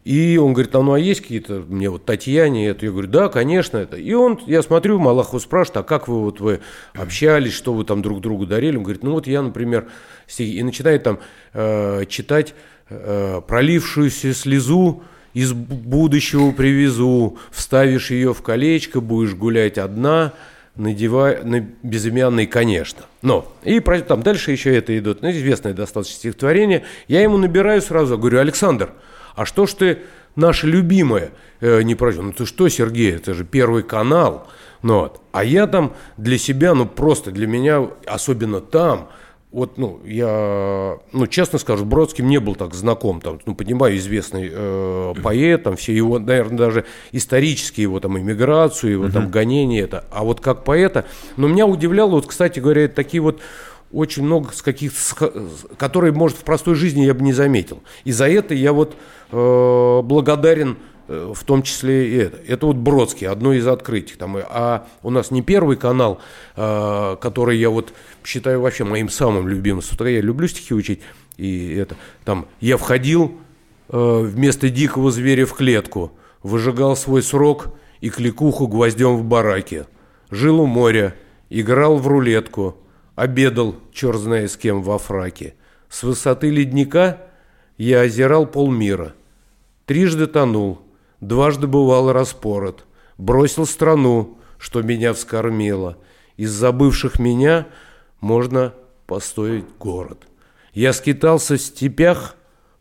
И он говорит, а ну а есть какие-то мне вот Татьяне это? Я говорю, да, конечно, это. И он, я смотрю, Малахов спрашивает, а как вы вот вы общались, что вы там друг другу дарили? Он говорит, ну вот я, например, стихи, и начинает там э, читать Э, пролившуюся слезу из будущего привезу, вставишь ее в колечко, будешь гулять одна, надевай на безымянный, конечно. Но, и там дальше еще это идут, ну, известное достаточно стихотворение. Я ему набираю сразу, говорю, Александр, а что ж ты наша любимая э, не прочь? Ну ты что, Сергей, это же первый канал. Ну, вот. А я там для себя, ну просто для меня, особенно там – вот, ну, я, ну, честно скажу, Бродским не был так знаком, там, ну, понимаю, известный э, поэт, там, все его, наверное, даже исторические его, там, иммиграцию, его, там, гонения, это, а вот как поэта, но меня удивляло, вот, кстати говоря, такие вот очень много с каких-то, которые, может, в простой жизни я бы не заметил. И за это я вот э, благодарен в том числе и это. Это вот Бродский, одно из открытий. Там, а у нас не первый канал, э, который я вот считаю вообще моим самым любимым. С утра я люблю стихи учить. И это, там, я входил э, вместо дикого зверя в клетку, выжигал свой срок и кликуху гвоздем в бараке. Жил у моря, играл в рулетку, обедал, черт знает с кем, во фраке. С высоты ледника я озирал полмира. Трижды тонул, Дважды бывал распорот, бросил страну, что меня вскормило. Из забывших меня можно построить город. Я скитался в степях,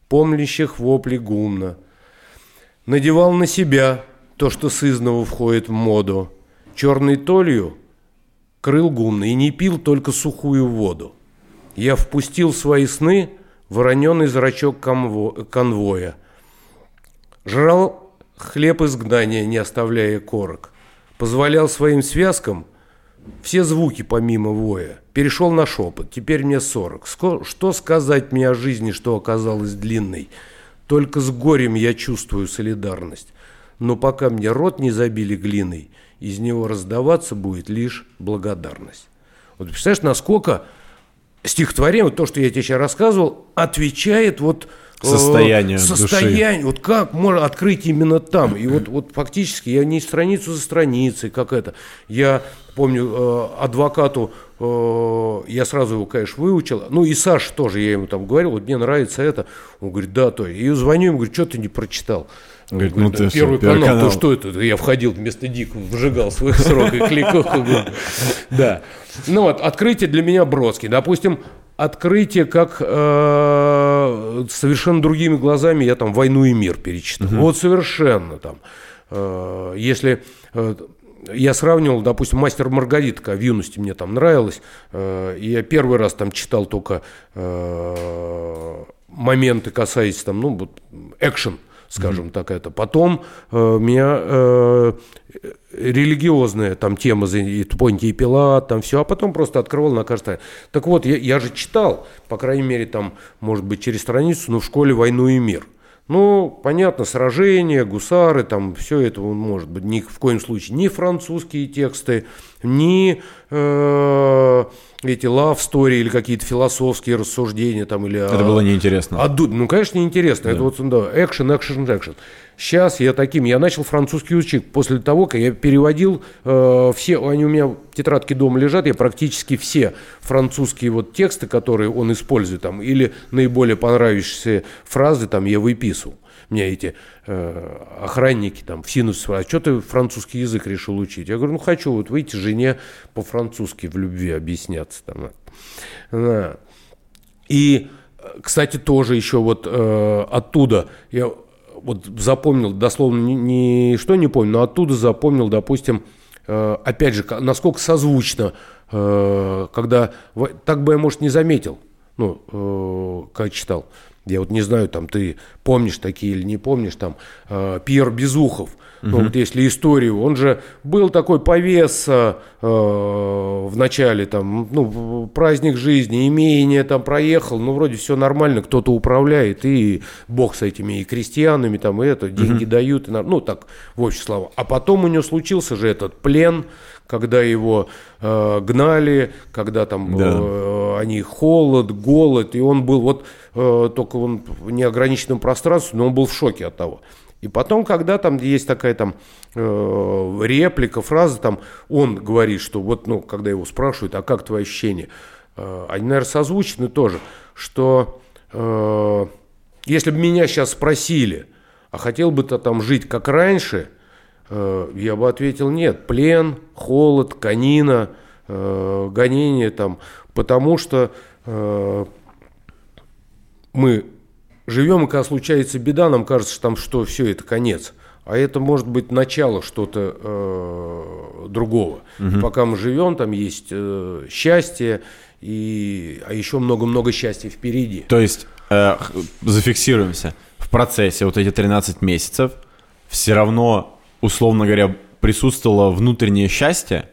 помнящих вопли гумна. Надевал на себя то, что сызново входит в моду. Черной толью крыл гумна и не пил только сухую воду. Я впустил в свои сны вороненый зрачок конвоя. Жрал хлеб изгнания, не оставляя корок. Позволял своим связкам все звуки помимо воя. Перешел на шепот. Теперь мне сорок. Что сказать мне о жизни, что оказалась длинной? Только с горем я чувствую солидарность. Но пока мне рот не забили глиной, из него раздаваться будет лишь благодарность. Вот представляешь, насколько стихотворение, вот то, что я тебе сейчас рассказывал, отвечает вот состоянию состояние, души. вот как можно открыть именно там. И вот, вот фактически я не страницу за страницей, как это. Я помню э, адвокату, э, я сразу его, конечно, выучил. Ну и Саш тоже, я ему там говорил, вот мне нравится это. Он говорит, да, то. И звоню ему, говорю, что ты не прочитал? Говорит, ну ты первый, что, канал, канал, то что это? Я входил вместо Дик, выжигал свой срок и кликал. Да. Ну вот, открытие для меня Бродский. Допустим, открытие, как э, совершенно другими глазами я там «Войну и мир» перечитал. Угу. Вот совершенно там. Э, если э, я сравнивал, допустим, «Мастер Маргаритка» в юности мне там нравилось. Э, и я первый раз там читал только э, моменты, касаясь там, ну, вот, экшен скажем mm-hmm. так это. Потом э, меня э, религиозная там тема, и Понтий и Пилат, там все, а потом просто открывал на каждое. Так вот, я, я же читал, по крайней мере, там, может быть, через страницу, но в школе «Войну и мир». Ну, понятно, сражения, гусары, там все это может быть ни в коем случае ни французские тексты, ни э, эти love story или какие-то философские рассуждения там или. Это было неинтересно. А, ну, конечно, неинтересно. Да. Это вот да, экшен, экшен, экшен. Сейчас я таким, я начал французский учить после того, как я переводил э, все, они у меня тетрадки дома лежат, я практически все французские вот тексты, которые он использует там, или наиболее понравившиеся фразы там я выписывал. Меня эти э, охранники там в Синус а что ты французский язык решил учить? Я говорю, ну хочу вот выйти жене по-французски в любви объясняться там. Да. И, кстати, тоже еще вот э, оттуда я вот запомнил, дословно ни, ни что не помню, но оттуда запомнил, допустим, э, опять же, насколько созвучно, э, когда, так бы я, может, не заметил, ну, э, как читал, я вот не знаю, там ты помнишь такие или не помнишь, там э, Пьер Безухов, ну вот если историю, он же был такой повес э, в начале, там, ну, праздник жизни, имение там проехал, ну, вроде все нормально, кто-то управляет, и бог с этими и крестьянами, там, и это, деньги дают, и, ну, так, в общем слова. А потом у него случился же этот плен, когда его э, гнали, когда там да. э, они холод, голод, и он был вот э, только он в неограниченном пространстве, но он был в шоке от того. И потом, когда там есть такая там э, реплика, фраза, там он говорит, что вот, ну, когда его спрашивают, а как твои ощущения, э, они, наверное, созвучны тоже, что э, если бы меня сейчас спросили, а хотел бы ты там жить как раньше, э, я бы ответил нет, плен, холод, конина, э, гонение там, потому что э, мы живем, и когда случается беда, нам кажется, что там что все это конец. А это может быть начало что-то э, другого. Угу. Пока мы живем, там есть э, счастье, и, а еще много-много счастья впереди. То есть, э, зафиксируемся, в процессе вот эти 13 месяцев все равно, условно говоря, присутствовало внутреннее счастье,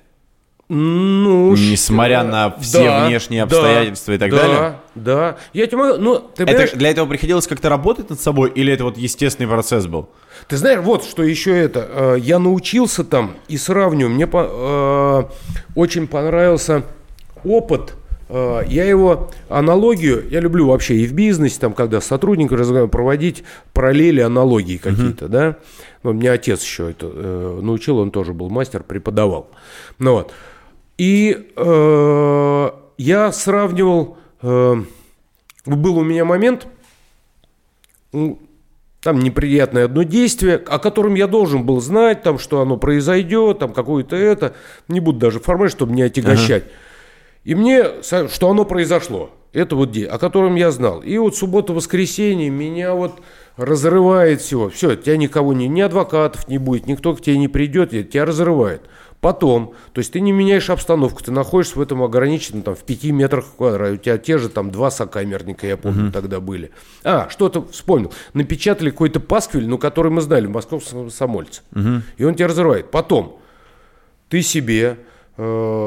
ну, несмотря что? на все да, внешние обстоятельства да, и так да, далее. Да, я тебе могу, ну, ты это, Для этого приходилось как-то работать над собой, или это вот естественный процесс был? Ты знаешь, вот что еще это. Э, я научился там и сравниваю. Мне по, э, очень понравился опыт. Э, я его аналогию, я люблю вообще и в бизнесе, там, когда с сотрудниками разговариваю, проводить параллели, аналогии какие-то, uh-huh. да. Ну, мне отец еще это э, научил, он тоже был мастер, преподавал. Ну вот. И э, я сравнивал, э, был у меня момент, там неприятное одно действие, о котором я должен был знать, там, что оно произойдет, там какое-то это, не буду даже формально, чтобы не отягощать. Ага. И мне, что оно произошло, это вот день, о котором я знал. И вот суббота-воскресенье меня вот разрывает всего. Все, тебя никого не, ни адвокатов не будет, никто к тебе не придет, тебя разрывает. Потом, то есть ты не меняешь обстановку, ты находишься в этом ограниченном, там, в пяти метрах в квадрате, у тебя те же там два сокамерника, я помню, угу. тогда были. А, что-то вспомнил, напечатали какой-то пасквиль, ну, который мы знали, московского самольца. Угу. И он тебя разрывает. Потом, ты себе э,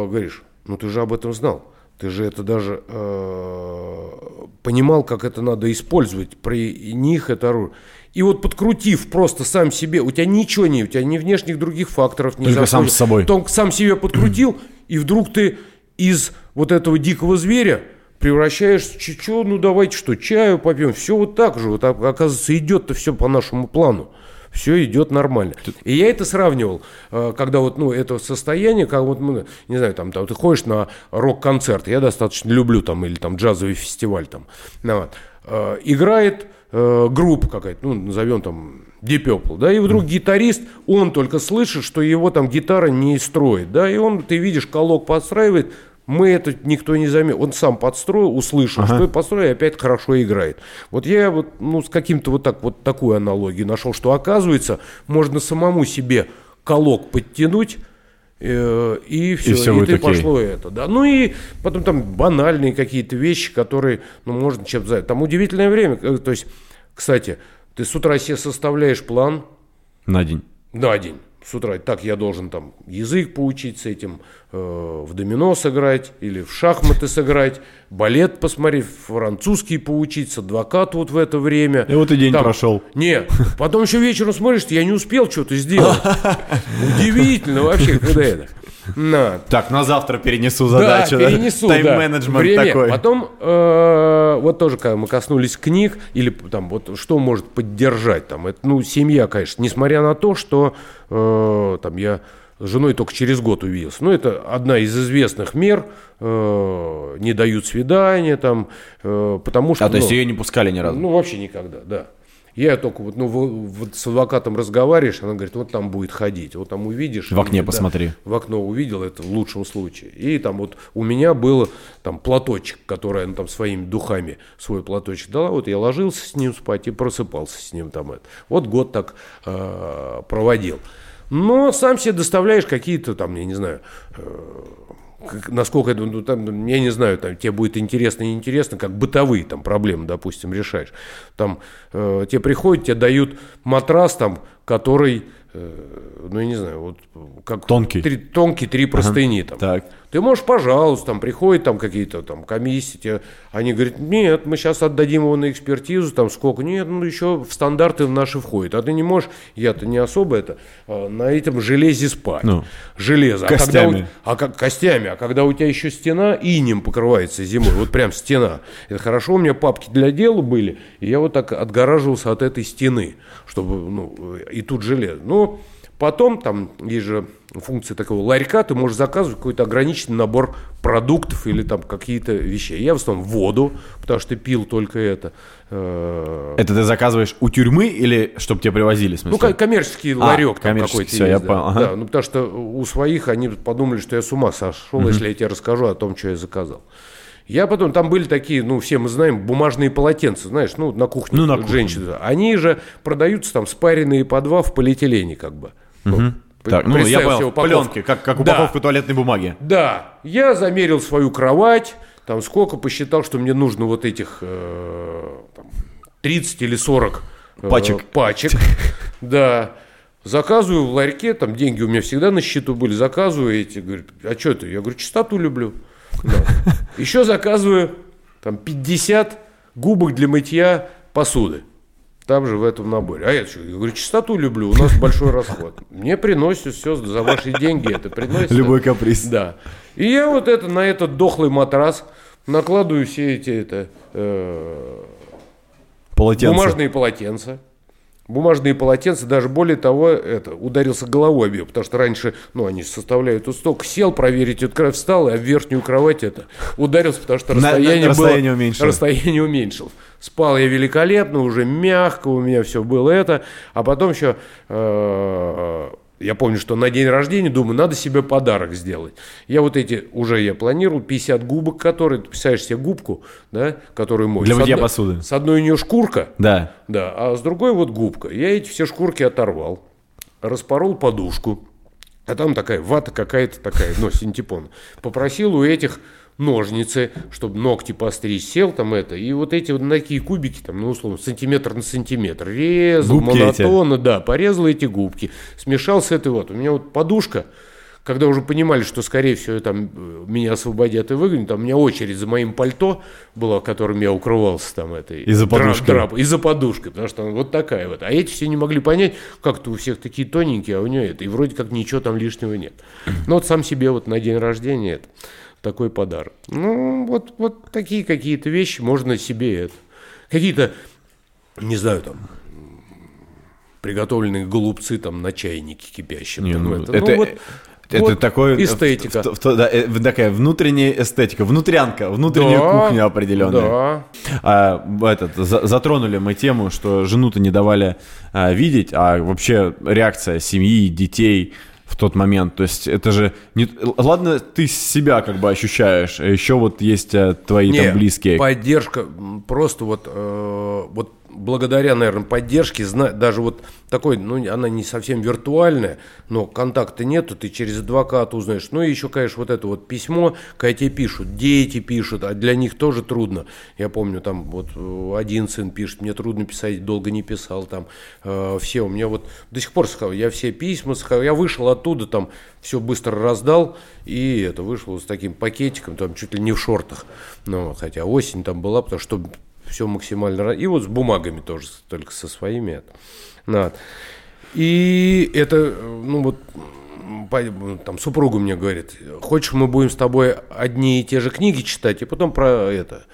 говоришь, ну, ты же об этом знал. Ты же это даже э, понимал, как это надо использовать. При них это оружие. И вот подкрутив просто сам себе, у тебя ничего не, у тебя ни внешних других факторов не Только сам с собой. Только сам себе подкрутил, и вдруг ты из вот этого дикого зверя превращаешь, что, ну давайте что, чаю попьем, все вот так же, вот оказывается идет-то все по нашему плану. Все идет нормально. И я это сравнивал, э, когда вот, ну, это состояние, как вот мы, не знаю, там, там ты ходишь на рок-концерт, я достаточно люблю там, или там джазовый фестиваль там, ну, вот, э, играет э, группа какая-то, ну, назовем там Deep Purple, да, и вдруг гитарист, он только слышит, что его там гитара не строит, да, и он, ты видишь, колок подстраивает, мы это никто не заметил. Он сам подстроил, услышал, ага. что подстроил, и опять хорошо играет. Вот я вот, ну, с каким-то вот, так, вот такую аналогию нашел, что оказывается, можно самому себе колок подтянуть, и все, и, все и ты пошло это, да. Ну и потом там банальные какие-то вещи, которые, ну, можно чем-то занять. Там удивительное время, э, то есть, кстати, ты с утра себе составляешь план. На день. На день с утра, так я должен там язык поучить с этим, э, в домино сыграть или в шахматы сыграть, балет посмотреть, французский поучить, с адвокат вот в это время. И вот и день там, прошел. Нет, потом еще вечером смотришь, я не успел что-то сделать. Удивительно вообще, когда это. На. Так, на завтра перенесу задачу. Да, перенесу, Тайм-менеджмент Время. такой. Потом, э, вот тоже, когда мы коснулись книг, или там, вот что может поддержать, там, это, ну, семья, конечно, несмотря на то, что, э, там, я с женой только через год увиделся. Ну, это одна из известных мер, э, не дают свидания, там, э, потому что... А, то есть ну, ее не пускали ни разу? Ну, вообще никогда, да. Я только вот, ну, вот с адвокатом разговариваешь, она говорит, вот там будет ходить, вот там увидишь. В окне да, посмотри. В окно увидел, это в лучшем случае. И там вот у меня был там платочек, который она там своими духами свой платочек дала, вот я ложился с ним спать и просыпался с ним там. Это. Вот год так э, проводил. Но сам себе доставляешь какие-то там, я не знаю, э, насколько это, ну, там, я не знаю, там, тебе будет интересно и неинтересно, как бытовые там проблемы, допустим, решаешь. Там э, тебе приходят, тебе дают матрас, там, который Э, ну, я не знаю, вот как... Тонкий. Три, тонкий, три простыни ага. там. Так. Ты можешь, пожалуйста, там приходят там какие-то там комиссии, тебе, они говорят, нет, мы сейчас отдадим его на экспертизу, там сколько, нет, ну еще в стандарты наши входит, а ты не можешь, я-то не особо это, а, на этом железе спать. Ну, Железо. Костями. А когда, а как костями, а когда у тебя еще стена инем покрывается зимой, вот прям стена. Это хорошо, у меня папки для дела были, и я вот так отгораживался от этой стены, чтобы, ну, и тут железо. Ну, потом там есть же функция такого ларька, ты можешь заказывать какой-то ограниченный набор продуктов или там какие-то вещи. Я в основном воду, потому что пил только это. Э, это ты заказываешь у тюрьмы или чтобы тебе привозили? Ну, коммерческий а, ларек там какой-то все, есть, я да. понял. Ага. Да, ну, потому что у своих они подумали, что я с ума сошел, угу. если я тебе расскажу о том, что я заказал. Я потом, там были такие, ну, все мы знаем, бумажные полотенца, знаешь, ну, на кухне ну, на кухне. женщины. Они же продаются там спаренные по два в полиэтилене, как бы. Угу. Так, ну, я понял, пленки, как, как упаковку да. туалетной бумаги. Да, я замерил свою кровать, там сколько посчитал, что мне нужно вот этих э, там, 30 или 40 э, пачек. пачек. Да. Заказываю в ларьке, там деньги у меня всегда на счету были, заказываю эти, говорю, а что это? Я говорю, чистоту люблю. Да. Еще заказываю там 50 губок для мытья посуды. Там же в этом наборе. А я что? Я говорю, чистоту люблю, у нас большой расход. Мне приносят все за ваши деньги, это приносит. Любой каприз. Да. И я вот это на этот дохлый матрас накладываю все эти это, э, полотенца. бумажные полотенца бумажные полотенца, даже более того, это, ударился головой об потому что раньше, ну, они составляют усток, сел проверить, эту кровь встал, и об верхнюю кровать это ударился, потому что расстояние, на, на, расстояние было, уменьшил. расстояние уменьшил. Спал я великолепно, уже мягко у меня все было это, а потом еще э, я помню, что на день рождения, думаю, надо себе подарок сделать. Я вот эти, уже я планировал, 50 губок, которые, ты представляешь себе губку, да, которую моешь. Для мытья посуды. С одной у нее шкурка, Да. да, а с другой вот губка. Я эти все шкурки оторвал, распорол подушку, а там такая вата какая-то такая, ну, синтепон. Попросил у этих ножницы, чтобы ногти постричь, сел там это, и вот эти вот такие кубики, там, ну, условно, сантиметр на сантиметр, резал Губки эти. монотонно, да, порезал эти губки, смешал с этой вот. У меня вот подушка, когда уже понимали, что, скорее всего, там э, меня освободят и выгонят, там у меня очередь за моим пальто была, которым я укрывался там этой. И за драп- подушкой. драп- и за подушкой, потому что вот такая вот. А эти все не могли понять, как-то у всех такие тоненькие, а у нее это. И вроде как ничего там лишнего нет. Ну вот сам себе вот на день рождения это такой подарок. Ну вот, вот такие какие-то вещи можно себе это. Какие-то, не знаю, там приготовленные голубцы там на чайнике кипящем. Не, ну, это. это, Ну, вот- это вот такой... эстетика. в- в- в- да, э, такая внутренняя эстетика, внутрянка, внутренняя Да, кухня определенная. Да. А, этот, за- затронули мы тему, что жену-то не давали а, видеть, а вообще реакция семьи, детей в тот момент. То есть это же... Не, ладно, ты себя как бы ощущаешь, а еще вот есть а, твои Не, там близкие. Поддержка, просто вот, э, вот благодаря, наверное, поддержке, даже вот такой, ну, она не совсем виртуальная, но контакта нету, ты через адвоката узнаешь. Ну, и еще, конечно, вот это вот письмо, когда тебе пишут, дети пишут, а для них тоже трудно. Я помню, там вот э, один сын пишет, мне трудно писать, долго не писал, там э, все, у меня вот до сих пор, схав- я все письма, схав- я вышел оттуда, там все быстро раздал, и это вышел с таким пакетиком, там чуть ли не в шортах, ну, хотя осень там была, потому что все максимально... И вот с бумагами тоже, только со своими. Вот. И это, ну вот, там супруга мне говорит, хочешь, мы будем с тобой одни и те же книги читать, и потом про это.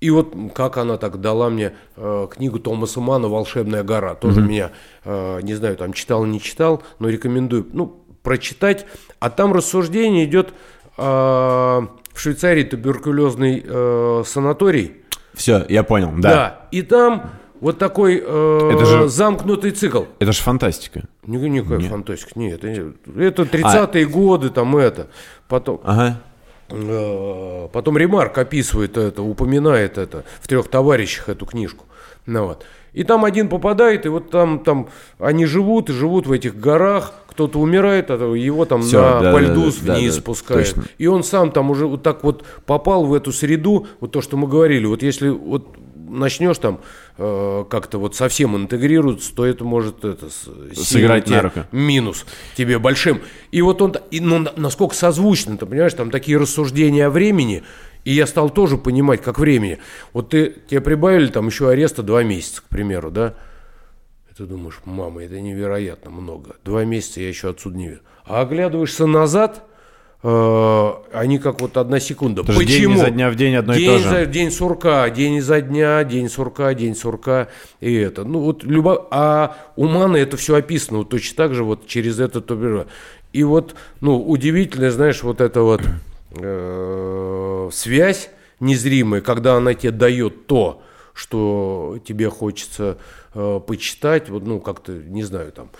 И вот как она так дала мне э, книгу Томаса Мана «Волшебная гора». Тоже меня, э, не знаю, там читал, не читал, но рекомендую, ну, прочитать. А там рассуждение идет э, в Швейцарии туберкулезный э, санаторий. Все, я понял, да. Да. И там вот такой э, Это же- замкнутый цикл. Это же фантастика. Ни- Никакая фантастика. Нет, это, это 30-е годы, там это. Потом, Ага. э, потом Ремарк описывает это, упоминает это в трех товарищах эту книжку. Ну, вот. И там один попадает, и вот там, там они живут, и живут в этих горах, кто-то умирает, а его там Всё, на, да, по льду да, вниз да, спускает. точно. И он сам там уже вот так вот попал в эту среду, вот то, что мы говорили, вот если вот начнешь там э, как-то вот совсем интегрироваться, то это может это, Сыграть на руку. минус тебе большим. И вот он, и, ну, на- насколько созвучно, ты понимаешь, там такие рассуждения о времени, и я стал тоже понимать, как времени. Вот ты, тебе прибавили там еще ареста два месяца, к примеру, да? И ты думаешь, мама, это невероятно много. Два месяца я еще отсюда не вижу. А оглядываешься назад, э, они как вот одна секунда. Потому что день Почему? изо дня в день одно и день то же. за- день сурка, день изо дня, день сурка, день сурка и это. Ну вот любо... А у Мана это все описано вот точно так же вот через это то И вот, ну, удивительно, знаешь, вот эта вот э, связь незримая, когда она тебе дает то, что тебе хочется э, почитать, вот, ну, как-то, не знаю, там,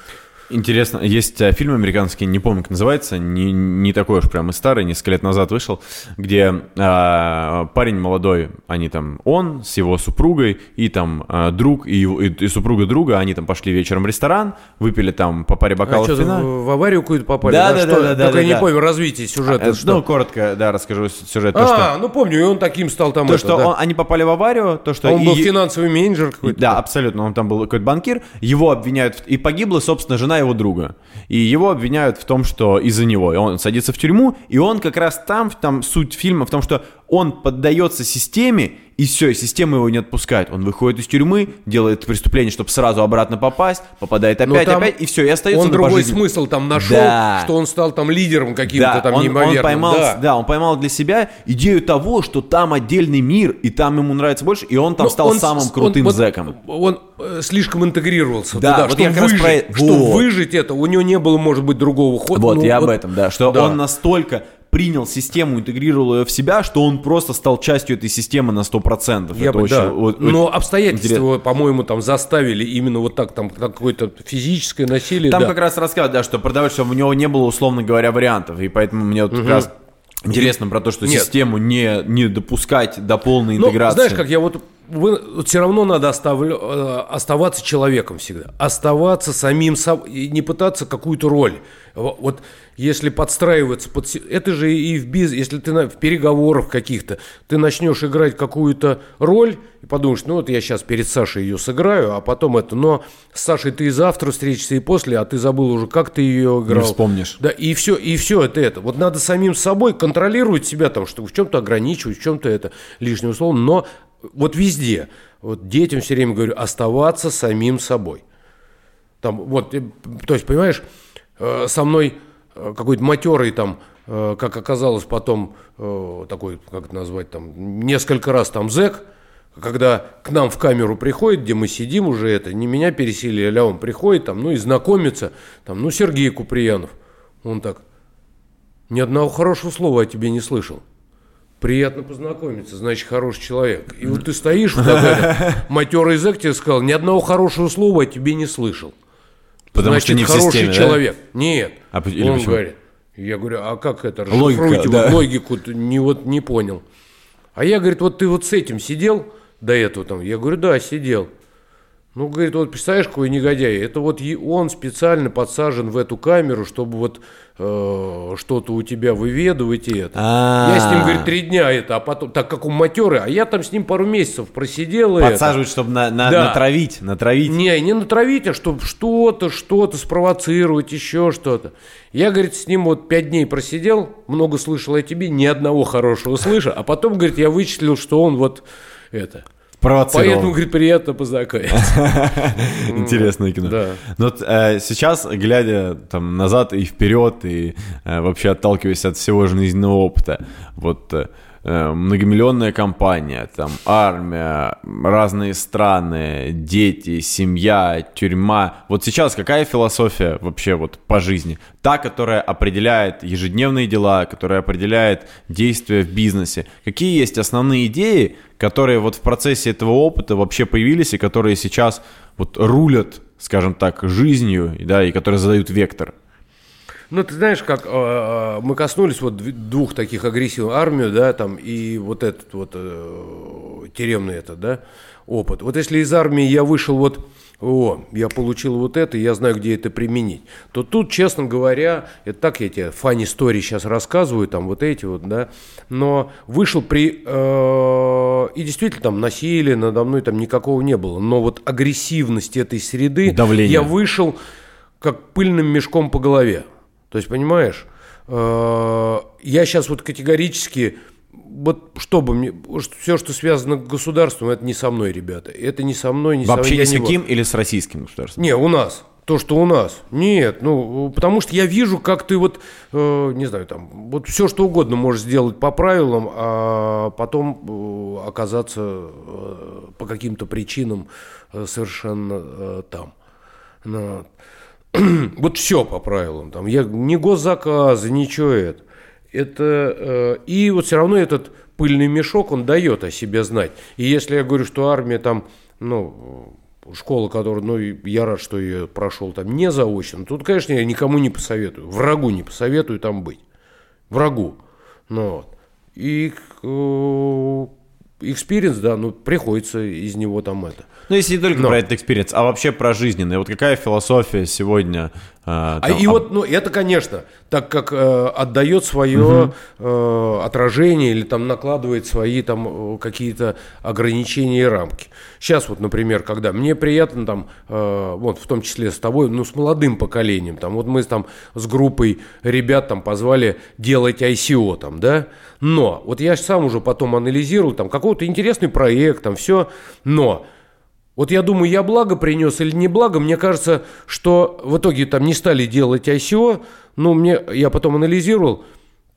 Интересно, есть э, фильм американский, не помню, как называется, не, не такой уж прям и старый, несколько лет назад вышел, где а, парень молодой, они там, он с его супругой и там а, друг и, и, и супруга друга, они там пошли вечером в ресторан, выпили там по паре а бокалов что, вина. в, в аварию какую-то попали? Да, да, Что? да, да, да, Только я да, не да. понял развитие сюжета. Э, что? Ну, коротко, да, расскажу сюжет. То, что, а, ну помню, и он таким стал там то, это, что да. он- они попали в аварию, то, что... Он был и- финансовый менеджер какой-то. Да, абсолютно. Он там был какой-то банкир. Его обвиняют... в- И погибла, собственно, жена его друга. И его обвиняют в том, что из-за него. И он садится в тюрьму, и он как раз там, там суть фильма в том, что он поддается системе, и все, система его не отпускает. Он выходит из тюрьмы, делает преступление, чтобы сразу обратно попасть, попадает Но опять, опять, и все, и остается Он другой пожизненно. смысл там нашел, Да. что он стал там лидером каким-то Да, там он, он неимоверным. поймал, да. да. он поймал для себя идею того, что там отдельный мир, и там ему нравится больше, и он там Но стал он самым он- крутым вот зэком. Он э, слишком интегрировался Да, туда, вот чтобы, я выжить, про чтобы Вот. выжить это, у него не было, может быть, другого хода. Вот, Ну, я об этом, да, что да. он настолько принял систему, интегрировал ее в себя, что он просто стал частью этой системы на 100%. Я Это бы, очень- да. вот- Но обстоятельства, по-моему, там заставили именно вот так, там какое-то физическое насилие. Там да. как раз рассказывают, да, что продавать, что у него не было, условно говоря, вариантов. И поэтому мне вот как раз интересно про то, что Нет. систему не, не допускать до полной Ну, интеграции. знаешь, как я вот, все равно надо оставлю- э, оставаться человеком всегда. Оставаться самим собой, не пытаться какую-то роль. Во- Вот если подстраиваться под... Это же и в бизнесе, если ты на- в переговорах каких-то, ты начнешь играть какую-то роль и подумаешь, ну вот я сейчас перед Сашей ее сыграю, а потом это... Но с Сашей ты и завтра встретишься, и после, а ты забыл уже, как ты ее играл. вспомнишь. Да, и все, и все это это. Вот надо самим собой контролировать себя, там, что в чем-то ограничивать, в чем-то это лишнее условно, но вот везде, вот детям все время говорю, оставаться самим собой. Там, вот, э, то есть, понимаешь, э, со мной какой-то матерый там, э, как оказалось потом, э, такой, как это назвать, там, несколько раз там зэк, когда к нам в камеру приходит, где мы сидим уже это, не меня переселили, а он приходит там, ну и знакомится, там, ну Сергей Куприянов, он так, ни одного хорошего слова о тебе не слышал. Приятно познакомиться, значит, хороший человек. И вот ты стоишь, вот матерый зэк тебе сказал, ни одного хорошего слова о тебе не слышал. Потому значит, что не в хороший системе, да? человек. Нет. А он почему? говорит. Я говорю, а как это? Логика, да. логику, не, вот, не понял. А я, говорит, вот ты вот с этим сидел до этого там? Я говорю, да, сидел. Ну, говорит, вот представляешь, какой негодяй. Это вот он специально подсажен в эту камеру, чтобы вот э, что-то у тебя выведывать и это. А. Я с ним, говорит, три дня это, а потом, так как он матерый, а я там с ним пару месяцев просидел. это. Подсаживать, чтобы на, на- Да. натравить, натравить. Не, не натравить, а чтобы что-то, что-то спровоцировать, еще что-то. Я, говорит, с ним вот пять дней просидел, много слышал о тебе, ни одного хорошего слыша, а потом, говорит, я вычислил, что он вот это. Провоцировал. Поэтому, говорит, приятно познакомиться. Интересное кино. Да. Но вот, э, сейчас, глядя там назад и вперед, и э, вообще отталкиваясь от всего жизненного опыта, вот э, многомиллионная компания, там армия, разные страны, дети, семья, тюрьма. Вот сейчас какая философия вообще вот по жизни? Та, которая определяет ежедневные дела, которая определяет действия в бизнесе. Какие есть основные идеи, которые вот в процессе этого опыта вообще появились и которые сейчас вот рулят, скажем так, жизнью, да, и которые задают вектор? Ну, ты знаешь, как э, мы коснулись вот дв- двух таких агрессивных армию, да, там, и вот этот вот э, тюремный этот, да, опыт. Вот если из армии я вышел вот, о, я получил вот это, я знаю, где это применить, то тут, честно говоря, это так я тебе фан истории сейчас рассказываю, там вот эти вот, да, но вышел при, э, и действительно там насилия надо мной там никакого не было, но вот агрессивность этой среды, Давление. я вышел как пыльным мешком по голове. То есть, понимаешь, э, я сейчас вот категорически, вот что бы мне, все, что связано с государством, это не со мной, ребята. Это не со мной, не со Вообще я ни с каким или с российским государством? не, у нас. То, что у нас. Нет, ну, потому что я вижу, как ты вот, э, не знаю, там, вот все, что угодно можешь сделать по правилам, а потом э, оказаться э, по каким-то причинам э, совершенно э, там. Ну, вот все по правилам. Там, я, ни госзаказы, ничего это. Это, э, и вот все равно этот пыльный мешок, он дает о себе знать. И если я говорю, что армия там, ну, школа, которая, ну, я рад, что я прошел там не заочно, тут, конечно, я никому не посоветую, врагу не посоветую там быть. Врагу. Ну, вот. И experience, да, ну, приходится из него там это. Ну, если не только Но. про этот experience, а вообще про жизненное. Вот какая философия сегодня? А, А там, и об- вот, ну, это, конечно, так как э, отдает свое э, отражение или там накладывает свои там э, какие-то ограничения и рамки. Сейчас вот, например, когда мне приятно там, э, вот в том числе с тобой, ну, с молодым поколением, там, вот мы там с группой ребят там позвали делать ICO там, да, но вот я сам уже потом анализировал там какой-то интересный проект, там все, но вот я думаю, я благо принес или не благо. Мне кажется, что в итоге там не стали делать ICO. Ну, мне, я потом анализировал,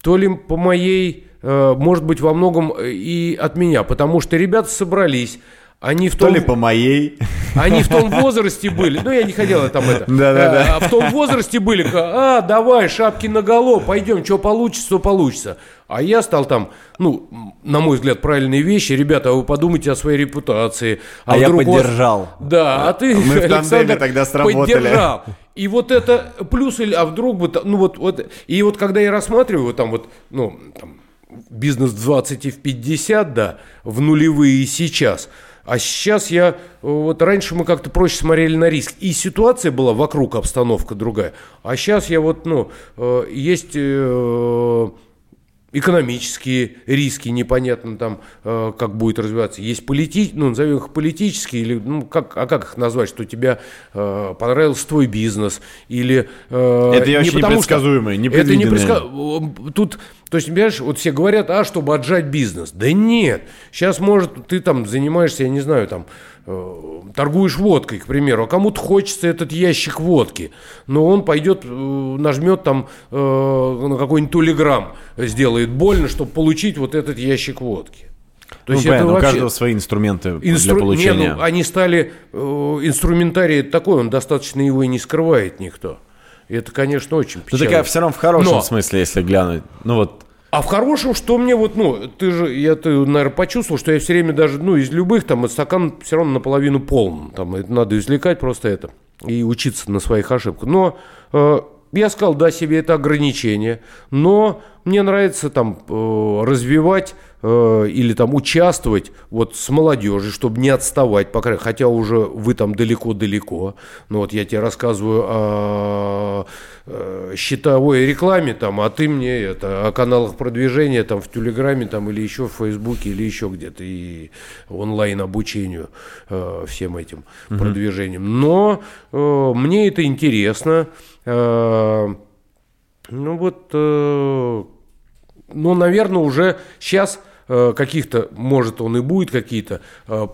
то ли по моей, э, может быть, во многом и от меня. Потому что ребята собрались, Они в То том, ли по моей. они в том возрасте были, ну я не хотел там это, Да-да-да. А, в том возрасте были, а, давай, шапки на голову, пойдем, что получится, то получится. А я стал там, ну, на мой взгляд, правильные вещи. Ребята, а вы подумайте о своей репутации. А я вдруг у вас- поддержал. Да, а ты, Мы в Александр, тогда сработали. поддержал. И вот это плюс, или, а вдруг бы, ну вот, вот, и вот когда я рассматриваю вот там вот, ну, там, бизнес в 20 и в 50, да, в нулевые и сейчас. А сейчас я, э, вот раньше мы как-то проще смотрели на риск. И ситуация была вокруг, обстановка другая. А сейчас я вот, ну, э, есть э, экономические риски, непонятно там, э, как будет развиваться. Есть полити... ну, назовем их политические, или, ну, как, а как их назвать, что тебе э, понравился твой бизнес, или... э, Это я не очень потому непредсказуемое, Это непредвиденное. непредска- Тут, то есть, понимаешь, вот все говорят, а, чтобы отжать бизнес. Да нет. Сейчас, может, ты там занимаешься, я не знаю, там, э, торгуешь водкой, к примеру, а кому-то хочется этот ящик водки, но он пойдет, э, нажмет там э, на какой-нибудь тулиграмм, сделает больно, чтобы получить вот этот ящик водки. То Ну, есть понятно, это у вообще... каждого свои инструменты Инстру- для Не, получения. ну, они стали, э, инструментарий такой, он достаточно его и не скрывает никто. И это, конечно, очень Ну, печально. такая все равно в хорошем Но- смысле, если глянуть. Ну вот, А в хорошем, что мне вот, ну, ты же, я, ты, наверное, почувствовал, что я все время даже, ну, из любых, там, стакан все равно наполовину полон. Там, это надо извлекать просто это и учиться на своих ошибках. Но э, я сказал, да, себе это ограничение, но мне нравится там э, развивать э, или там участвовать вот с молодежью, чтобы не отставать, по крайней хотя уже вы там далеко-далеко. Но вот я тебе рассказываю о э, счетовой рекламе, там, а ты мне это, о каналах продвижения там в Телеграме там, или еще в Фейсбуке или еще где-то и онлайн обучению э, всем этим продвижением. Но э, мне это интересно. Э, ну вот, э, ну, наверное, уже сейчас каких-то, может, он и будет какие-то э,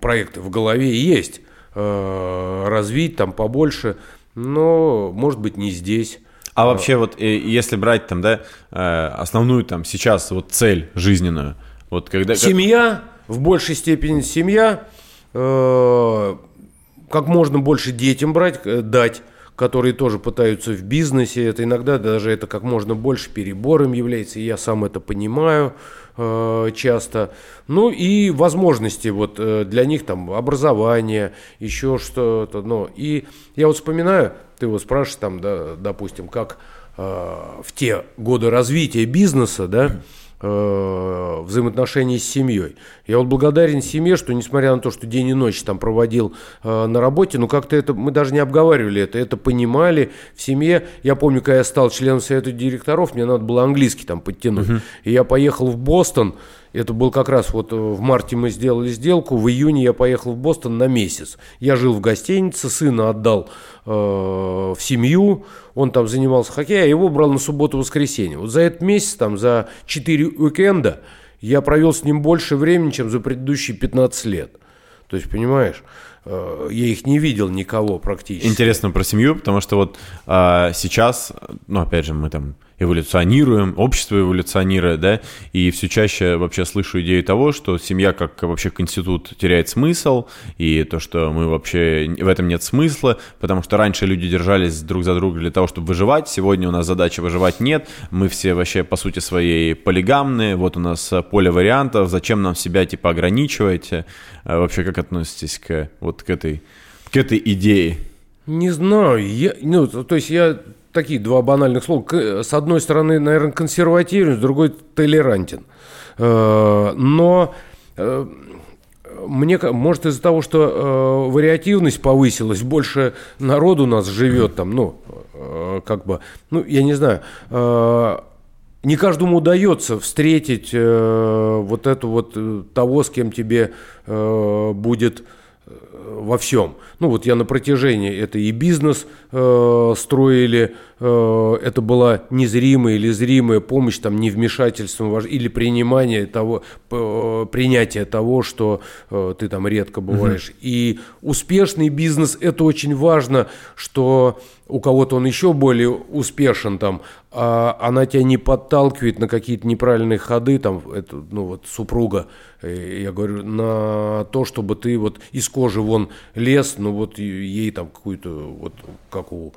проекты в голове есть, э, развить там побольше, но, может быть, не здесь. а вообще вот э, если брать там, да, э, основную там сейчас вот цель жизненную, вот когда... Семья, в большей степени семья, э, как можно больше детям брать, э, дать, которые тоже пытаются в бизнесе. Это иногда даже это как можно больше перебором является, и я сам это понимаю э, часто. Ну и возможности вот э, для них там образование, еще что-то. Ну, и я вот вспоминаю, ты вот спрашиваешь там, да, допустим, как э, в те годы развития бизнеса, да, э, взаимоотношений с семьей. Я вот благодарен семье, что несмотря на то, что день и ночь там проводил э, на работе, ну как-то это, мы даже не обговаривали это, это понимали в семье. Я помню, когда я стал членом совета директоров, мне надо было английский там подтянуть. И я поехал в Бостон, это был как раз вот э, в марте мы сделали сделку, в июне я поехал в Бостон на месяц. Я жил в гостинице, сына отдал э, в семью, он там занимался хоккеем, я его брал на субботу-воскресенье. Вот за этот месяц, там, за 4 уикенда я провел с ним больше времени, чем за предыдущие 15 лет. То есть, понимаешь, э, я их не видел никого практически. Интересно про семью, потому что вот а, сейчас, ну, опять же, мы там эволюционируем, общество эволюционирует, да, и все чаще вообще слышу идею того, что семья как вообще институт теряет смысл, и то, что мы вообще, в этом нет смысла, потому что раньше люди держались друг за друга для того, чтобы выживать, сегодня у нас задачи выживать нет, мы все вообще по сути своей полигамные, вот у нас поле вариантов, зачем нам себя типа ограничивать, А вообще как относитесь к вот к этой, к этой идее? Не знаю, я, ну, то есть я такие два банальных слова. С одной стороны, наверное, консервативен, с другой толерантен. Э, Но э, мне, может, из-за того, что э, вариативность повысилась, больше народу у нас живет там, ну, э, как бы, ну, я не знаю, э, не каждому удается встретить э, вот эту вот э, того, с кем тебе э, будет во всем. Ну вот я на протяжении это и бизнес э, строили, э, это была незримая или зримая помощь, там невмешательством или принимание того, э, принятие того, что э, ты там редко бываешь. И успешный бизнес это очень важно, что у кого-то он еще более успешен, там, а она тебя не подталкивает на какие-то неправильные ходы, там, это, ну, вот, супруга, я говорю, на то, чтобы ты вот из кожи вон лез, ну, вот ей там какую-то, вот, как у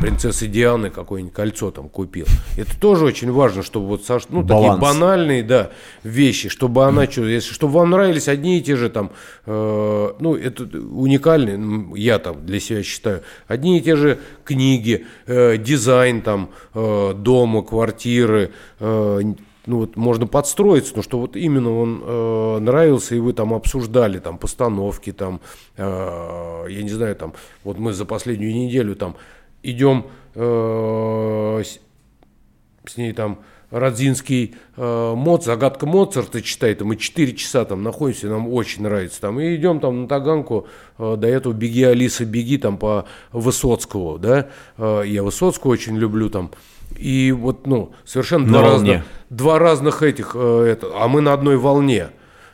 принцессы Дианы какое-нибудь кольцо там купил. Это тоже очень важно, чтобы вот, ну, Баланс. такие банальные, да, вещи, чтобы она, что, если, чтобы вам нравились одни и те же там, э, ну, это уникальные, я там для себя считаю, одни и те же книги, э, дизайн там, э, дома, квартиры, э, ну вот можно подстроиться, но что вот именно он э, нравился, и вы там обсуждали там постановки, там, э, я не знаю, там, вот мы за последнюю неделю там идем э, с, ней там Родзинский э, Моц, загадка Моцарта читает, мы 4 часа там находимся, нам очень нравится там, и идем там на Таганку, э, до этого «Беги, Алиса, беги» там по Высоцкого, да, э, я Высоцкого очень люблю там, и вот, ну, совершенно два разных, два разных этих, э, это, а мы на одной волне,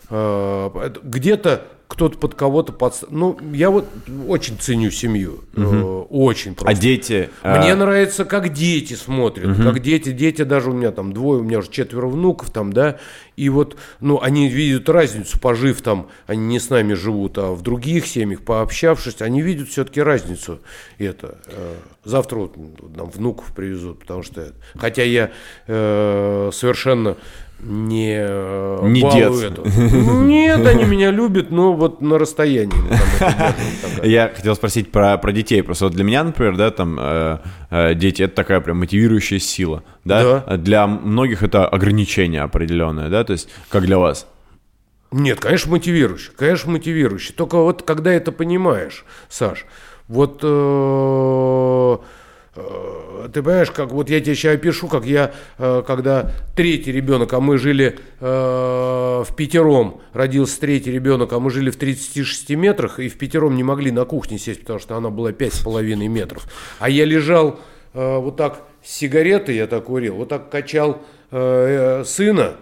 э, где-то кто-то под кого-то под... Ну, я вот очень ценю семью. Угу. Очень просто. А дети? Мне а... нравится, как дети смотрят. Угу. Как дети, дети даже у меня там двое, у меня уже четверо внуков там, да. И вот, ну, они видят разницу, пожив там, они не с нами живут, а в других семьях, пообщавшись, они видят все-таки разницу. Это. Э, завтра вот нам внуков привезут, потому что... Хотя я э, совершенно не, э, не дед. Нет, они меня любят, но вот на расстоянии. Я хотел спросить про, про детей. Просто вот для меня, например, да, там э, э, дети это такая прям мотивирующая сила. Да? да? Для многих это ограничение определенное, да, то есть как для вас? Нет, конечно, мотивирующий. Конечно, мотивирующий. Только вот когда это понимаешь, Саш, вот Э, ты понимаешь, как вот я тебе сейчас опишу, как я, э, когда третий ребенок, а мы жили э, в пятером, родился третий ребенок, а мы жили в 36 метрах, и в пятером не могли на кухне сесть, потому что она была 5,5 метров. А я лежал вот так с сигаретой, я так курил, вот так качал сына,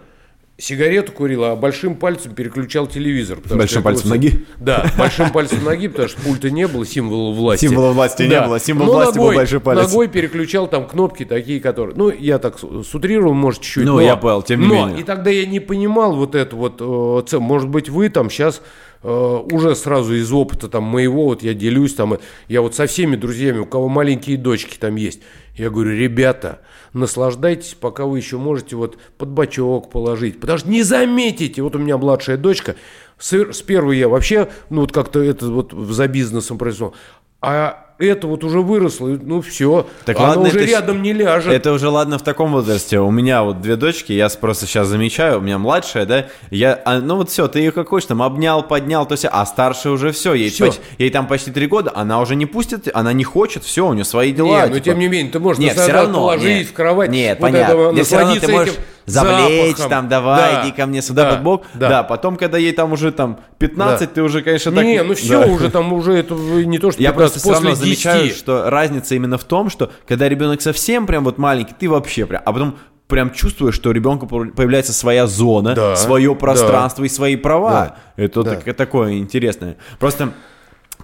сигарету курил, а большим пальцем переключал телевизор. Большим пальцем просто... ноги? Да, большим пальцем ноги, потому что пульта не было, символа власти. Символа власти да. не было, символ Но власти ногой, был большой палец. Ногой переключал там кнопки такие, которые... Ну, я так сутрирую, может, чуть-чуть. Ну, но, я понял, тем не но, менее. И тогда я не понимал вот это вот... Э, может быть, вы там сейчас э, уже сразу из опыта там моего, вот я делюсь там, я вот со всеми друзьями, у кого маленькие дочки там есть, я говорю, ребята, наслаждайтесь, пока вы еще можете вот под бачок положить. Потому что не заметите, вот у меня младшая дочка, с, с первой я вообще, ну вот как-то это вот за бизнесом произошло. А это вот уже выросло, ну все, так она ладно, уже это, рядом не ляжет. Это уже ладно в таком возрасте. У меня вот две дочки, я просто сейчас замечаю, у меня младшая, да, я, а, ну вот все, ты ее как хочешь, там обнял, поднял, то есть, а старшая уже все, ей, все. Почти, ей там почти три года, она уже не пустит, она не хочет, все, у нее свои дела. Нет, типа. но тем не менее, ты можешь нет, все равно, положить нет, в кровать. Нет, вот понятно. Этого, все равно ты можешь завлечь, запахом. там, давай, да, иди ко мне сюда да, под бок. Да. да, потом, когда ей там уже там 15, да. ты уже, конечно, так... Не, ну все, да. уже там уже это не то, что Я просто равно 10. Замечаю, что разница именно в том, что когда ребенок совсем прям вот маленький, ты вообще прям... А потом прям чувствуешь, что у ребенка появляется своя зона, да, свое пространство да, и свои права. Да, это да. Так, такое интересное. Просто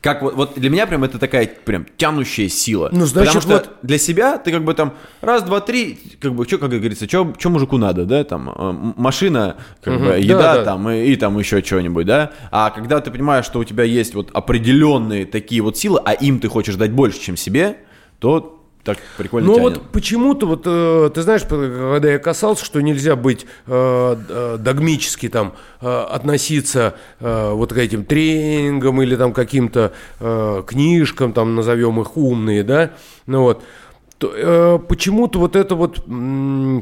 как вот, вот для меня прям это такая прям тянущая сила. Ну, значит, Потому что вот... для себя ты как бы там раз, два, три, как бы, что, как говорится, что мужику надо, да, там, э, машина, как угу, бы, еда да, да. там и, и там еще что-нибудь, да. А когда ты понимаешь, что у тебя есть вот определенные такие вот силы, а им ты хочешь дать больше, чем себе, то так прикольно Но тянет. вот почему-то, вот, э, ты знаешь, когда я касался, что нельзя быть э, э, догмически там, э, относиться вот к этим тренингам или там каким-то книжкам, там назовем их умные, да, ну вот, то, почему-то вот эта вот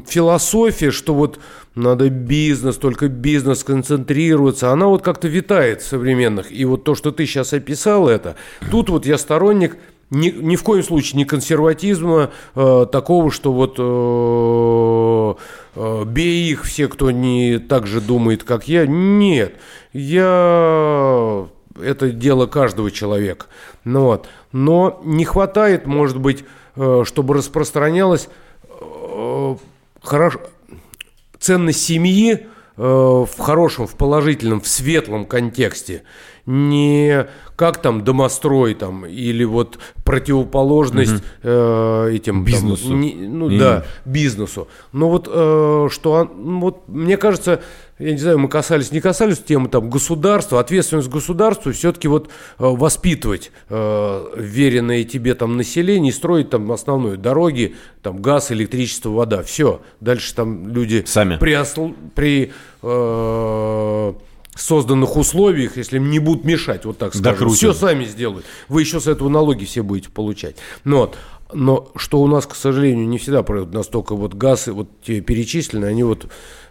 философия, что вот надо бизнес, только бизнес концентрироваться, она вот как-то витает в современных. И вот то, что ты сейчас описал это, тут вот я сторонник ни, ни в коем случае не консерватизма э, такого, что вот э, э, бей их все, кто не так же думает, как я. Нет, я это дело каждого человека. Ну, вот. Но не хватает, может быть, э, чтобы распространялась э, хорошо, ценность семьи э, в хорошем, в положительном, в светлом контексте. Не как там домострой там или вот противоположность э, этим там, Бизнесу. не- ну И- да бизнесу. Но вот э, что он- ну, вот мне кажется, я не знаю, мы касались, не касались темы там государства, ответственность государства, все-таки вот э, воспитывать э, веренное тебе там население строить там основное дороги, там газ, электричество, вода, все. Дальше там люди Сами. при, осл- при э, созданных условиях, если им не будут мешать, вот так скажем, Докрутят. все сами сделают. Вы еще с этого налоги все будете получать. Но, вот, но что у нас, к сожалению, не всегда происходит, настолько вот газы, вот те перечислены, они вот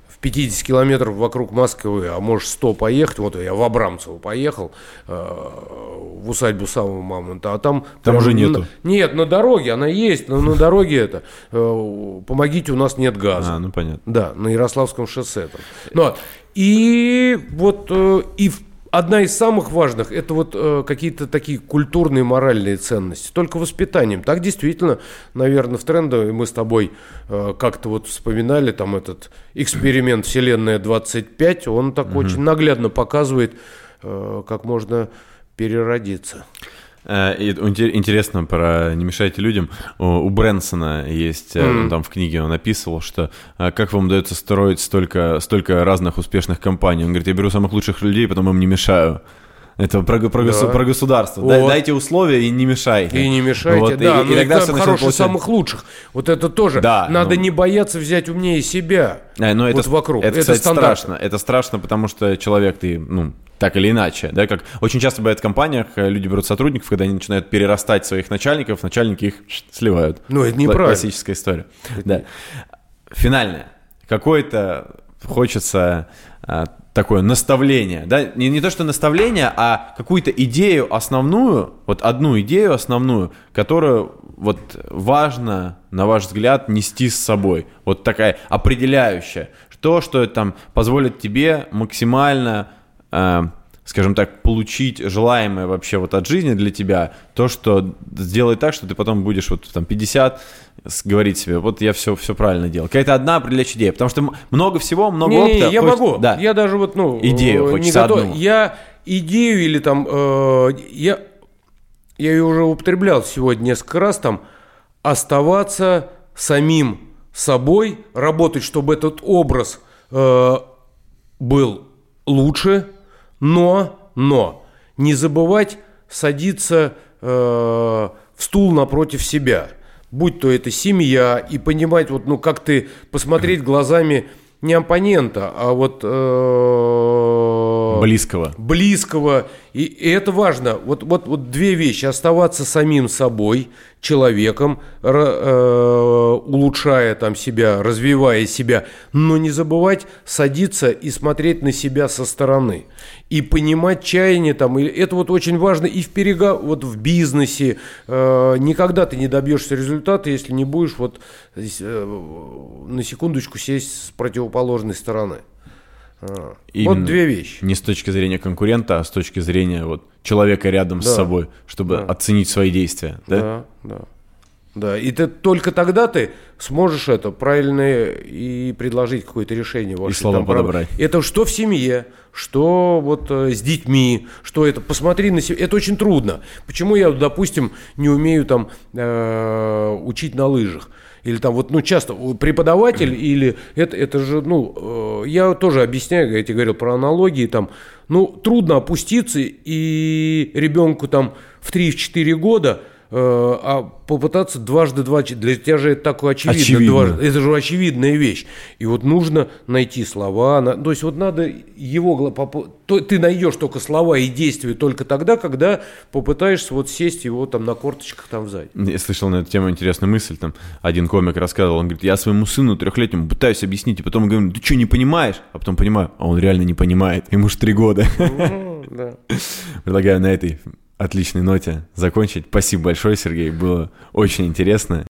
в 50 километров вокруг Москвы, а может 100 поехать, вот я в Абрамцево поехал, э, в усадьбу самого мамонта, а там... Там уже на- нету. нет, на дороге она есть, но на дороге это, э, помогите, у нас нет газа. А, ну понятно. Да, на Ярославском шоссе. Там. Ну, вот. И вот э, и одна из самых важных это вот э, какие-то такие культурные моральные ценности. Только воспитанием. Так действительно, наверное, в тренде мы с тобой э, как-то вот вспоминали там этот эксперимент Вселенная 25. Он так очень наглядно показывает, э, как можно переродиться. Э, Интересно про «Не мешайте людям». У Брэнсона есть, он там в книге он описывал, что э, как вам удается строить столько, столько разных успешных компаний. Он говорит, я беру самых лучших людей, потом им не мешаю. Это про, про, госу- Да. про государство. Дай- Вот. Дайте условия и не мешайте. И не мешайте, Вот, да, и, ну и тогда это начнет хороший получать- самых лучших. Вот это тоже. Да, Надо ну. не бояться взять умнее себя. Э, но вот это, вокруг. Это, Это кстати, стандарт. страшно. Это страшно, потому что человек ты, ну, так или иначе, да, как очень часто бывает в компаниях, э, люди берут сотрудников, когда они начинают перерастать своих начальников, начальники их сливают. Ну, это неправильно. Классическая история. Да. Финальное. Какое-то хочется а, такое наставление, да, не, не то что наставление, а какую-то идею основную, вот одну идею основную, которую вот важно, на ваш взгляд, нести с собой, вот такая определяющая, то, что там позволит тебе максимально, э, скажем так, получить желаемое вообще вот от жизни для тебя, то, что сделает так, что ты потом будешь вот там 50 с- говорить себе, вот я все, все правильно делал. Какая-то одна определяющая идея, потому что много всего, много Не, не, опыта. я хочется- могу. Да. Я даже вот, ну, Идею э, хочется готов. одну. Я идею или там, э, я, я ее уже употреблял сегодня несколько раз, там, оставаться самим собой, работать, чтобы этот образ э, был лучше, но, но, не забывать садиться э, в стул напротив себя, будь то это семья, и понимать, вот, ну, как ты посмотреть глазами не оппонента, а вот э, Близкого. близкого. И, и это важно. Вот, вот, вот две вещи. Оставаться самим собой, человеком, ра- э, улучшая там себя, развивая себя, но не забывать садиться и смотреть на себя со стороны. И понимать чаяние там. И это вот очень важно и в перега... вот в бизнесе. Э, никогда ты не добьешься результата, если не будешь вот э, на секундочку сесть с противоположной стороны. А. Именно. Вот две вещи. Не с точки зрения конкурента, а с точки зрения вот человека рядом с Да. собой, чтобы Да. оценить свои действия. Да? Да, да. Да, и ты только тогда ты сможешь это правильно и предложить какое-то решение. вашей слова там подобрать. Это что в семье, что вот э, с детьми, что это. Посмотри на себя. Это очень трудно. Почему я, допустим, не умею там э, учить на лыжах? Или там вот, ну, часто преподаватель или это, это же, ну, э, я тоже объясняю, я тебе говорил про аналогии, там, ну, трудно опуститься и ребенку там в 3-4 года а попытаться дважды два, для тебя же это такое очевидно, Очевидно. дважды- это же очевидная вещь. И вот нужно найти слова, на- то есть вот надо его, то, ты найдешь только слова и действия только тогда, когда попытаешься вот сесть его там на корточках там сзади. Я слышал на эту тему интересную мысль, там один комик рассказывал, он говорит, я своему сыну трехлетнему пытаюсь объяснить, и потом говорю, ты что, не понимаешь? А потом понимаю, а он реально не понимает, ему же три года. Да. Предлагаю на этой отличной ноте закончить. Спасибо большое, Сергей, было очень интересно.